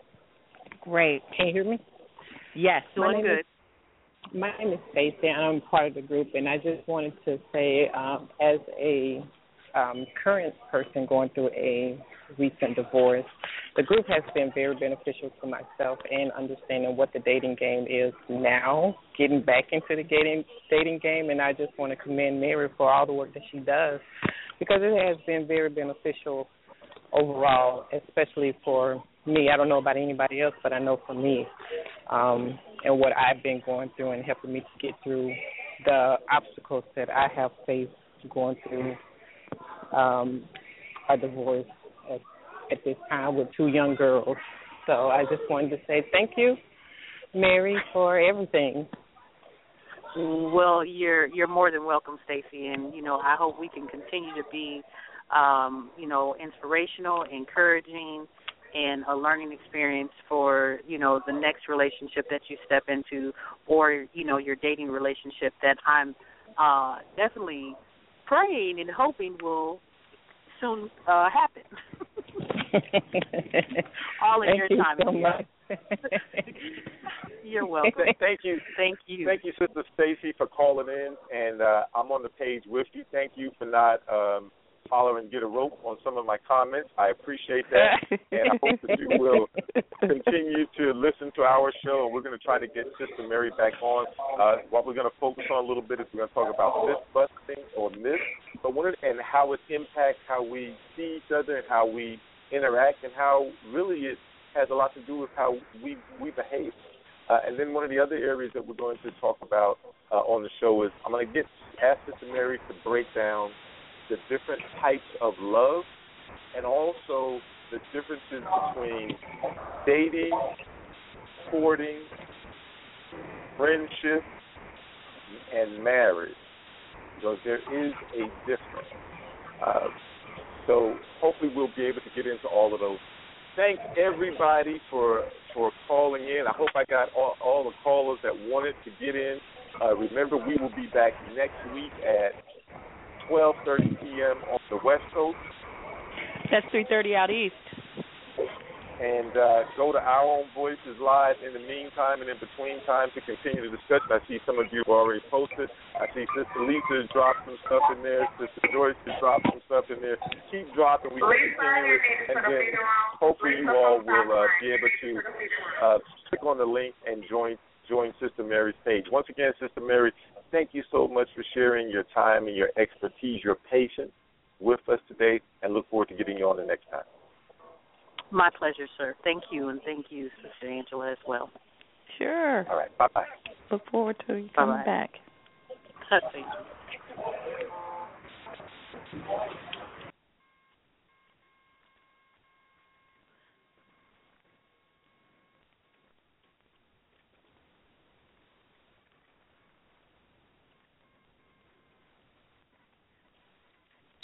Great.
Can you hear me?
Yes.
Doing good.
My name is Stacey, and I'm part of the group. And I just wanted to say, um, as a um, current person going through a recent divorce, the group has been very beneficial to myself in understanding what the dating game is now, getting back into the dating dating game. And I just want to commend Mary for all the work that she does because it has been very beneficial overall, especially for me. I don't know about anybody else, but I know for me um, and what I've been going through and helping me to get through the obstacles that I have faced going through um, a divorce at, at this time with two young girls. So I just wanted to say thank you, Mary, for everything.
Well, you're you're more than welcome, Stacy, and you know I hope we can continue to be, um, you know, inspirational, encouraging, and a learning experience for you know the next relationship that you step into, or you know your dating relationship that I'm uh, definitely praying and hoping will soon uh, happen. All in
Thank
your
you
time.
so much.
You're welcome.
Thank you.
Thank you.
Thank you, Sister Stacy, for calling in, and uh, I'm on the page with you. Thank you for not um, holler and get a rope on some of my comments. I appreciate that, and I hope that you will continue to listen to our show. We're going to try to get Sister Mary back on. Uh, what we're going to focus on a little bit is we're going to talk about myth busting or myths, but one and how it impacts how we see each other and how we interact, and how really it has a lot to do with how we we behave. Uh, and then one of the other areas that we're going to talk about uh, on the show is I'm going to get ask Sister Mary to break down the different types of love and also the differences between dating, courting, friendship, and marriage. Because there is a difference. Uh, so hopefully we'll be able to get into all of those. Thank everybody for for calling in. I hope I got all, all the callers that wanted to get in. Uh, remember, we will be back next week at 12:30 p.m. on the West Coast,
That's 3:30 out east.
and uh, go to Our Own Voices live in the meantime and in between time to continue the discussion. I see some of you have already posted. I see Sister Lisa has dropped some stuff in there. Sister Joyce has dropped some stuff in there. Keep dropping. We can continue it, and then hopefully you all will uh, be able to uh, click on the link and join join Sister Mary's page. Once again, Sister Mary, thank you so much for sharing your time and your expertise, your patience with us today, and look forward to getting you on the next time.
My pleasure, sir. Thank you, and thank you, Sister Angela, as well.
Sure.
All right. Bye bye.
Look forward to you coming
Bye-bye.
back.
Thank you.